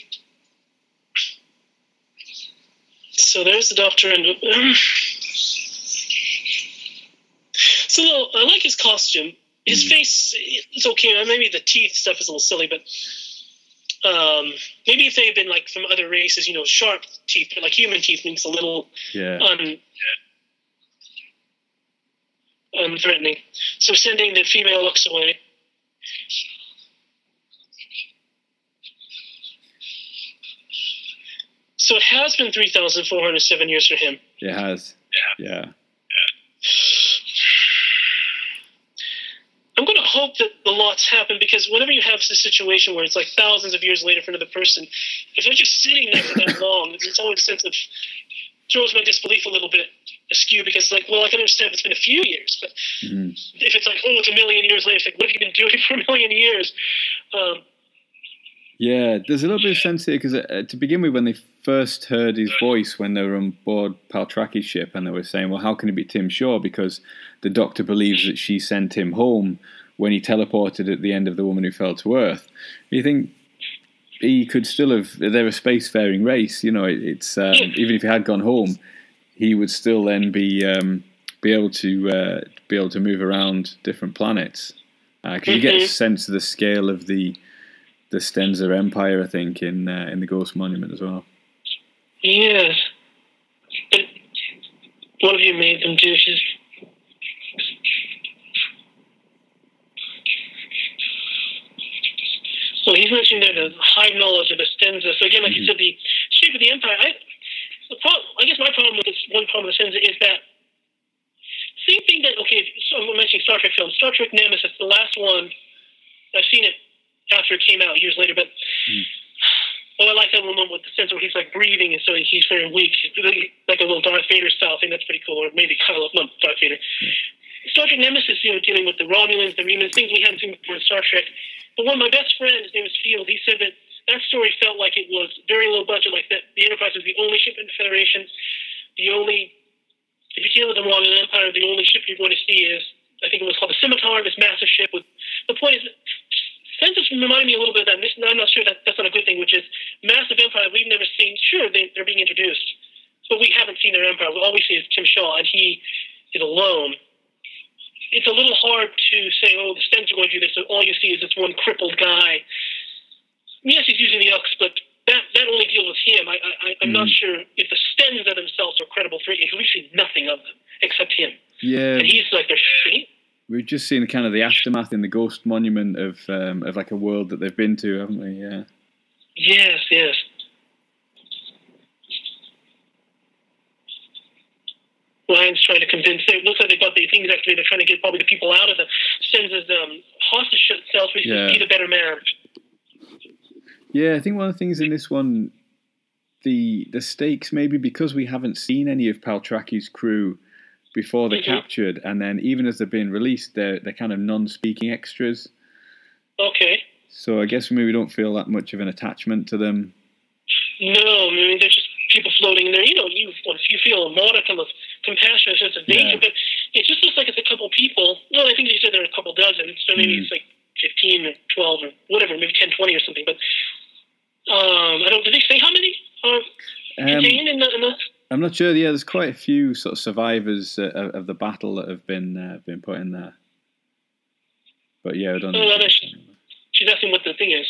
So there's the Doctor, and so I like his costume. His Mhm. face, it's okay. Maybe the teeth stuff is a little silly, but um, maybe if they had been like from other races, you know, sharp teeth, but like human teeth, makes a little Yeah, un, unthreatening. So sending the female looks away. So it has been 3,407 years for him. it has. Yeah, I'm going to hope that the lots happen because whenever you have this situation where it's like thousands of years later for another person, if they're just sitting there for that long, it's always a sense of throws my disbelief a little bit askew because, like, well, I can understand if it's been a few years, but Mhm. if it's like, oh, it's a million years later, it's like, what have you been doing for a million years? Um, yeah. There's a little bit of sense here because uh, to begin with, when they first heard his voice when they were on board Paltraki's ship, and they were saying, "Well, how can it be Tim Shaw?" Because the Doctor believes that she sent him home when he teleported at the end of the Woman Who Fell to Earth. You think he could still have? They're a spacefaring race, you know. It, it's um, even if he had gone home, he would still then be um, be able to uh, be able to move around different planets. Because you get a Mhm. sense of the scale of the the Stenza Empire, I think, in uh, in the Ghost Monument as well. yes. But what have you made them do? Well, he's mentioning there the high knowledge of Estenza. So again, like you Mhm. said, the shape of the empire. I, the pro- I guess my problem with this one problem with Estenza is that same thing that okay. So I'm mentioning Star Trek films. Star Trek Nemesis, the last one. I've seen it after it came out years later, but Mm. Oh, I like that moment with the sense where he's like breathing, and so he's very weak, like a little Darth Vader style thing. That's pretty cool, or maybe Kylo, not Darth Vader. Star Trek Nemesis, you know, dealing with the Romulans, the Remans, things we hadn't seen before in Star Trek. But one of my best friends, his name is Field, he said that that story felt like it was very low budget, like that the Enterprise was the only ship in the Federation, the only. If you deal with the Romulan Empire, the only ship you're going to see is, I think it was called the Scimitar, this massive ship with. The point is, Census reminded me a little bit of that. This, I'm not sure that that's not a good thing, which is massive empire we've never seen. Sure, they, they're being introduced, but we haven't seen their empire. All we see is Tim Shaw, and he is alone. It's a little hard to say, oh, the Stens are going to do this, so all you see is this one crippled guy. Yes, he's using the Ux, but that, that only deals with him. I, I, I'm not mm. sure if the Stens are themselves are credible threat, because we see nothing of them except him. Yeah, And he's like their shitty. We've just seen kind of the aftermath in the Ghost Monument of um, of like a world that they've been to, haven't we? Yeah. Yes, yes. Ryan's trying to convince. It looks like they've got the things actually. They're trying to get probably the people out of the Sens's um, hostage cells. So Yeah. "Be the better man." Yeah, I think one of the things in this one, the the stakes maybe because we haven't seen any of Paltraki's crew before they're Mhm. captured, and then even as they're being released, they're they're kind of non-speaking extras. Okay. So I guess maybe we don't feel that much of an attachment to them. No, I mean they're just people floating there. You know, you you feel a modicum of compassion, a sense of danger, Yeah. but it just looks like it's a couple people. Well, I think you said there are a couple dozen, so maybe Mm. it's like fifteen or twelve or whatever, maybe 10, 20 or something. But um, I don't. Did they say how many are Um, contained in the? In the I'm not sure. Yeah, there's quite a few sort of survivors uh, of of the battle that have been uh, been put in there. But yeah, I don't Oh, know. is- She's asking what the thing is.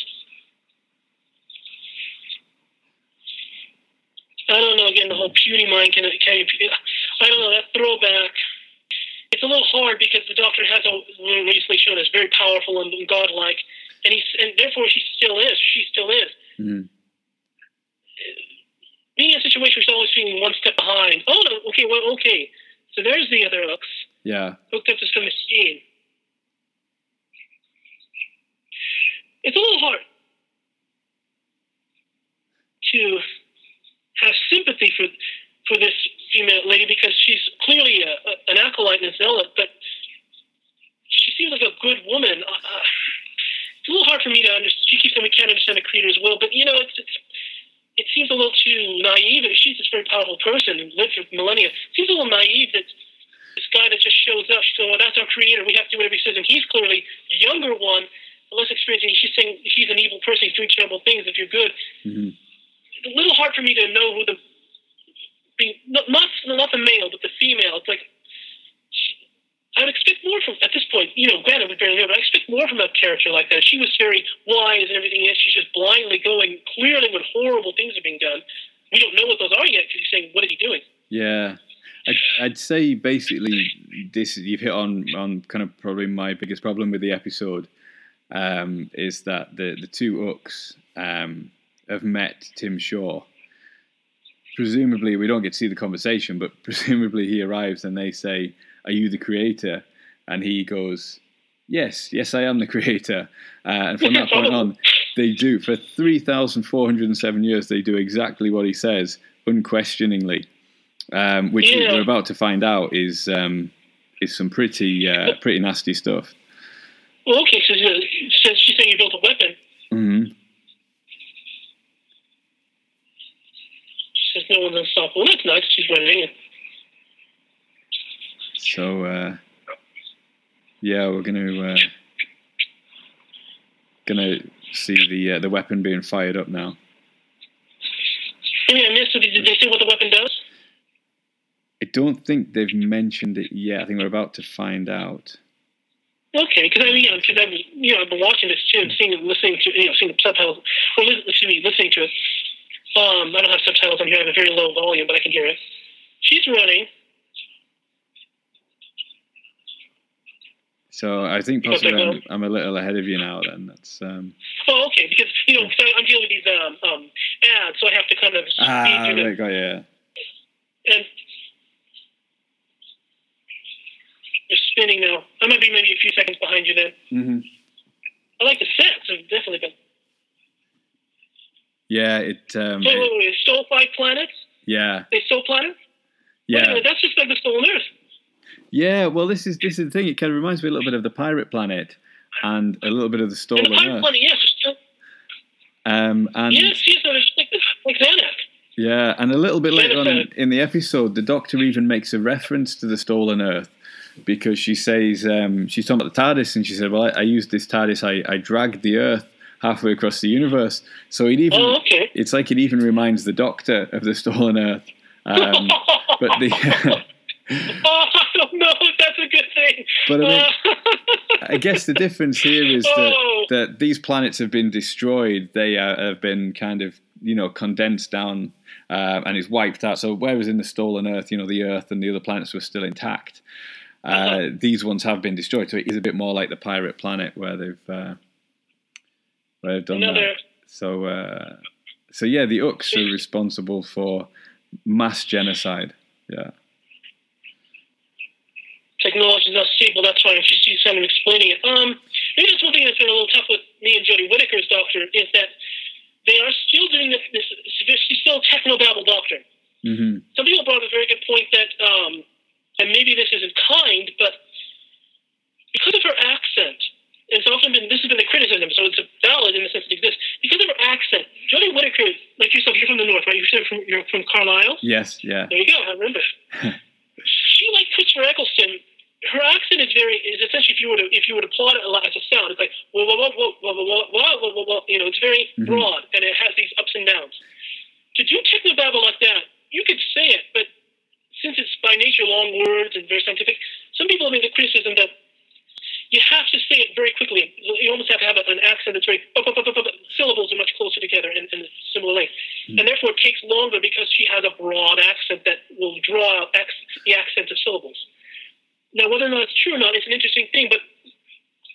I don't know. Again, the whole puny mind can, can I don't know that throwback. It's a little hard because the Doctor has al- recently shown us very powerful and godlike, and he's and therefore she still is. She still is. Mhm. Being in a situation where she's always being one step behind. Oh no, okay, well, okay. So there's the other Ux Yeah, hooked up to some machine. It's a little hard to have sympathy for for this female lady because she's clearly a, a, an acolyte and a zealot, but she seems like a good woman. Uh, uh, it's a little hard for me to understand. She keeps saying we can't understand the creator's will, but you know, it's, it's it seems a little too naive. She's this very powerful person who lived for millennia. It seems a little naive that this guy that just shows up, so oh, that's our creator. We have to do whatever he says. And he's clearly the younger one, the less experienced. And she's saying she's an evil person. He's doing terrible things. If you're good, hmm it's a little hard for me to know who the being not not, the male, but the female. It's like I would expect more from at this point. You know, granted we barely know, but I expect more from a character like that. She was very wise and everything else. She's just blindly going clearly when horrible things are being done. We don't know what those are yet because he's saying, "What is he doing?" yeah. I'd, I'd say basically this you've hit on on kind of probably my biggest problem with the episode um, is that the the two Ux um, have met Tim Shaw. Presumably, we don't get to see the conversation, but presumably he arrives and they say, "Are you the creator?" And he goes, "Yes, yes, I am the creator." Uh, and from that point on, they do for three thousand four hundred and seven years. They do exactly what he says, unquestioningly. Um, which Yeah. we're about to find out is um, is some pretty uh, pretty nasty stuff. Well, okay, so since she's saying you built a weapon, Mm-hmm. she says no one's unstoppable. That's nice. She's running it. So uh, yeah, we're gonna uh, gonna see the uh, the weapon being fired up now. I mean, I missed. So did they say what the weapon does? I don't think they've mentioned it yet. I think we're about to find out. Okay, because I mean, you know, because I've you know I've been watching this too and seeing listening to you know seeing the subtitles or li- excuse me listening to it. Um, I don't have subtitles on here. I have a very low volume, but I can hear it. She's running. So I think possibly I'm, I'm a little ahead of you now. Then that's um, Oh, okay, because you know, I, I'm dealing with these um, um, ads, so I have to kind of speed ah right, got yeah. And they're spinning now. I might be maybe a few seconds behind you then. hmm I like the sets. I've definitely been. Yeah, it. Um, Wait, wait, wait. Stole five planets? yeah, They stole planets? Yeah, minute, that's just like the stolen Earth. Yeah. Well, this is this is the thing. It kind of reminds me a little bit of the Pirate Planet, and a little bit of the Stolen the pirate Earth. planet, yes, Um, and yes, yes, no, it's like, like Xanax. Yeah, and a little bit later on in, in the episode, the Doctor even makes a reference to the stolen Earth because she says um, she's talking about the TARDIS, and she said, "Well, I, I used this TARDIS. I, I dragged the Earth halfway across the universe." So it even Oh, okay. it's like it even reminds the Doctor of the stolen Earth. Um, but the oh, I don't know if that's a good thing. But I mean- I guess the difference here is that, Oh. that these planets have been destroyed. They uh, have been kind of, you know, condensed down uh, and it's wiped out. So whereas in the stolen Earth, you know, the Earth and the other planets were still intact, uh, Uh-huh. these ones have been destroyed. So it is a bit more like the pirate planet where they've uh, where they've done Another- that. So uh, so yeah, the Ux are responsible for mass genocide. Yeah. Technology is not stable. That's why she's, she's kind of explaining it. Um, maybe that's one thing that's been a little tough with me and Jodie Whittaker's doctor is that they are still doing this. this she's still a technobabble doctor. hmm Some people brought up a very good point that, um, and maybe this isn't kind, but because of her accent, it's often been this has been the criticism, so it's valid in the sense it exists. Because of her accent, Jodie Whittaker, like yourself, you're from the north, right? You're from you're from Carlisle. Yes. Yeah. There you go. I remember. she, like Christopher Eccleston, her accent is very is essentially if you were to if you were to plot it a lot as a sound, it's like whoa whoa whoa whoa whoa whoa whoa whoa whoa whoa. You know, it's very Mhm. broad and it has these ups and downs. To do technobabble like that, you could say it, but since it's by nature long words and very scientific, some people have made the criticism that you have to say it very quickly. You almost have to have an accent that's very syllables are much closer together and, and similar length, hmm. and therefore it takes longer because she has a broad accent that will draw out X, the accent of syllables. Now, whether or not it's true or not, it's an interesting thing, but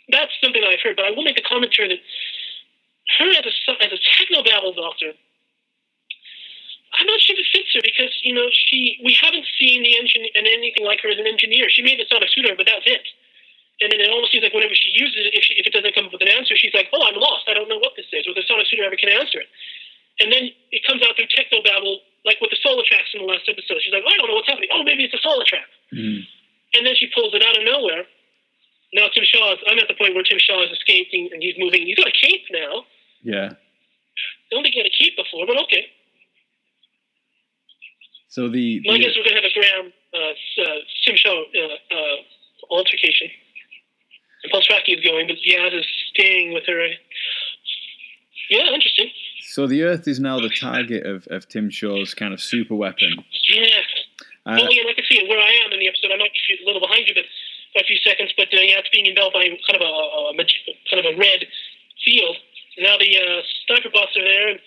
that's something I've heard. But I will make the commentary that her as a as a technobabble doctor, I'm not sure if it fits her because you know she we haven't seen the engine and anything like her as an engineer. She made the sonic suitor, but that's it. And then it almost seems like whenever she uses it, if, she, if it doesn't come up with an answer, she's like, "Oh, I'm lost. I don't know what this is," or the sonic ever can answer it. And then it comes out through technobabble, like with the Solitract in the last episode. She's like, "I don't know what's happening. Oh, maybe it's a Solitract." Mhm. And then she pulls it out of nowhere. Now Tim Shaw, is, I'm at the point where Tim Shaw is escaping and he's moving. He's got a cape now. Yeah. I don't think he had a cape before, but okay. So the, Well, I guess we're gonna have a Graham uh, uh, Tim Shaw uh, uh, altercation. And Paltraki is going, but Yaz is staying with her. Yeah, interesting. so the Earth is now the target of, of Tim Shaw's kind of super weapon. Yeah. Uh, well, yeah, I can see it where I am in the episode. I might be a little behind you, but a few seconds. But uh, yeah, it's being enveloped by kind of a, a mag- kind of a red field. Now the uh, sniper bots are there, and,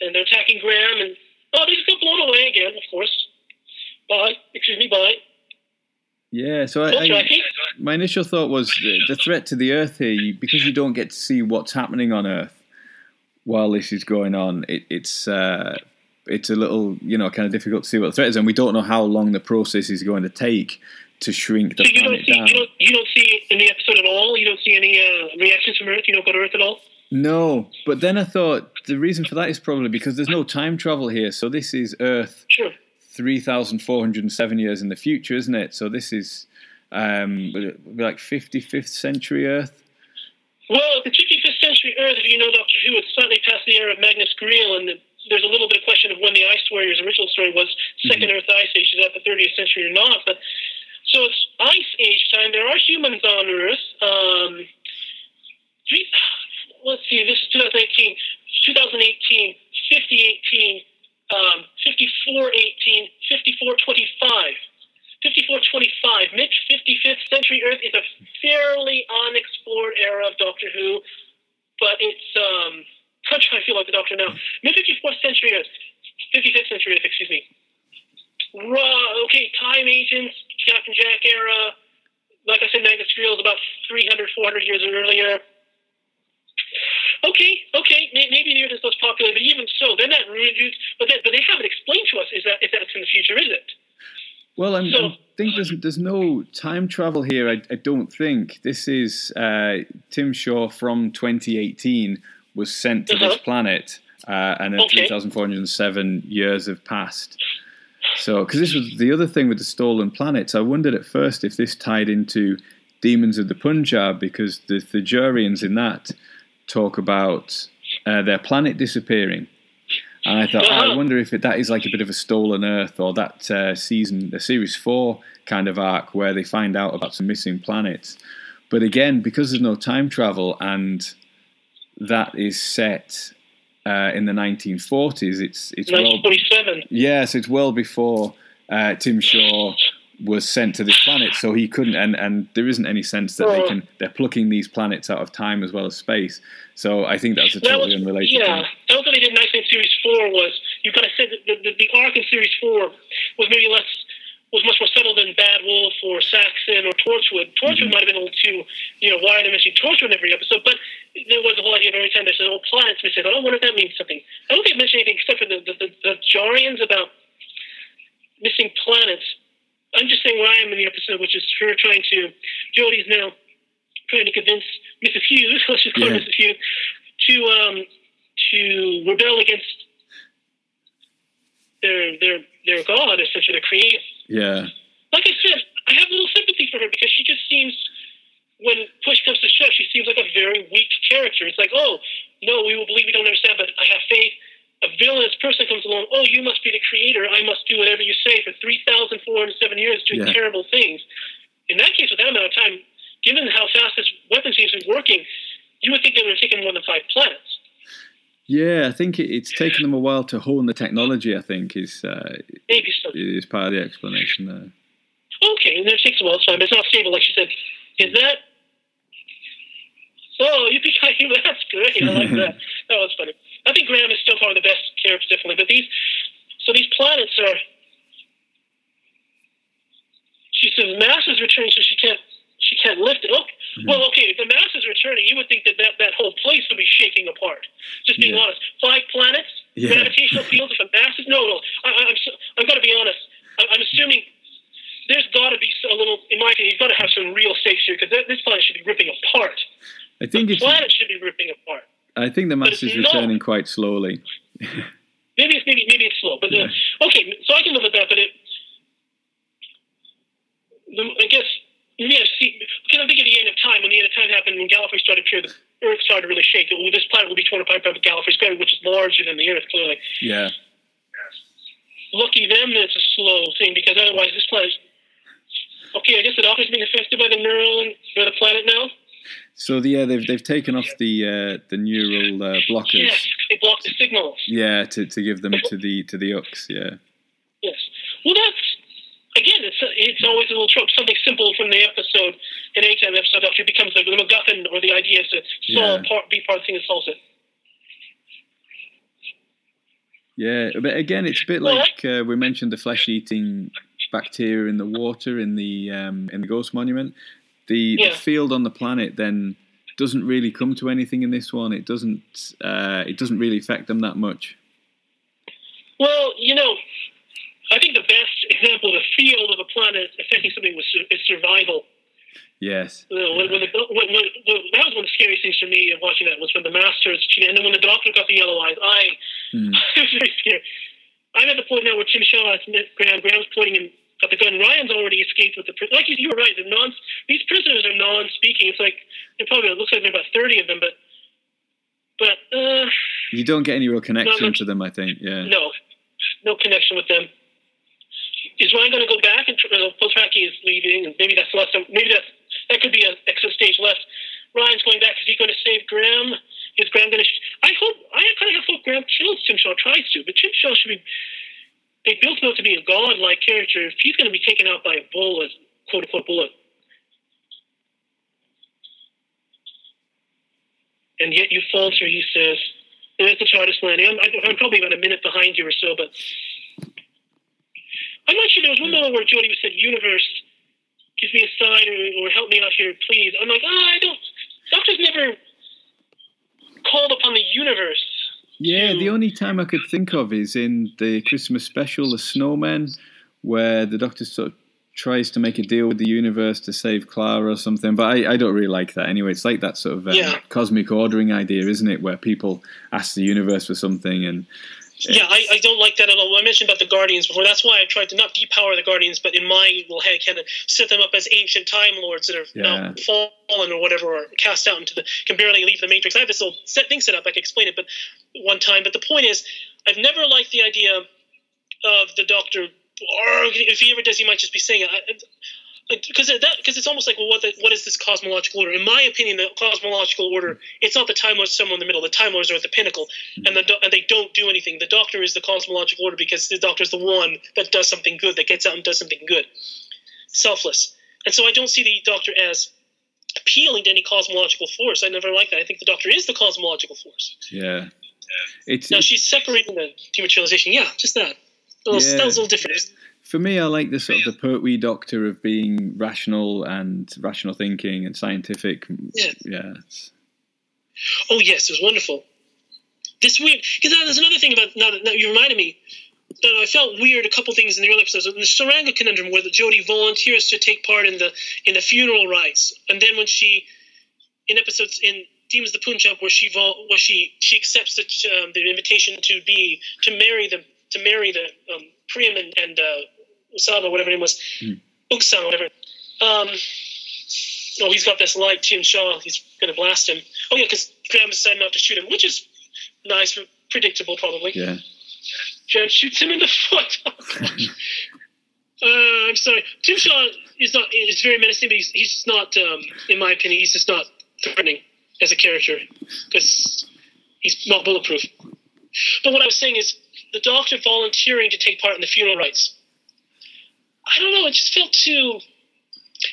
and they're attacking Graham, and oh, they just got blown away again, of course. Bye. Excuse me. Bye. Yeah. So I, I, my initial thought was the, the threat to the Earth here, you, because you don't get to see what's happening on Earth while this is going on. It, it's uh, it's a little you know kind of difficult to see what the threat is, and we don't know how long the process is going to take to shrink the So you don't planet see down. you don't you don't see in the episode at all. You don't see any uh, reactions from Earth. You don't go to Earth at all. No, but then I thought the reason for that is probably because there's no time travel here. So this is Earth Sure. 3,407 years in the future, isn't it? So this is um, would it be like 55th century Earth. Well, the 55th century Earth, if you know Doctor Who, it's slightly past the era of Magnus Greel, and the, there's a little bit of question of when the Ice Warriors' original story was 2nd Earth Ice Age, is that the 30th century or not? But so it's Ice Age time. There are humans on Earth. Um, three, let's see, this is 2018, 2018, 5018, um, 5418, 5425. 5425, mid 55th century Earth is a fairly unexplored era of Doctor Who, but it's um, to feel like the Doctor now. Mid 54th century Earth, 55th century Earth, excuse me. Raw, okay, time agents, Captain Jack era. Like I said, Magnus Greel is about 300, 400 years earlier. Okay, okay, may- maybe the Earth is less popular, but even so, they're not really. But they, but they haven't explained to us is that if that's in the future, is it? Well, I'm, So- I think there's there's no time travel here. I, I don't think this is uh, Tim Shaw from 2018 was sent to this Uh-huh. planet, uh, and then Okay. 3,407 years have passed. So, because this was the other thing with the stolen planets, I wondered at first if this tied into Demons of the Punjab, because the Thijarians in that talk about uh, their planet disappearing. And I thought, Uh-huh. I wonder if it, that is like a bit of a stolen Earth or that uh, season, the series four kind of arc where they find out about some missing planets. But again, because there's no time travel and that is set uh, in the 1940s, it's it's well 1947. Yes, it's well before uh, Tim Shaw was sent to this planet, so he couldn't. And, and there isn't any sense that they Oh. can. They're plucking these planets out of time as well as space. So I think that's a That totally was, unrelated yeah, thing. that was what they did nice in Series 4 was, you kind of said that the, the, the arc in Series 4 was maybe less, was much more subtle than Bad Wolf or Saxon or Torchwood. Torchwood Mm-hmm. might have been a little too, you know, why are they mentioning Torchwood in every episode? But there was a whole idea of every time there's oh, planets missing, I don't wonder if that means something. I don't think it mentioned anything except for the, the, the, the Jarians about missing planets. I'm just saying where I am in the episode, which is her trying to, Jodie's now trying to convince Mrs. Hughes, let's just call her Yeah. Mrs. Hughes, to um, to rebel against their their their god, essentially their creator. Yeah, Like I said, I have a little sympathy for her because she just seems, when push comes to shove, she seems like a very weak character. It's like, oh no, we will believe we don't understand, but I have faith. A villainous person comes along. Oh, you must be the creator. I must do whatever you say for three thousand four hundred seven years, doing Yeah. terrible things. In that case, with that amount of time, given how fast this weapon seems to be working, you would think they would have taken more than five planets. yeah. I think it, it's taken them a while to hone the technology. I think is uh, Maybe so. is part of the explanation there. Okay, and it takes a while. It's fine, it's not stable, like she said. Is that? Oh, you think I That's great. I like that. That was funny. I think Graham is still probably the best character, definitely. But these, so these planets are. She says mass is returning, so she can't. She can't lift it. Oh, mm-hmm. well, okay. If the mass is returning, you would think that that, that whole place would be shaking apart. Just being Yeah. honest, five planets, Yeah. gravitational fields. If a mass is no, no. I, I'm. so- I'm going to be honest. I, I'm assuming there's got to be a little, in my opinion, you've got to have some real stakes here because this planet should be ripping apart. I think The planet should be ripping apart. I think the mass is it's not. returning quite slowly. Maybe it's maybe maybe it's slow, but uh, okay. So I can live with that. But it, the, I guess yeah. See, because I'm thinking of the end of time. When the end of time happened, when Gallifrey started to appear, the Earth started to really shake. Well, this planet will be torn apart by Gallifrey's gravity, which is larger than the Earth, clearly. Yeah, Lucky them that it's a slow thing because otherwise this planet. Okay, I guess the Doctor's being affected by the neural by the planet now. So the, yeah, they've they've taken off the uh, the neural uh, blockers. Yes, they block the signals. Yeah, to, to give them to the to the Ux. Yeah, Yes. Well, that's again. It's it's always a little trope. Something simple from the episode. In any time episode, it becomes the, the MacGuffin or the idea is to solve Yeah. part, be part of the thing that solves it. yeah. But again, it's a bit Well, like uh, we mentioned the flesh eating bacteria in the water in the um, in the Ghost Monument. The, Yeah. the field on the planet then doesn't really come to anything in this one. It doesn't uh, it doesn't really affect them that much. Well, you know, I think the best example of the field of a planet affecting something was is survival. Yes. You know, when, when the, when, when, that was one of the scariest things for me of watching that was when the masters and then when the doctor got the yellow eyes. I Hmm. I was very scared. I'm at the point now where Tim Shaw Graham. Graham's pointing him at the gun. Ryan's already escaped with the like you, you were right. The non these prisoners are non-speaking. It's like it probably looks like there are about thirty of them, but but uh, You don't get any real connection no. to them. I think. Yeah. no, no connection with them. Is Ryan going to go back and uh, Paltraki is leaving, and maybe that's less. Maybe that's that could be an extra stage left. Ryan's going back. Is he going to save Graham? Is Graham going to? Sh- I hope. I kind of hope Graham kills Tim Shaw. Tries to, but Tim Shaw should be. They built him up to be a godlike character. If he's going to be taken out by a bullet, quote unquote bullet, and yet you falter, he says. There's the TARDIS landing. I'm, I'm probably about a minute behind you or so, but I'm not sure. There was one moment where Jodie said, "Universe, give me a sign or, or help me out here, please." I'm like, ah, I don't. Doctor's never called upon the universe. Yeah, the only time I could think of is in the Christmas special, The Snowmen, where the Doctor sort of tries to make a deal with the universe to save Clara or something. But I, I don't really like that anyway. It's like that sort of um, Yeah. cosmic ordering idea, isn't it? Where people ask the universe for something and Yeah, I, I don't like that at all. I mentioned about the Guardians before. That's why I tried to not depower the Guardians, but in my little head, kind of set them up as ancient Time Lords that are now fallen or whatever, or cast out into the can barely leave the Matrix. I have this little set thing set up. I can explain it, but one time. But the point is, I've never liked the idea of the Doctor. Or if he ever does, he might just be saying it. Because that, because it's almost like, well, what, the, what is this cosmological order? In my opinion, the cosmological order, it's not the Time Lords somewhere in the middle. The Time Lords are at the pinnacle, and the and they don't do anything. The Doctor is the cosmological order because the Doctor is the one that does something good, that gets out and does something good, selfless. And so I don't see the Doctor as appealing to any cosmological force. I never like that. I think the Doctor is the cosmological force. yeah, it's, Now it's she's separating the dematerialization. Yeah, just that. That was, Yeah. that was a little different. For me. I like the sort of the Pertwee Doctor of being rational and rational thinking and scientific. Yeah. yeah. Oh yes, it was wonderful. This weird because there's another thing about now that, now you reminded me that I felt weird. A couple things in the early episodes, in the Tsuranga conundrum, where the Jodie volunteers to take part in the in the funeral rites, and then when she in episodes in Demons of the Punjab, where she vol- where she she accepts the, um, the invitation to be to marry the to marry the um, Prem and, and uh, Usama, whatever name was, Uksama, whatever. Um, oh, he's got this light, Tim Shaw. He's going to blast him. Oh, yeah, because Graham decided not to shoot him, which is nice, but predictable, probably. yeah. Jan shoots him in the foot. uh, I'm sorry. Tim Shaw is not is very menacing, but he's, he's just not, um, in my opinion, he's just not threatening as a character because he's not bulletproof. But what I was saying is the doctor volunteering to take part in the funeral rites. I don't know. It just felt too.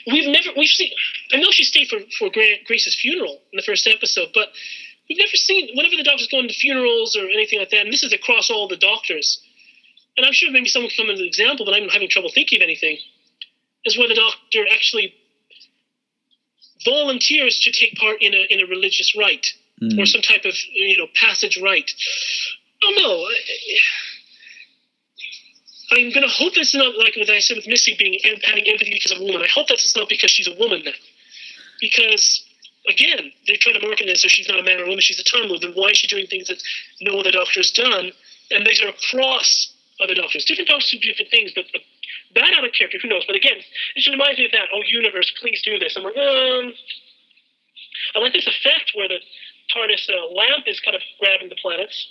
We've never we've seen. I know she stayed for for Grace's funeral in the first episode, but we've never seen whenever the doctors go into funerals or anything like that. And this is across all the doctors. And I'm sure maybe someone can come as an example, but I'm having trouble thinking of anything. Is where the doctor actually volunteers to take part in a in a religious rite Mm. or some type of you know passage rite. I don't know. I'm gonna hope it's not like what I said with Missy being having empathy because of a woman. I hope that's not because she's a woman then, because again they try to market it as if she's not a man or a woman. She's a time lord. Then why is she doing things that no other doctor has done? And these are across other doctors. Different doctors do different things, but but that out of character, who knows? But again, it just reminds me of that. Oh, universe, please do this. I'm like, um, I like this effect where the TARDIS uh, lamp is kind of grabbing the planets.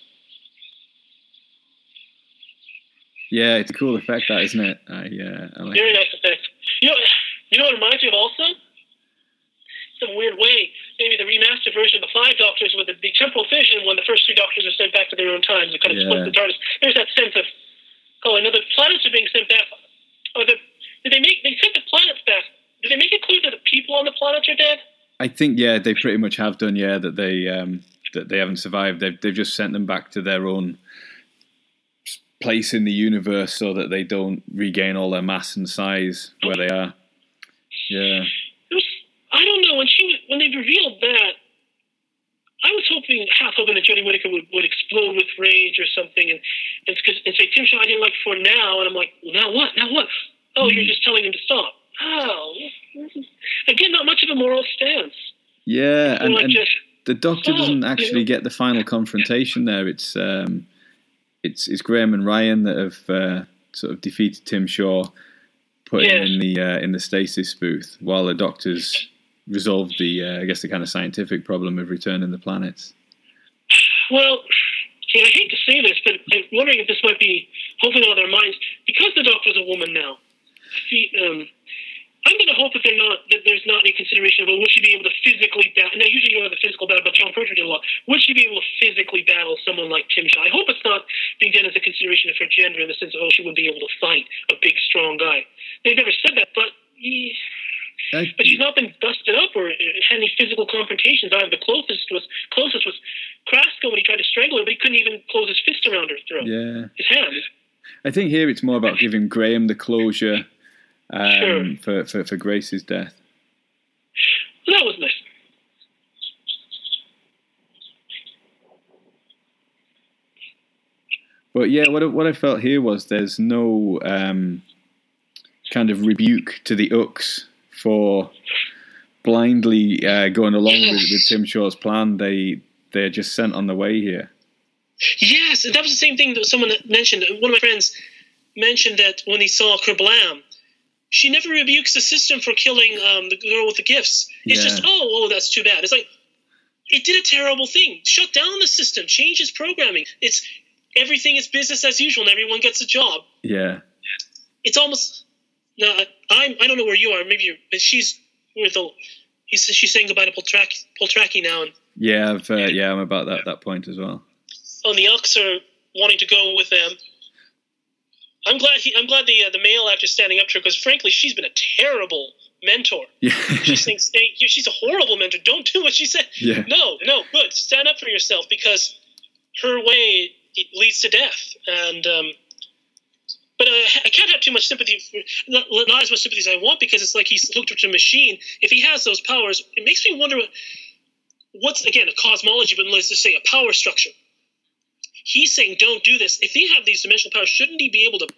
Yeah, it's a cool effect, that isn't it? I, uh, I like Very nice effect. You know, you know what it reminds me of also? Some weird way, maybe the remastered version of the Five Doctors with the, the temporal fission when the first three Doctors are sent back to their own times. It kind of Yeah. split the TARDIS. There's that sense of, oh, another planets are being sent back. Or the, did they make, they sent the planets back. Did they make it clear that the people on the planets are dead? I think yeah, they pretty much have done. Yeah, that they um, that they haven't survived. They've they've just sent them back to their own place in the universe so that they don't regain all their mass and size where they are. Yeah, was, I don't know when she when they revealed that. I was hoping, half hoping that Jodie Whittaker would, would explode with rage or something, and and, 'cause- and say, "Tim Shaw, I didn't like for now," and I'm like, well, "Now what? Now what? Oh, you're just telling him to stop." Oh, again, not much of a moral stance. yeah, and, like and just the Doctor doesn't actually get the final confrontation there. It's um, it's it's Graham and Ryan that have uh, sort of defeated Tim Shaw, put him in the uh, in the stasis booth, while the Doctor's resolved the uh, I guess the kind of scientific problem of returning the planets. Well, I hate to say this, but I'm wondering if this might be hoping on their minds because the doctor's a woman now. See, um, I'm going to hope that they're not that there's not any consideration of well, would she be able to physically battle? Now, usually you don't have the physical battle, but Jon Pertwee did a lot. Would she be able to physically battle someone like Tim Shaw? I hope it's not being done as a consideration of her gender in the sense of oh, she would be able to fight a big, strong guy. They've never said that, but. I- but she's not been busted up or uh, had any physical confrontations. Either the closest was closest was Krasko when he tried to strangle her, but he couldn't even close his fist around her throat, yeah. his hand. I think here it's more about giving Graham the closure um, Sure. for, for, for Grace's death. That was nice. But yeah, what I, what I felt here was there's no um, kind of rebuke to the Ux for blindly uh, going along Yeah. with, with Tim Shaw's plan. They they're just sent on the way here. Yes, and that was the same thing that someone mentioned. One of my friends mentioned that when he saw Kerblam, she never rebukes the system for killing um, the girl with the gifts. It's Yeah. just, oh, oh, that's too bad. It's like it did a terrible thing. Shut down the system. Change its programming. It's everything is business as usual, and everyone gets a job. Yeah, It's almost no. I- I'm. I don't know where you are. Maybe you're. But she's with the. He's, she's saying goodbye to Paltraki, Paltraki now, and yeah, I've, uh, yeah. I'm about that that point as well. oh, and the Ux are wanting to go with them. I'm glad. He, I'm glad the uh, the male actor standing up to her because, frankly, she's been a terrible mentor. Yeah, She's saying, stay, she's a horrible mentor. Don't do what she said. yeah, No, no, good. Stand up for yourself because her way it leads to death. And um, but uh, I can't have too much sympathy, for, not, not as much sympathy as I want, because it's like he's hooked up to a machine. If he has those powers, it makes me wonder what, what's again a cosmology, but let's just say a power structure. He's saying, "Don't do this." If they have these dimensional powers, shouldn't he be able to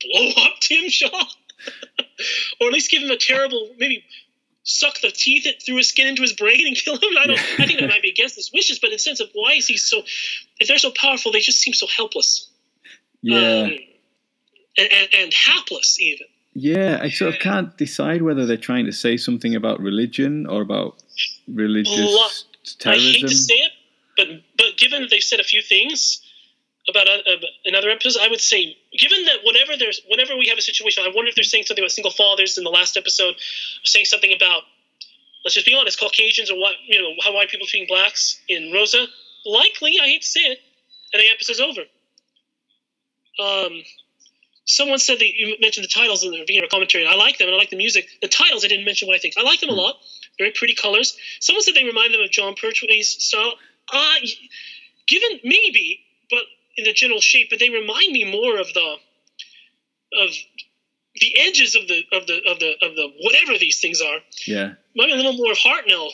blow up Tim Shaw, or at least give him a terrible, maybe suck the teeth through his skin into his brain and kill him? I don't. I think that might be against his wishes, but in the sense of why is he so? If they're so powerful, they just seem so helpless. yeah. Um, and, and, and hapless even. Yeah, I sort of can't decide whether they're trying to say something about religion or about religious Lo- I hate terrorism. to say it, but but given they've said a few things about uh, uh, in other I would say, given that whenever there's whenever we have a situation, I wonder if they're saying something about single fathers in the last episode, saying something about let's just be honest, Caucasians or what you know how white people treating blacks in Rosa. Likely, I hate to say it, and the episode's over. Um, someone said that you mentioned the titles in the beginning of commentary. and I like them, and I like the music. The titles, I didn't mention what I think. I like them a lot. Very pretty colors. Someone said they remind them of Jon Pertwee's style. Uh, given maybe, but in the general shape, but they remind me more of the of the edges of the of the of the of the whatever these things are. Yeah, Maybe a little more of Hartnell,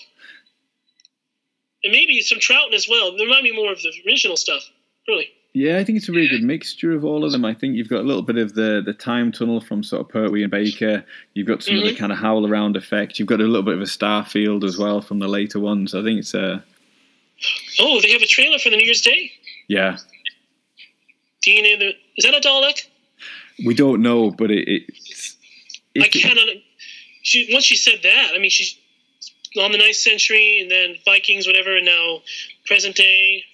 and maybe some Troughton as well. They remind me more of the original stuff. Really. yeah. I think it's a really good mixture of all of them. I think you've got a little bit of the the time tunnel from sort of Pertwee and Baker. You've got some of the Mhm. kind of howl around effect. You've got a little bit of a Starfield as well from the later ones. I think it's uh, Oh, they have a trailer for the New Year's Day. yeah. DNA. The, is that a Dalek? We don't know, but it, it's. I it- cannot. She once she said that. I mean, she's on the ninth century, and then Vikings, whatever, and now present day.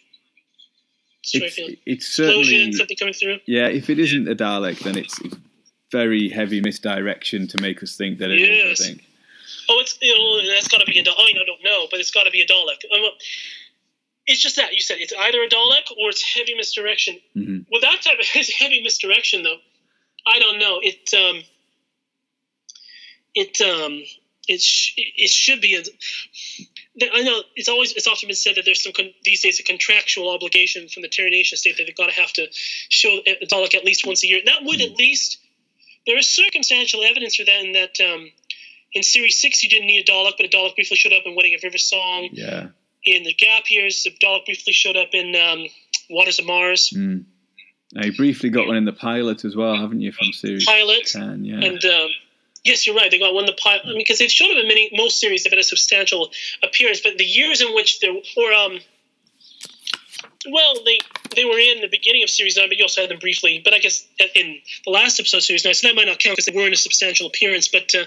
It's, it's explosion, certainly something coming through. yeah. If it isn't a Dalek, then it's, it's very heavy misdirection to make us think that it is. Yes. I think. Oh, it's you know that's got to be a Dalek. I mean, I don't know, but it's got to be a Dalek. Um, It's just that you said it's either a Dalek or it's heavy misdirection. Mhm. With that type of heavy misdirection, though, I don't know. It um, it um, it sh- it should be a. I know it's always it's often been said that there's some con- these days a contractual obligation from the Terry Nation state that they've got to have to show a Dalek at least once a year. That would at least there is circumstantial evidence for that in that um, in series six you didn't need a Dalek, but a Dalek briefly showed up in Wedding of River Song. Yeah. In the gap years, the Dalek briefly showed up in um, Waters of Mars Mm. Now, you briefly got one in the pilot as well, haven't you, from series pilot. ten? Yeah. And um, yes, you're right. They got one in the pilot. I mean, because they've shown up in many most series. They've had a substantial appearance, but the years in which there or um, well, they they were in the beginning of series nine, but you also had them briefly. But I guess in the last episode, of series nine, so that might not count because they were in a substantial appearance. But uh,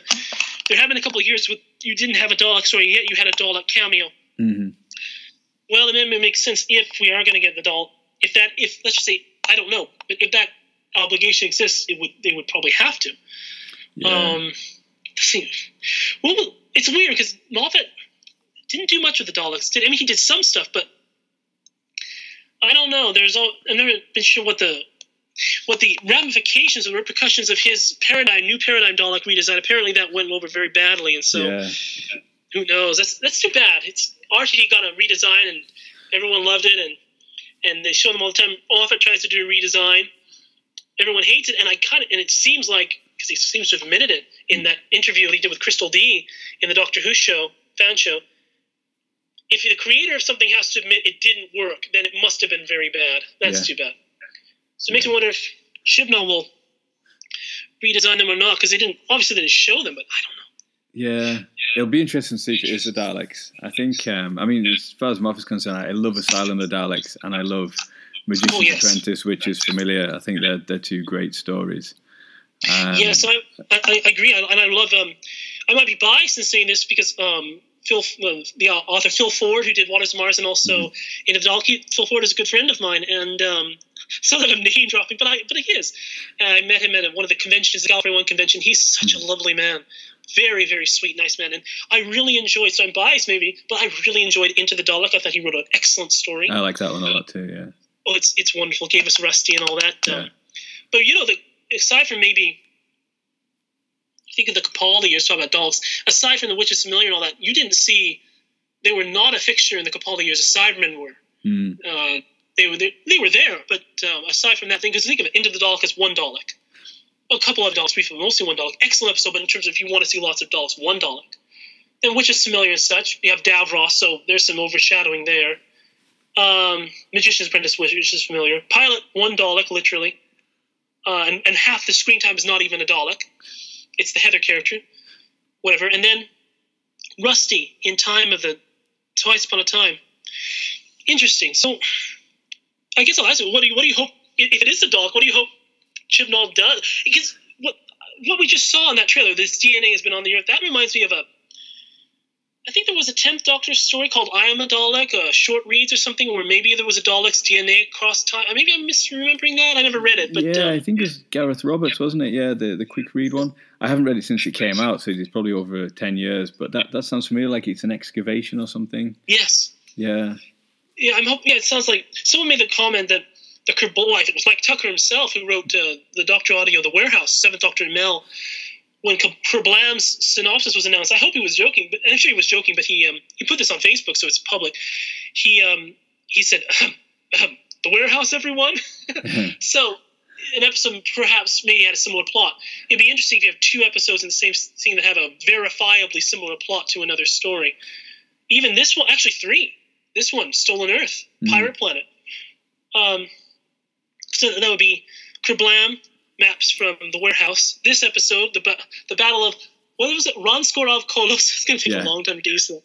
there have been a couple of years with you didn't have a Dalek story yet. You had a Dalek cameo. hmm Well, then it makes sense if we are going to get the doll. If that, if let's just say, I don't know, but if that obligation exists, it would they would probably have to. Yeah. Um, see, well, it's weird because Moffat didn't do much with the Daleks. Did I mean he did some stuff, but I don't know. There's all I've never been sure what the what the ramifications or repercussions of his paradigm, new paradigm Dalek redesign. Apparently, that went over very badly, and so yeah. Who knows? That's that's too bad. It's RTD got a redesign, and everyone loved it, and and they show them all the time. Moffat tries to do a redesign. Everyone hates it, and I kind of and it seems like because he seems to have admitted it in that interview he did with Christel Dee in the Doctor Who show, fan show. If the creator of something has to admit it didn't work, then it must have been very bad. That's Yeah. too bad. So it makes me wonder if Chibnall will redesign them or not because they didn't obviously they didn't show them, but I don't know. Yeah, it'll be interesting to see if it is the Daleks. I think, um, I mean, as far as Moff is concerned, I love Asylum of the Daleks, and I love Magician's Oh, yes. Apprentice, which is familiar. I think they're they're two great stories. Um, yes, I, I, I agree, and I love. Um, I might be biased in saying this because um, Phil, uh, the uh, author Phil Ford, who did Waters of Mars, and also Mm-hmm. in Phil Ford is a good friend of mine, and um, some of them name dropping, but I, but he is. And I met him at one of the conventions, the Gallifrey One convention. He's such a lovely man, very, very sweet, nice man, and I really enjoyed. So I'm biased maybe, but I really enjoyed Into the Dalek. I thought he wrote an excellent story. I like that one a lot too. Yeah, oh, it's it's wonderful. Gave us Rusty and all that. Yeah. Um, but you know, the aside from maybe, think of the Capaldi years, talk about dogs. Aside from the Witches Familiar and all that, you didn't see. They were not a fixture in the Capaldi years. The Cybermen were. Mm. Uh, they were they, they were there, but um, aside from that thing, because think of it, Into the Dalek is one Dalek. A couple of Daleks, briefly, mostly one Dalek. Excellent episode, but in terms of if you want to see lots of Daleks, one Dalek. Then Witches Familiar and such. You have Davros, so there's some overshadowing there. Um, Magician's Apprentice, which is familiar. Pilot, one Dalek, literally. Uh, and, and half the screen time is not even a Dalek. It's the Heather character. Whatever. And then Rusty in Time of the Twice Upon a Time. Interesting. So I guess I'll ask you, what do you, what do you hope, if it is the Dalek, what do you hope Chibnall does? Because what, what we just saw in that trailer, this DNA has been on the Earth, that reminds me of a I think there was a tenth Doctor story called "I Am a Dalek," uh, short reads or something, where maybe there was a Dalek's DNA across time. Maybe I'm misremembering that. I never read it, but yeah, um, I think it was Gareth Roberts, wasn't it? Yeah, the the quick read one. I haven't read it since it came out, so it's probably over ten years. But that that sounds familiar, like it's an excavation or something. yes, Yeah, yeah, I'm hoping. Yeah, it sounds like someone made the comment that the Kerbal, I think it was Mike Tucker himself who wrote uh, the Doctor audio, "The Warehouse," Seventh Doctor and Mel. When Kerblam's synopsis was announced, I hope he was joking, but actually he was joking. But he um, he put this on Facebook, so it's public. He um, he said, ahem, ahem, "The Warehouse, everyone." so an episode perhaps maybe had a similar plot. It'd be interesting if you have two episodes in the same scene that have a verifiably similar plot to another story. Even this one, actually three. This one, Stolen Earth, Mhm. Pirate Planet. Um, so that would be Kerblam maps from the warehouse. This episode, the ba- the battle of what was it? Ranskoor Av Kolos. It's going to take Yeah. a long time to do so.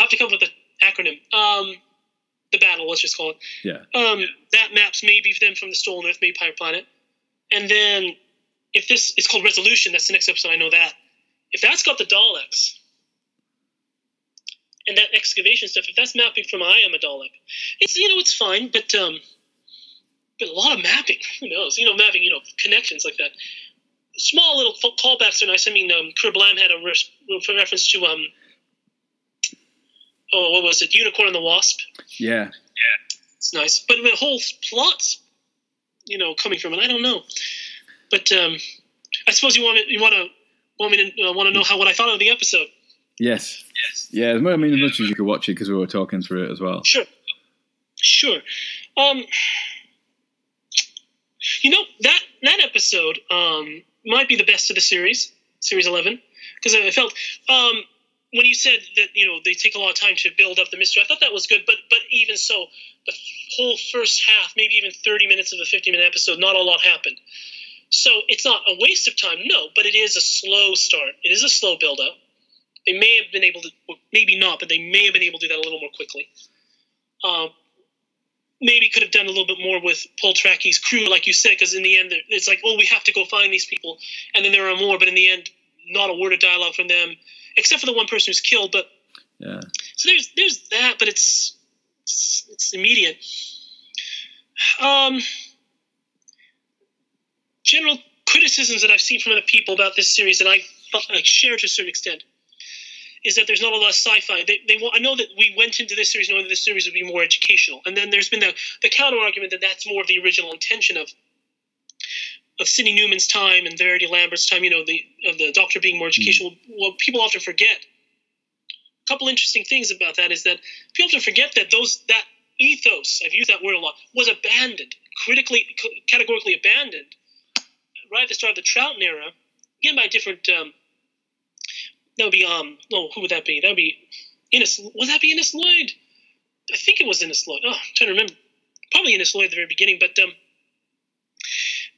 I have to come up with an acronym. Um, the battle, let's just call it. yeah. Um, that maps maybe them from the Stolen Earth, maybe Pirate Planet. And then if this is called Resolution, that's the next episode. I know that. If that's got the Daleks and that excavation stuff, if that's mapping from I Am a Dalek, it's you know it's fine, but um, but a lot of mapping. Who knows? You know, mapping. You know, connections like that. Small little callbacks are nice. I mean, um, Kerblam had a res- reference to um, oh, what was it? Unicorn and the Wasp. Yeah, Yeah, It's nice, but the whole plot's, you know, coming from it. I don't know, but um, I suppose you want me, you want to want me to uh, want to know how what I thought of the episode. Yes, Yes. yeah. I mean, as much as you could watch it because we were talking through it as well. Sure, sure. Um, you know that that episode um, might be the best of the series, series eleven, because I felt um, when you said that you know they take a lot of time to build up the mystery. I thought that was good, but but even so, the whole first half, maybe even thirty minutes of a fifty-minute episode, not a lot happened. So it's not a waste of time, no, but it is a slow start. It is a slow build-up. They may have been able to, well, maybe not, but they may have been able to do that a little more quickly. Um, maybe could have done a little bit more with Paltraki's crew, like you said, because in the end, it's like, oh, we have to go find these people, and then there are more, but in the end, not a word of dialogue from them, except for the one person who's killed. But Yeah, so there's there's that, but it's it's, it's immediate. Um, general criticisms that I've seen from other people about this series that I I share to a certain extent is that there's not a lot of sci-fi. They, they want, I know that we went into this series knowing that this series would be more educational, and then there's been the the counter argument that that's more of the original intention of of Sidney Newman's time and Verity Lambert's time. You know, the of the Doctor being more educational. What people often forget. A couple interesting things about that is that people often forget that those that ethos I've used that word a lot was abandoned, critically, categorically abandoned, right at the start of the Troughton era. Again, by different. Um, that would be um. No, who would that be? That would be Innes. Would that be Innes Lloyd? I think it was Innes Lloyd. Oh, I'm trying to remember. Probably Innes Lloyd at the very beginning, but um,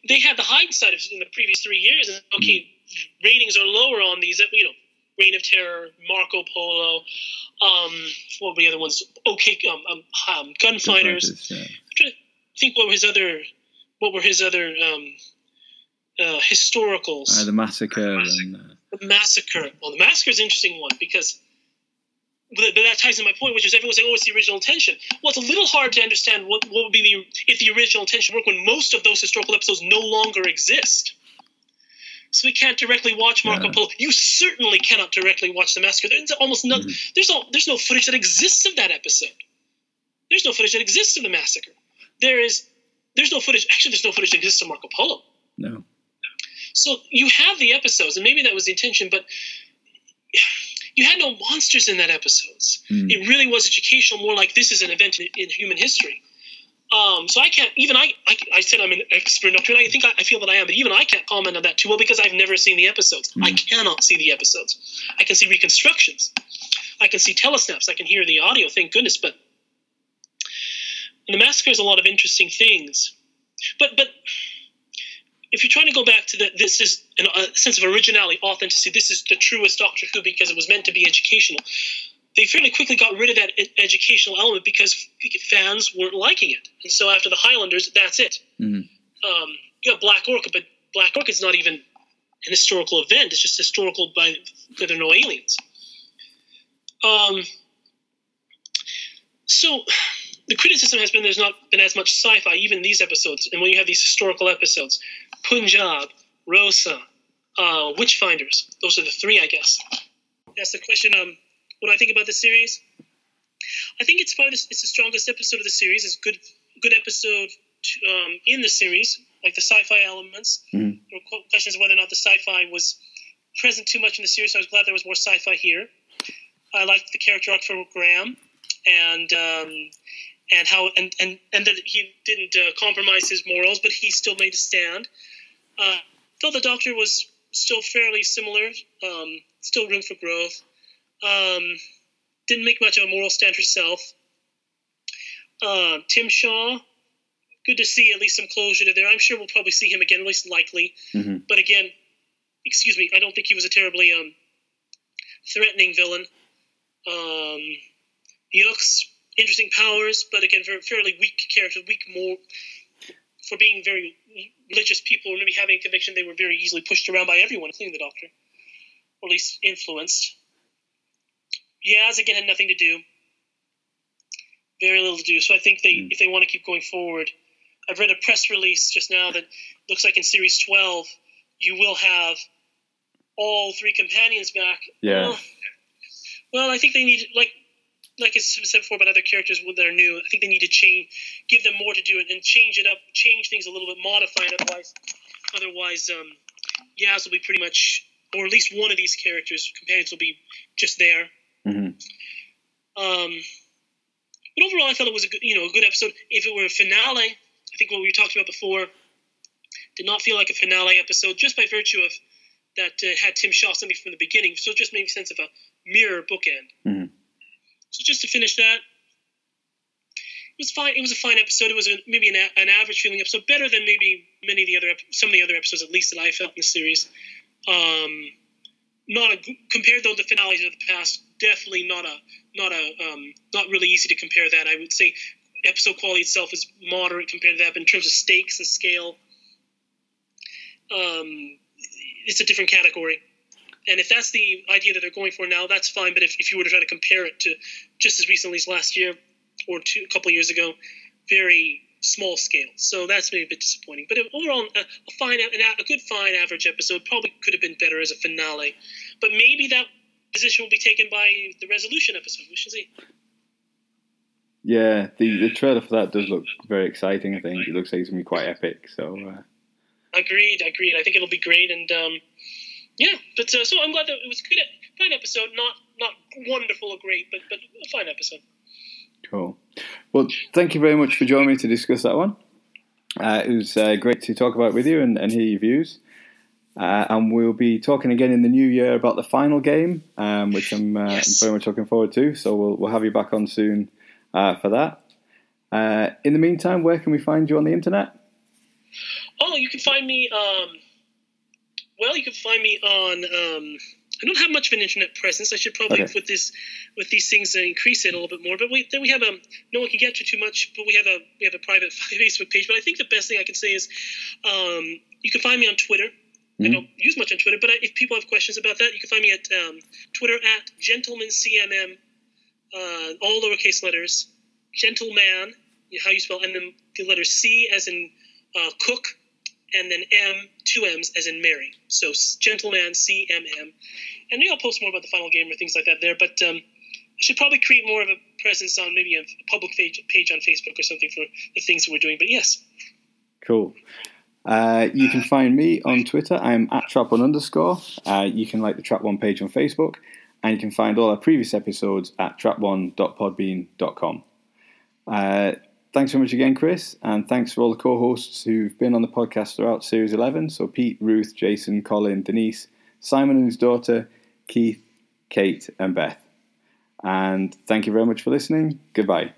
they had the hindsight of in the previous three years, and okay, ratings are lower on these. You know, Reign of Terror, Marco Polo, um, what were the other ones? Okay, um, um, um Gunfighters. Gunfighters, yeah. I'm trying to think what were his other, what were his other um, uh, historicals? Uh, the massacre and uh, the massacre. Well, the massacre is an interesting one because. But that ties to my point, which is everyone's saying, "Oh, it's the original intention." Well, it's a little hard to understand what, what would be the if the original intention worked when most of those historical episodes no longer exist. So we can't directly watch Marco Yeah. Polo. You certainly cannot directly watch the massacre. There's almost no, mm-hmm. there's no there's no footage that exists of that episode. There's no footage that exists of the massacre. There is there's no footage. Actually, there's no footage that exists of Marco Polo. no. So you have the episodes, and maybe that was the intention, but you had no monsters in that episodes. Mm. It really was educational, more like this is an event in, in human history. Um, so I can't even I, I I said I'm an expert Doctor and I think I, I feel that I am, but even I can't comment on that too well because I've never seen the episodes. I cannot see the episodes. I can see reconstructions. I can see telesnaps. I can hear the audio. Thank goodness, but the massacre has a lot of interesting things. But but if you're trying to go back to the this is an, a sense of originality, authenticity. This is the truest Doctor Who because it was meant to be educational. They fairly quickly got rid of that educational element because fans weren't liking it, and so after the Highlanders, that's it. Mhm. Um, you have Black Orchid, but Black Orchid's not even an historical event. It's just historical by because there are no aliens. Um, so the criticism has been there's not been as much sci-fi even in these episodes and when you have these historical episodes punjab rosa uh, witchfinders. Those are the three i guess. That's the question um what do i think about the series? I think it's probably the, it's the strongest episode of the series. It's a good good episode to, um, in the series like the sci-fi elements. Mhm. there were questions of whether or not the sci-fi was present too much in the series so i was glad there was more sci-fi here. I liked the character arc for graham and um, and how and, and, and that he didn't uh, compromise his morals, but he still made a stand. Uh, thought the Doctor was still fairly similar, um, still room for growth. Um, didn't make much of a moral stand herself. Uh, Tim Shaw, good to see at least some closure to there. I'm sure we'll probably see him again, at least likely. Mhm. But again, excuse me, I don't think he was a terribly um, threatening villain. Um, Ux, interesting powers, but again, very fairly weak character, weak more for being very religious people, or maybe having a conviction they were very easily pushed around by everyone, including the Doctor, or at least influenced. Yaz again had nothing to do, very little to do. So I think they, hmm. if they want to keep going forward, I've read a press release just now that looks like in series twelve you will have all three companions back. Yeah. Well, well, I think they need like like I said before about other characters that are new. I think they need to change, give them more to do, and, and change it up, change things a little bit, modify it. Otherwise, otherwise, um, Yaz will be pretty much, or at least one of these characters, companions will be just there. Mhm. Um, but overall, I thought it was a good, you know, a good episode. If it were a finale, I think what we talked about before did not feel like a finale episode, just by virtue of that uh, had Tim Shaw something from the beginning. So it just made sense of a mirror bookend. Mhm. So just to finish that, it was fine. It was a fine episode. It was a, maybe an, an average feeling episode, better than maybe many of the other some of the other episodes, at least that I felt in the series. Um, not a compared though the finales of the past, definitely not a not a um, not really easy to compare that. I would say episode quality itself is moderate compared to that, but in terms of stakes and scale, um, it's a different category. And if that's the idea that they're going for now, that's fine. But if, if you were to try to compare it to just as recently as last year or two, a couple of years ago, very small scale. So that's maybe a bit disappointing. But overall, a, a fine, an, a good fine average episode probably could have been better as a finale. But maybe that position will be taken by the resolution episode. We should see. Yeah, the, the trailer for that does look very exciting. I think it looks like it's gonna be quite epic. So uh, Agreed, agreed. I think it'll be great, and um, yeah. But uh, so I'm glad that it was a good, fine episode. Not not wonderful or great, but but a fine episode. cool. Well, thank you very much for joining me to discuss that one. Uh, it was uh, great to talk about it with you and, and hear your views. Uh, and we'll be talking again in the new year about the final game, um, which I'm uh, Yes. very much looking forward to. So we'll, we'll have you back on soon uh, for that. Uh, in the meantime, where can we find you on the internet? Oh, you can find me. Um, well, you can find me on. Um, I don't have much of an internet presence. I should probably Okay. with this with these things uh, increase it a little bit more. But we then we have a no one can get to too much. But we have a we have a private Facebook page. But I think the best thing I can say is um, you can find me on Twitter. I Mhm. don't use much on Twitter, but I, if people have questions about that, you can find me at um, Twitter at gentlemancmm, uh, all lowercase letters, gentleman, how you spell, and then the letter C as in uh, cook, and then M, two M's as in Mary. So gentleman, C M M, and maybe I'll post more about the final game or things like that there. But um, I should probably create more of a presence on maybe a public page, page on Facebook or something for the things that we're doing. But yes, Cool. Uh, you can find me on Twitter. I'm at trap1 underscore. Uh, you can like the Trap One page on Facebook, and you can find all our previous episodes at trap1.podbean.com. Uh, thanks so much again, Chris, and thanks for all the co-hosts who've been on the podcast throughout Series 11. So Pete, Ruth, Jason, Colin, Denise, Simon and his daughter, Keith, Kate, and Beth. And thank you very much for listening. Goodbye.